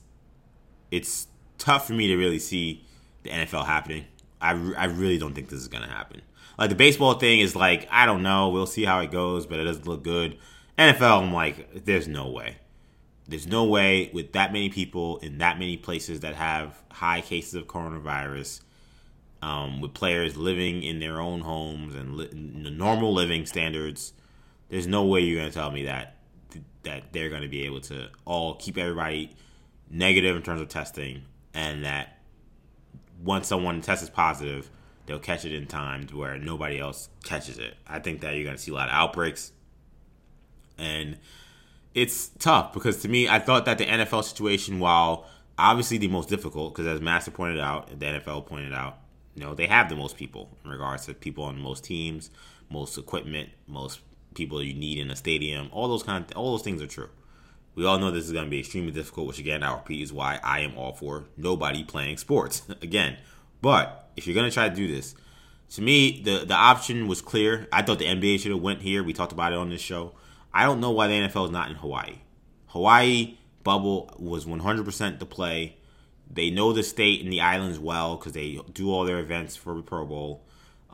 it's tough for me to really see the NFL happening. I, I really don't think this is gonna happen. Like the baseball thing is like I don't know. We'll see how it goes, but it doesn't look good. NFL, I'm like, there's no way. There's no way with that many people in that many places that have high cases of coronavirus, um, with players living in their own homes and li- normal living standards. There's no way you're gonna tell me that that they're gonna be able to all keep everybody negative in terms of testing, and that once someone tests positive, they'll catch it in times where nobody else catches it. I think that you're gonna see a lot of outbreaks, and it's tough because to me, I thought that the NFL situation, while obviously the most difficult, because as Master pointed out and the NFL pointed out, you know, they have the most people in regards to people on most teams, most equipment, most people you need in a stadium. All those kind, of, all those things are true. We all know this is going to be extremely difficult, which again, I'll repeat, is why I am all for nobody playing sports again. But if you're going to try to do this, to me, the the option was clear. I thought the NBA should have went here. We talked about it on this show. I don't know why the NFL is not in Hawaii. Hawaii bubble was 100% the play. They know the state and the islands well because they do all their events for the Pro Bowl.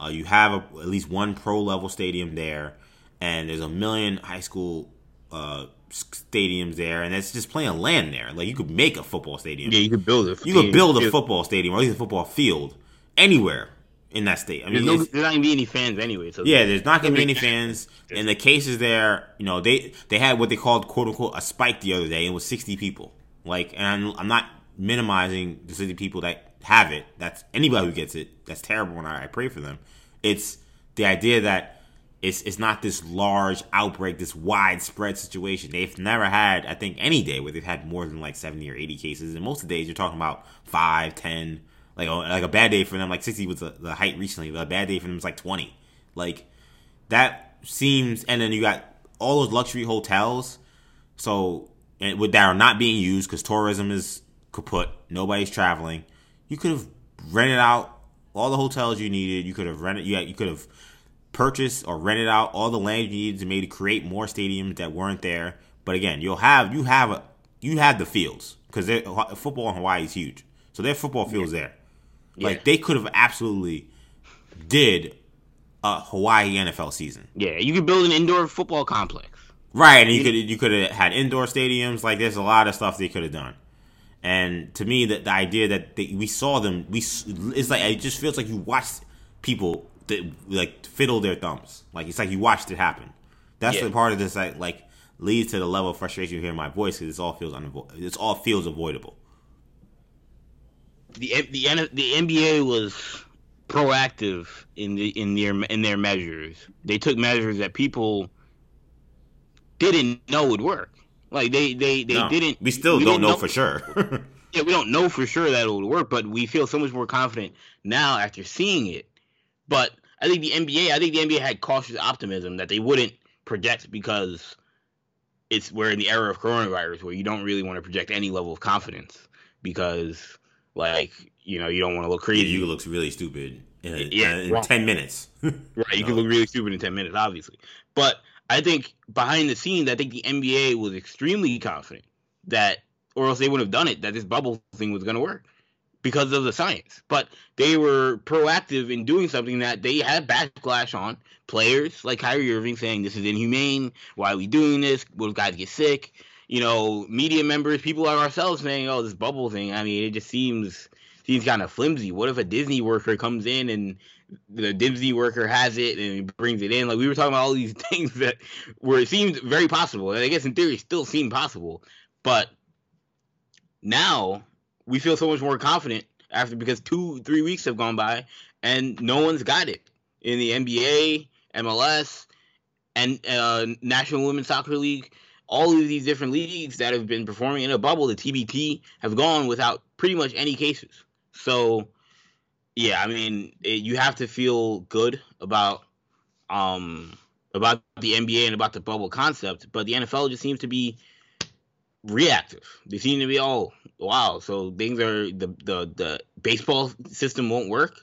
Uh, you have a, at least one pro level stadium there, and there's a million high school uh, stadiums there, and it's just playing land there. Like you could make a football stadium. Yeah, you could build it. You could build a football stadium or at least a football field anywhere in that state. I mean, there's, no, there's not gonna be any fans anyway. So yeah, there's not gonna be any fans. And the cases there, you know, they they had what they called quote unquote a spike the other day. and It was 60 people. Like, and I'm, I'm not minimizing the 60 people that have it. That's anybody who gets it. That's terrible, and I, I pray for them. It's the idea that it's it's not this large outbreak, this widespread situation. They've never had, I think, any day where they've had more than like 70 or 80 cases. And most of the days, you're talking about five, ten like oh, like a bad day for them, like 60 was the, the height recently. But a bad day for them was like 20. Like that seems, and then you got all those luxury hotels. So and with that are not being used because tourism is kaput. Nobody's traveling. You could have rented out all the hotels you needed. You could have rented. You, you could have purchased or rented out all the land you needed to maybe create more stadiums that weren't there. But again, you'll have you have a you have the fields because football in Hawaii is huge. So their football fields yeah. there. Like they could have absolutely did a Hawaii NFL season. Yeah, you could build an indoor football complex. Right, and you could you could have had indoor stadiums. Like there's a lot of stuff they could have done. And to me, that the idea that they, we saw them, we it's like it just feels like you watched people that like fiddle their thumbs. Like it's like you watched it happen. That's yeah. the part of this like like leads to the level of frustration you hear in my voice because it all feels unavoidable. It's all feels avoidable the the the NBA was proactive in the in their in their measures. They took measures that people didn't know would work. Like they they they no, didn't. We still we don't know, know, for sure. yeah, we don't know for sure that it would work, but we feel so much more confident now after seeing it. But I think the NBA, I think the NBA had cautious optimism that they wouldn't project because it's we're in the era of coronavirus where you don't really want to project any level of confidence because like, you know, you don't want to look crazy. You look really stupid in, a, uh, yeah, in right. 10 minutes. right. You no. can look really stupid in 10 minutes, obviously. But I think behind the scenes, I think the NBA was extremely confident that, or else they wouldn't have done it, that this bubble thing was going to work because of the science. But they were proactive in doing something that they had backlash on. Players like Kyrie Irving saying this is inhumane. Why are we doing this? Will guys get sick? you know, media members, people like ourselves saying, "Oh, this bubble thing." I mean, it just seems seems kind of flimsy. What if a Disney worker comes in and the Disney worker has it and brings it in? Like we were talking about all these things that were it seemed very possible, and I guess in theory still seem possible, but now we feel so much more confident after because two three weeks have gone by and no one's got it in the NBA, MLS, and uh, National Women's Soccer League all of these different leagues that have been performing in a bubble, the TBT, have gone without pretty much any cases. So, yeah, I mean, it, you have to feel good about um about the NBA and about the bubble concept, but the NFL just seems to be reactive. They seem to be all wow. So things are the the the baseball system won't work.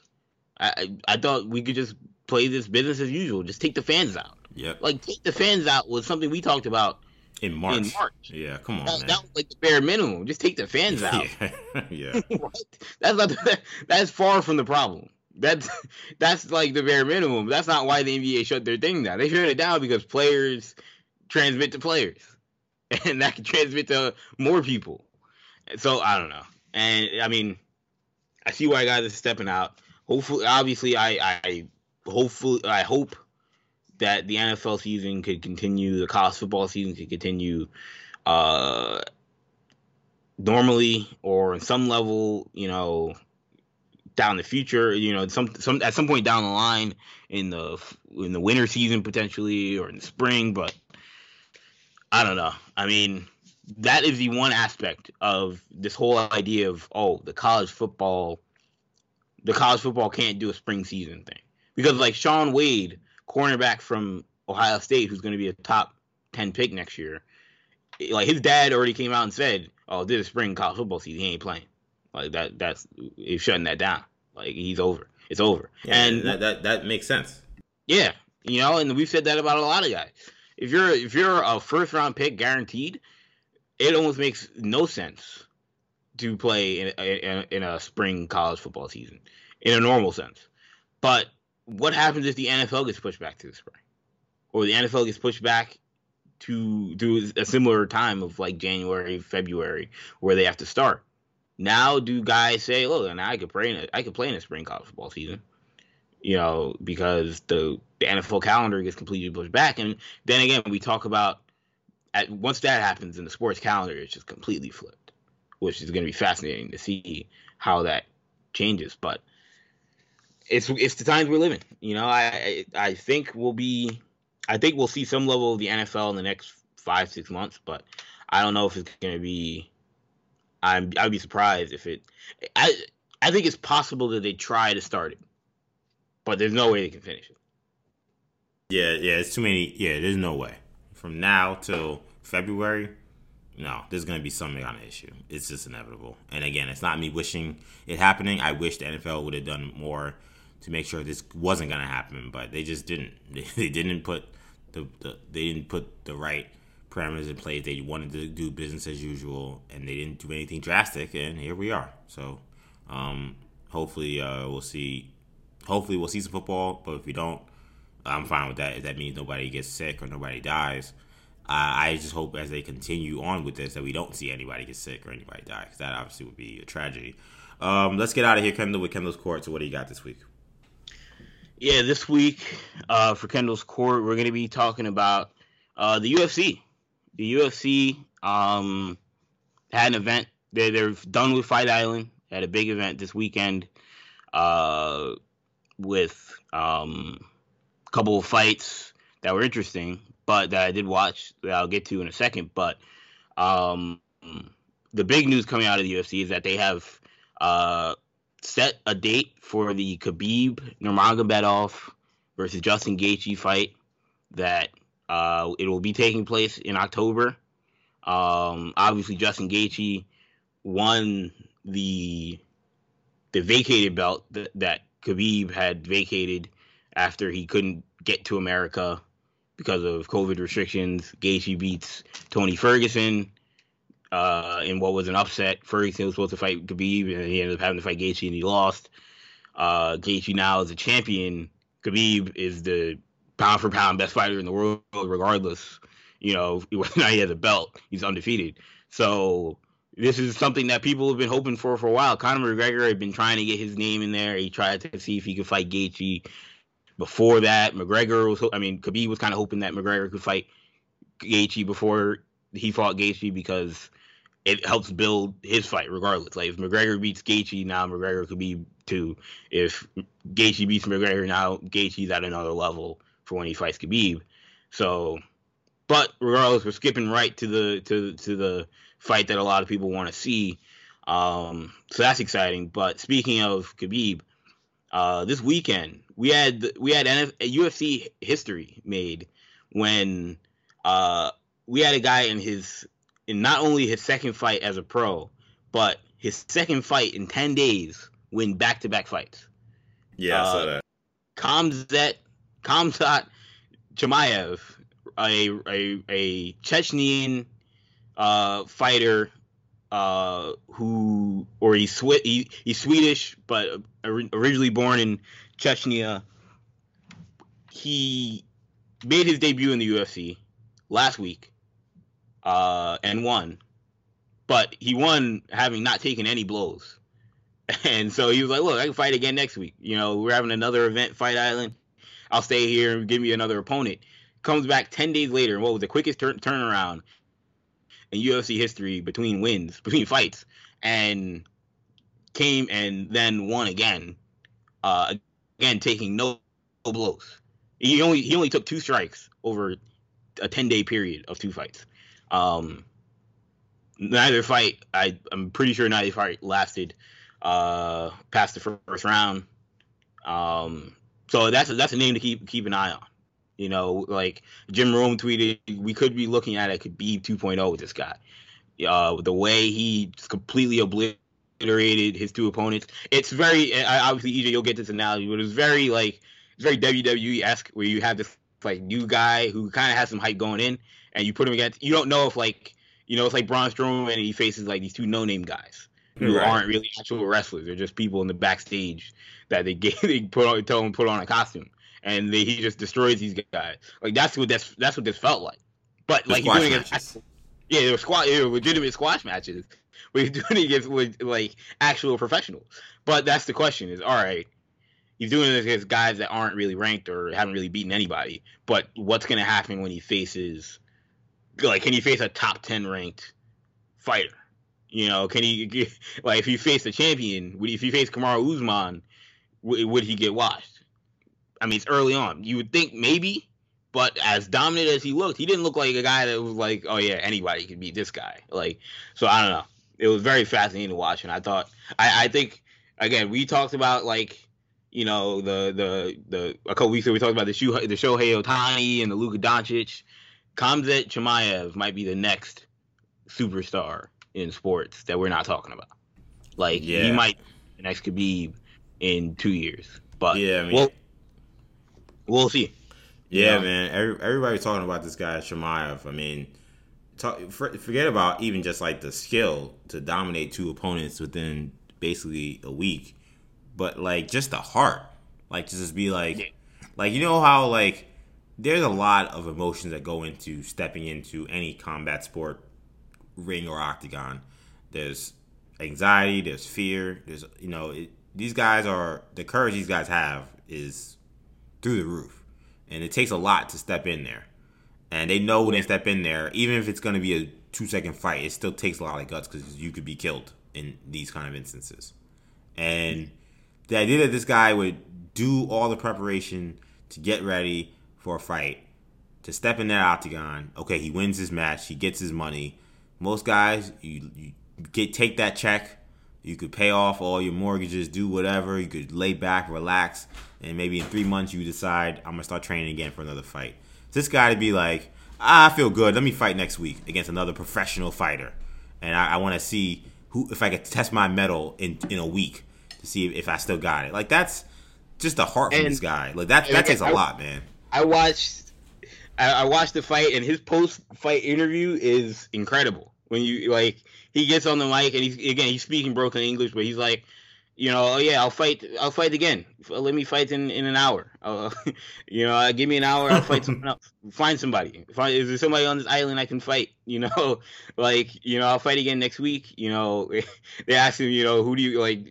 I I, thought we could just play this business as usual. Just take the fans out. Yeah. Like take the fans out was something we talked about in March. In March. Yeah, come on. That, man. that was like the bare minimum. Just take the fans out. yeah. that's not the, that's far from the problem. That's that's like the bare minimum. That's not why the NBA shut their thing down. They shut it down because players transmit to players, and that can transmit to more people. So I don't know. And I mean, I see why guys are stepping out. Hopefully, obviously, I I hopefully I hope that the NFL season could continue, the college football season could continue uh, normally or in some level, you know, down the future, you know, some some at some point down the line in the in the winter season potentially or in the spring, but I don't know. I mean, that is the one aspect of this whole idea of oh, the college football the college football can't do a spring season thing. Because like Shaun Wade cornerback from Ohio State who's going to be a top 10 pick next year. Like his dad already came out and said, "Oh, this is spring college football season. He ain't playing." Like that. That's he's shutting that down. Like he's over. It's over. Yeah, and that, that that makes sense. Yeah, you know, and we've said that about a lot of guys. If you're if you're a first round pick guaranteed, it almost makes no sense to play in, in, in a spring college football season in a normal sense. But what happens if the NFL gets pushed back to the spring, or the NFL gets pushed back to do a similar time of like January, February, where they have to start? Now, do guys say, "Look, and I could play in a, I could play in a spring college football season," you know, because the the NFL calendar gets completely pushed back, and then again, we talk about at once that happens in the sports calendar, it's just completely flipped, which is going to be fascinating to see how that changes. But it's it's the times we're living. You know, I I think we'll be, I think we'll see some level of the NFL in the next five six months, but I don't know if it's going to be. I'm I'd be surprised if it. I I think it's possible that they try to start it, but there's no way they can finish it. Yeah, yeah, it's too many. Yeah, there's no way from now till February, no, there's going to be some kind of issue. It's just inevitable. And again, it's not me wishing it happening. I wish the NFL would have done more to make sure this wasn't going to happen, but they just didn't. They, they didn't put the, the they didn't put the right parameters in place. They wanted to do business as usual, and they didn't do anything drastic. And here we are. So, um, hopefully, uh, we'll see. Hopefully, we'll see some football. But if we don't, I'm fine with that. If that means nobody gets sick or nobody dies, uh, I just hope as they continue on with this that we don't see anybody get sick or anybody die because that obviously would be a tragedy. Um, let's get out of here, Kendall, with Kendall's Court. So, what do you got this week? Yeah, this week uh, for Kendall's Court, we're going to be talking about uh, the UFC. The UFC um, had an event. They, they're done with Fight Island. Had a big event this weekend uh, with um, couple of fights that were interesting, but that I did watch that I'll get to in a second. But um, the big news coming out of the UFC is that they have uh, set a date for the Khabib Nurmagomedov versus Justin Gaethje fight. That uh, it will be taking place in October. Um, obviously, Justin Gaethje won the the vacated belt that, that Khabib had vacated after he couldn't get to America because of COVID restrictions. Gaethje beats Tony Ferguson uh, in what was an upset. Ferguson was supposed to fight Khabib, and he ended up having to fight Gaethje, and he lost. Uh, Gaethje now is a champion. Khabib is the pound for pound best fighter in the world, regardless. You know, whether or not he has a belt, he's undefeated. So this is something that people have been hoping for for a while. Conor McGregor had been trying to get his name in there. He tried to see if he could fight Gaethje. Before that, McGregor was. I mean, Khabib was kind of hoping that McGregor could fight Gaethje before he fought Gaethje because it helps build his fight regardless. Like if McGregor beats Gaethje now, McGregor could be two. If Gaethje beats McGregor now, Gaethje's at another level for when he fights Khabib. So, but regardless, we're skipping right to the to to the fight that a lot of people want to see. Um, so that's exciting. But speaking of Khabib, uh, this weekend we had we had NF, UFC history made when uh, we had a guy in his in not only his second fight as a pro, but his second fight in ten days win back to back fights. Yeah, uh, I saw that. Kamzat Khamzat Chimaev, a a a Chechnyan uh, fighter uh, who or he's Swe- he, he's Swedish but originally born in Chechnya. He made his debut in the UFC last week uh, and won, but he won having not taken any blows. And so he was like, "Look, I can fight again next week. You know, we're having another event, Fight Island. I'll stay here and give me another opponent." Comes back ten days later, and what was the quickest turn- turnaround in UFC history between wins, between fights, and came and then won again. Uh, again, taking no, no blows. He only he only took two strikes over a ten day period of two fights. Um, neither fight, I I'm pretty sure neither fight lasted uh, past the first round. Um, so that's that's a name to keep keep an eye on. You know, like Jim Rome tweeted, we could be looking at a Khabib 2.0 with this guy. Uh, the way he completely obliterated his two opponents. It's very obviously EJ. You'll get this analogy, but it's very like it's very WWE esque where you have this like new guy who kind of has some hype going in, and you put him against. You don't know if like you know it's like Braun Strowman and he faces like these two no name guys who right. aren't really actual wrestlers. They're just people in the backstage that they get they put on tell them put on a costume, and they, he just destroys these guys. Like that's what that's that's what this felt like. But like he's doing it. Yeah, they were squash, they were legitimate squash matches, but he's doing it against with like actual professionals. But that's the question: is all right. He's doing this against guys that aren't really ranked or haven't really beaten anybody. But what's going to happen when he faces, like, can he face a top ten ranked fighter? You know, can he like if he faced a champion? Would if he faced Kamaru Usman, would he get washed? I mean, it's early on. You would think maybe, but as dominant as he looked, he didn't look like a guy that was like, oh yeah, anybody could beat this guy. Like, so I don't know. It was very fascinating to watch, and I thought, I, I think, again, we talked about like, you know, the the the a couple weeks ago we talked about the show the Shohei Ohtani and the Luka Doncic. Khamzat Chimaev might be the next superstar in sports that we're not talking about. Like yeah. he might the next Khabib in two years, but yeah, I mean, we'll, we'll see. Yeah, man. Every, everybody's talking about this guy Chimaev. I mean, talk, forget about even just like the skill to dominate two opponents within basically a week, but like just the heart, like to just be like, yeah. like you know how like there's a lot of emotions that go into stepping into any combat sport, ring or octagon. There's anxiety, there's fear, there's you know it, these guys are the courage these guys have is through the roof and it takes a lot to step in there. And they know when they step in there, even if it's going to be a two second fight, it still takes a lot of guts because you could be killed in these kind of instances. And the idea that this guy would do all the preparation to get ready for a fight, to step in that octagon, okay, he wins his match, he gets his money. Most guys, you, you get take that check, you could pay off all your mortgages, do whatever, you could lay back, relax, and maybe in three months you decide I'm gonna start training again for another fight. This guy to be like, ah, I feel good. Let me fight next week against another professional fighter, and I, I want to see who if I could test my mettle in in a week to see if, I still got it. Like that's just the heart from this guy. Like that that takes a lot, man. I watched. I watched the fight, and his post-fight interview is incredible. When you like, he gets on the mic, and he's again he's speaking broken English, but he's like, you know, oh yeah, I'll fight. I'll fight again. Let me fight in, in an hour. Uh, you know, give me an hour. I'll fight someone else. Find somebody. Find is there somebody on this island I can fight? You know, like you know, I'll fight again next week. You know, they ask him, you know, who do you like?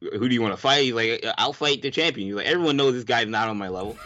Who do you want to fight? He's like, I'll fight the champion. He's like, everyone knows this guy's not on my level.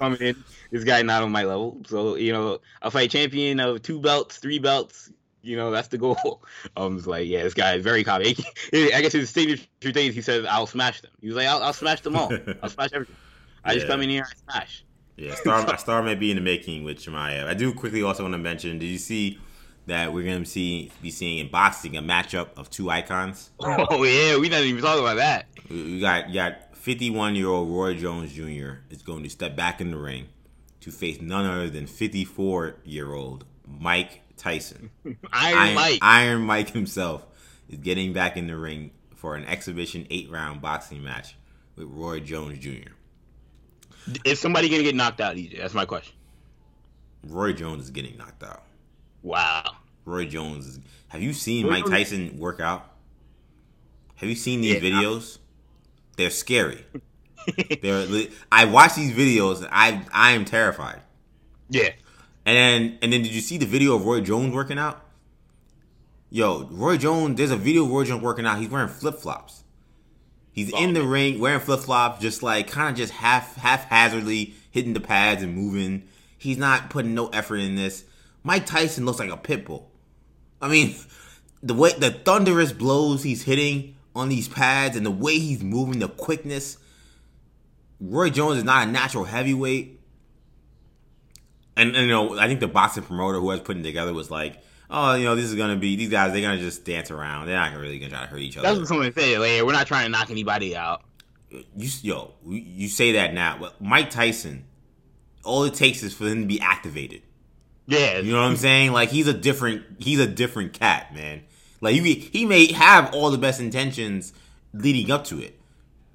Coming in, this guy not on my level. So you know, I'll fight champion of two belts, three belts you know, that's the goal. Um, it's like, yeah, this guy is very cocky. I guess his signature things, he says, "I'll smash them." He was like, "I'll, I'll smash them all. I'll smash everything. I yeah. just come in here, I smash." Yeah, star star may be in the making with Chimaev. I do quickly also want to mention. Did you see that we're going to see be seeing in boxing a matchup of two icons? Oh yeah, we didn't even talk about that. We got you got 51 year old Roy Jones Jr. is going to step back in the ring to face none other than 54 year old Mike Tyson. Iron, Iron, Mike. Iron Mike himself is getting back in the ring for an exhibition eight round boxing match with Roy Jones Jr. Is somebody gonna get knocked out, EJ? That's my question. Roy Jones is getting knocked out. Wow. Roy Jones is. Have you seen Roy Mike Tyson work out? Have you seen these yeah, videos? They're scary. They're. I watch these videos and I I am terrified. Yeah. And then and then did you see the video of Roy Jones working out? Yo, Roy Jones, there's a video of Roy Jones working out. He's wearing flip flops. He's in the ring wearing flip flops, just like kind of just half half haphazardly hitting the pads and moving. He's not putting no effort in this. Mike Tyson looks like a pit bull. I mean, the way the thunderous blows he's hitting on these pads and the way he's moving, the quickness. Roy Jones is not a natural heavyweight and, and, you know, I think the boxing promoter who was putting together was like, oh, you know, this is gonna be these guys. They're gonna just dance around. They're not really gonna try to hurt each other. That's what someone said. Like, we're not trying to knock anybody out. You yo, you say that now. But Mike Tyson, all it takes is for him to be activated. Yeah, you know what I'm saying? Like he's a different he's a different cat, man. Like you, he may have all the best intentions leading up to it,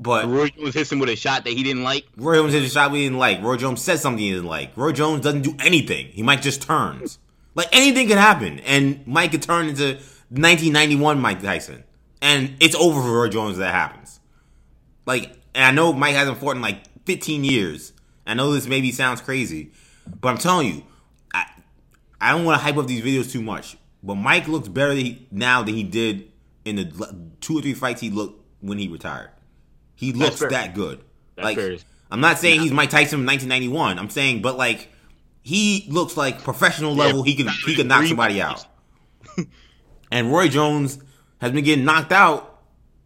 but Roy Jones hits him with a shot that he didn't like. Roy Jones hit a shot we didn't like. Roy Jones said something he didn't like. Roy Jones doesn't do anything. He might just turns. Like anything could happen, and Mike could turn into 1991 Mike Tyson, and it's over for Roy Jones if that happens. Like, and I know Mike hasn't fought in like 15 years. I know this maybe sounds crazy, but I'm telling you, I I don't want to hype up these videos too much. But Mike looks better now than he did in the two or three fights he looked when he retired. He looks that good. That's like fair. I'm not saying he's Mike Tyson from 1991. I'm saying, but like he looks like professional level. He could he could knock Three somebody out. and Roy Jones has been getting knocked out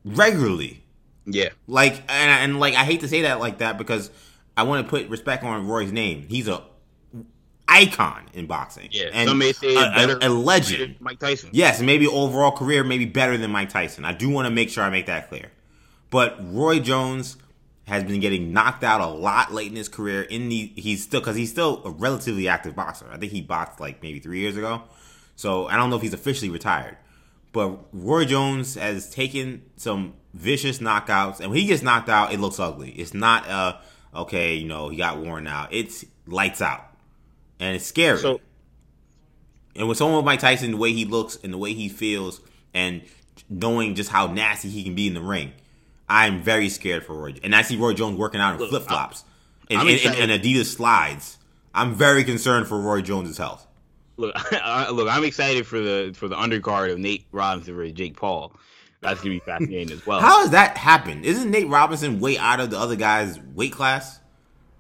regularly. Yeah. Like and, and like I hate to say that like that because I want to put respect on Roy's name. He's a icon in boxing. Yeah. and Some may say a, better a, a legend. Mike Tyson. Yes, maybe overall career maybe better than Mike Tyson. I do want to make sure I make that clear. But Roy Jones has been getting knocked out a lot late in his career. In the he's still because he's still a relatively active boxer. I think he boxed like maybe three years ago. So I don't know if he's officially retired. But Roy Jones has taken some vicious knockouts, and when he gets knocked out, it looks ugly. It's not uh okay, you know, he got worn out. It's lights out, and it's scary. So And with someone with Mike Tyson, the way he looks and the way he feels, and knowing just how nasty he can be in the ring, I'm very scared for Roy. And I see Roy Jones working out in flip flops and, and, and, Adidas slides. I'm very concerned for Roy Jones' health. look, I- look, I'm excited for the for the undercard of Nate Robinson versus Jake Paul. That's gonna be fascinating as well. How has that happened? Isn't Nate Robinson way out of the other guy's weight class?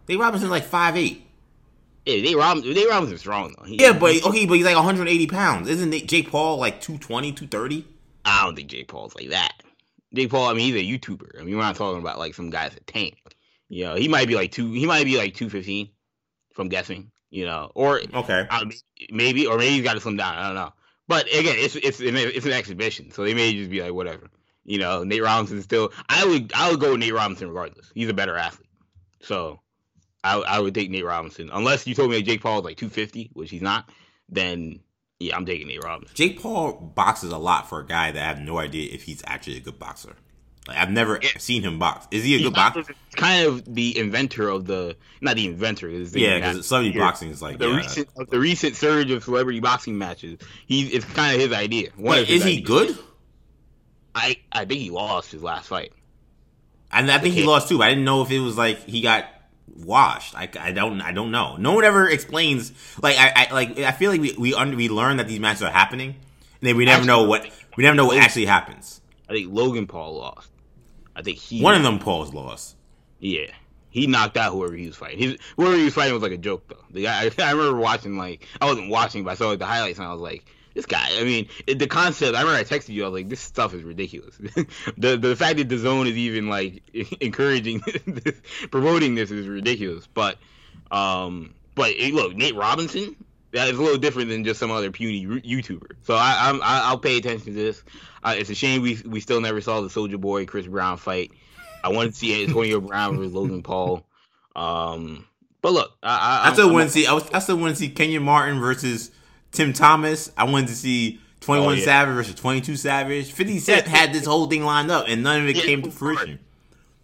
Nate Robinson's like five eight. Yeah, Nate Robinson, Nate Robinson's strong though. He- Yeah, but okay, but he's like 180 pounds. Isn't Nate, Jake Paul like 220, 230? I don't think Jake Paul's like that. Jake Paul, I mean, he's a YouTuber. I mean, we're not talking about like some guy's a tank. You know, he might be like two. He might be like two fifteen, if I'm guessing. You know, or Okay. uh, maybe, or maybe he's got to slim down. I don't know. But again, it's it's it's an exhibition, so they may just be like whatever. You know, Nate Robinson still. I would I would go with Nate Robinson regardless. He's a better athlete, so I I would take Nate Robinson unless you told me that Jake Paul is like two fifty, which he's not. Then yeah, I'm taking Nate Robinson. Jake Paul boxes a lot for a guy that I have no idea if he's actually a good boxer. Like I've never Yeah. seen him box. Is he a He's good boxer? kind of the inventor of the not the inventor. it's Yeah, because celebrity boxing is like the yeah. recent of the recent surge of celebrity boxing matches. He it's kind of his idea. One is he ideas. good? I I think he lost his last fight. And I think he lost too. I didn't know if it was like he got washed. I, I don't I don't know. No one ever explains. Like I, I like I feel like we we under, we learn that these matches are happening, and then we never know what we never know what actually happens. I think Logan Paul lost. I think he One of them Paul's lost. Yeah. He knocked out whoever he was fighting. His, whoever he was fighting was like a joke though. The guy, I, remember watching like I wasn't watching, but I saw like the highlights and I was like, this guy. I mean, it, the concept. I remember I texted you. I was like, this stuff is ridiculous. the the fact that the zone is even like encouraging, this, promoting this is ridiculous. But um, but eh, look, Nate Robinson. That is a little different than just some other puny YouTuber. So I, I'm I, I'll pay attention to this. Uh, it's a shame we we still never saw the Soulja Boy Chris Brown fight. I wanted to see Antonio Brown versus Logan Paul. Um, but look, I, I, I still want to see. I, was, I still want to see Kenyon Martin versus Tim Thomas. I wanted to see Twenty One Oh, yeah. Savage versus Twenty Two Savage. Fifty Cent had this whole thing lined up, and none of it Yeah, came to it was hard. fruition.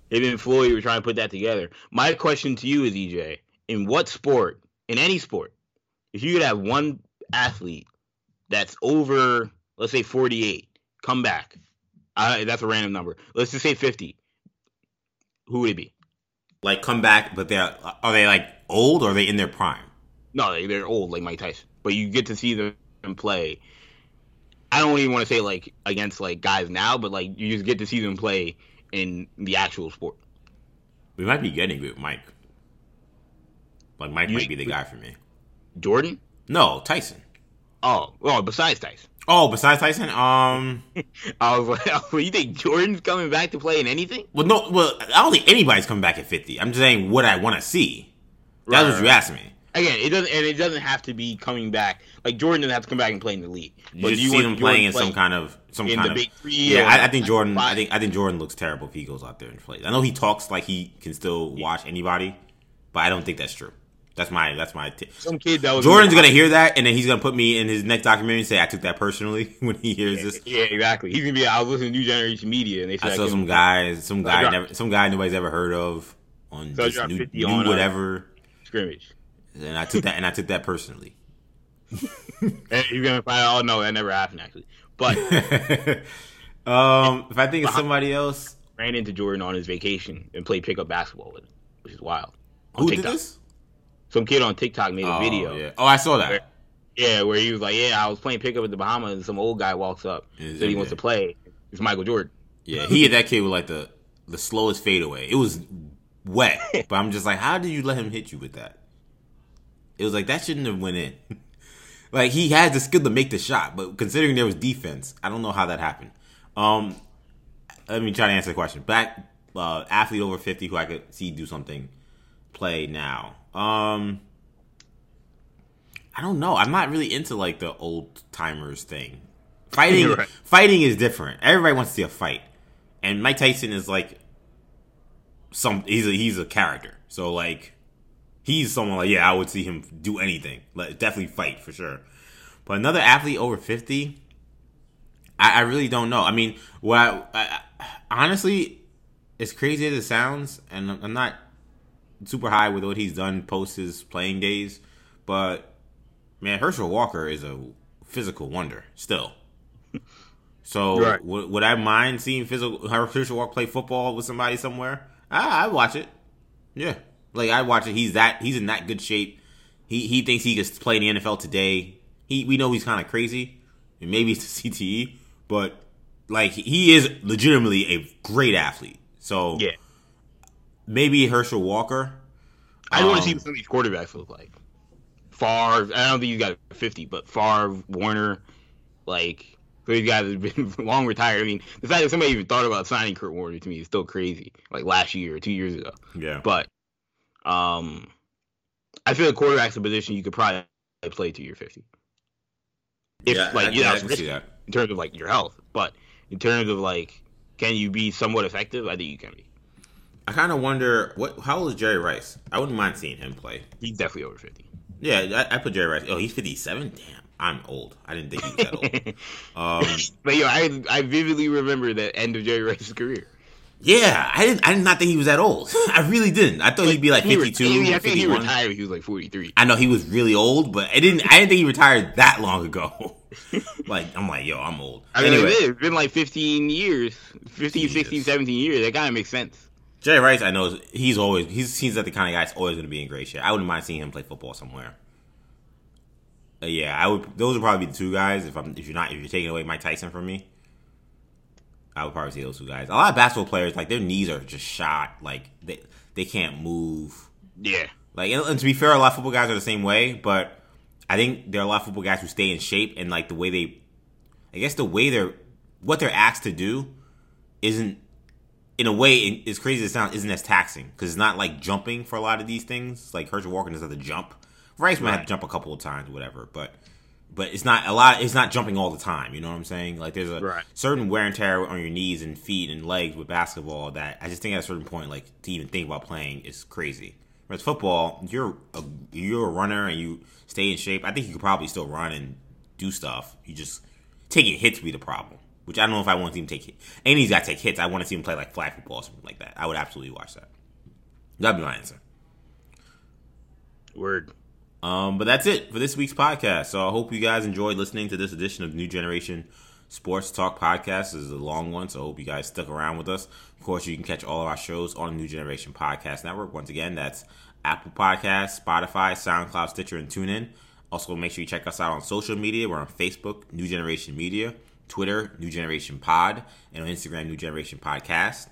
Him and Floyd were trying to put that together. My question to you is, EJ, in what sport, in any sport, if you could have one athlete that's over, let's say 48, come back, that's a random number. Let's just say 50. Who would it be? Like come back, but they're are they like old or are they in their prime? No, they, they're old like Mike Tyson, but you get to see them play. I don't even want to say like against like guys now, but like you just get to see them play in the actual sport. We might be getting with Mike. Like Mike You- might be the guy for me. Jordan? No, Tyson. Oh, well, besides Tyson. Oh, besides Tyson, um, I was like, oh, you think Jordan's coming back to play in anything? well, no, well, I don't think anybody's coming back at fifty. I'm just saying what I want to see. That's Right, what you right. asked me. Again, it doesn't, and it doesn't have to be coming back. Like Jordan doesn't have to come back and play in the league. But you just see them playing in some kind of some in kind the of big three. Yeah, I, I think Jordan. I think I think Jordan looks terrible if he goes out there and plays. I know he talks like he can still watch anybody, but I don't think that's true. That's my that's my. T- Some kid that was Jordan's gonna hear that, and then he's gonna put me in his next documentary and say I took that personally when he hears Yeah, this. yeah, exactly. He's gonna be. I was listening to New Generation Media, and they said I saw give some him- guys, some guy, never, some guy nobody's ever heard of on So this new, new on, uh, whatever, scrimmage. And I took that and I took that personally. You're gonna find out. Oh no, that never happened actually. But um, if I think of somebody else, ran into Jordan on his vacation and played pickup basketball with him, which is wild. On who did this? Some kid on TikTok made a Oh, video. yeah. Oh, I saw Where- that. Yeah, where he was like, "Yeah, I was playing pickup at the Bahamas, and some old guy walks up, said he wants to play. It's Michael Jordan. Yeah, he hit that kid with like the the slowest fadeaway. It was wet, but I'm just like, how did you let him hit you with that? It was like that shouldn't have went in. like he had the skill to make the shot, but considering there was defense, I don't know how that happened. Um, let me try to answer the question. Back uh, athlete over fifty who I could see do something play now. Um, I don't know. I'm not really into like the old timers thing. Fighting, right. fighting is different. Everybody wants to see a fight, and Mike Tyson is like some. He's a he's a character. So like, he's someone like yeah, I would see him do anything. Like definitely fight for sure. But another athlete over fifty, I, I really don't know. I mean, what I, I, I- honestly, as crazy as it sounds, and I'm not super high with what he's done post his playing days, but man, Herschel Walker is a physical wonder still. So Right. would, would I mind seeing physical Herschel Walker play football with somebody somewhere? I I'd watch it. Yeah, like I'd watch it. He's that he's in that good shape. He he thinks he could play in the NFL today. He we know he's kind of crazy, and maybe it's the CTE, but like he is legitimately a great athlete. So Yeah, maybe Herschel Walker. I want to Um, see what some of these quarterbacks look like. Favre, I don't think you got 50, but Favre, Warner, like these guys have been long retired. I mean, the fact that somebody even thought about signing Kurt Warner to me is still crazy. Like last year or two years ago. Yeah, But um, I feel like quarterback's a position you could probably play to your 50. If yeah, like I, you know, I can see that. in terms of like your health, but in terms of like, can you be somewhat effective? I think you can be. I kind of wonder what. How old is Jerry Rice? I wouldn't mind seeing him play. He's definitely over 50. Yeah, I, I put Jerry Rice. Oh, he's fifty-seven. Damn, I'm old. I didn't think he was that old. Um, But yo, I I vividly remember the end of Jerry Rice's career. Yeah, I didn't. I did not think he was that old. I really didn't. I thought he'd be like He re- fifty-two, I think he retired. He was like forty three. I know he was really old, but I didn't. I didn't think he retired that long ago. like I'm like, yo, I'm old. I mean, anyway, it's been like fifteen years, 15, Jesus. 16, 17 years. That kind of makes sense. Jerry Rice, I know he's always he's he's like the kind of guy that's always going to be in great shape. I wouldn't mind seeing him play football somewhere. Uh, yeah, I would. Those would probably be the two guys. If I'm if you're not if you're taking away Mike Tyson from me, I would probably say those two guys. A lot of basketball players like their knees are just shot. Like they they can't move. Yeah, Like and, and to be fair, a lot of football guys are the same way. But I think there are a lot of football guys who stay in shape and like the way they, I guess the way they're what they're asked to do, isn't in a way as crazy as it sounds isn't as taxing because it's not like jumping for a lot of these things. Like Herschel Walker doesn't have to jump. Rice might have to jump a couple of times, whatever. But but it's not a lot. It's not jumping all the time. You know what I'm saying? Like there's a Right. certain wear and tear on your knees and feet and legs with basketball that I just think at a certain point, like to even think about playing is crazy. Whereas football, you're a, you're a runner and you stay in shape. I think you could probably still run and do stuff. You just taking hits would be the problem. Which I don't know if I want to see him take hit. Any of these guys take hits. I want to see him play like flag football or something like that. I would absolutely watch that. That'd be my answer. word. Um, but that's it for this week's podcast. So I hope you guys enjoyed listening to this edition of New Generation Sports Talk Podcast. This is a long one, so I hope you guys stuck around with us. Of course, you can catch all of our shows on New Generation Podcast Network. Once again, that's Apple Podcasts, Spotify, SoundCloud, Stitcher, and TuneIn. Also, make sure you check us out on social media. We're on Facebook, New Generation Media, Twitter, New Generation Pod, and on Instagram, New Generation Podcast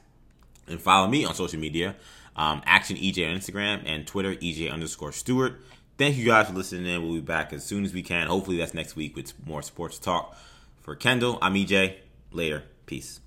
and follow me on social media. Um, Action EJ on Instagram and Twitter, EJ underscore Stewart. Thank you guys for listening in. We'll be back as soon as we can. Hopefully, that's next week with more sports talk. For Kendall, I'm EJ. Later. Peace.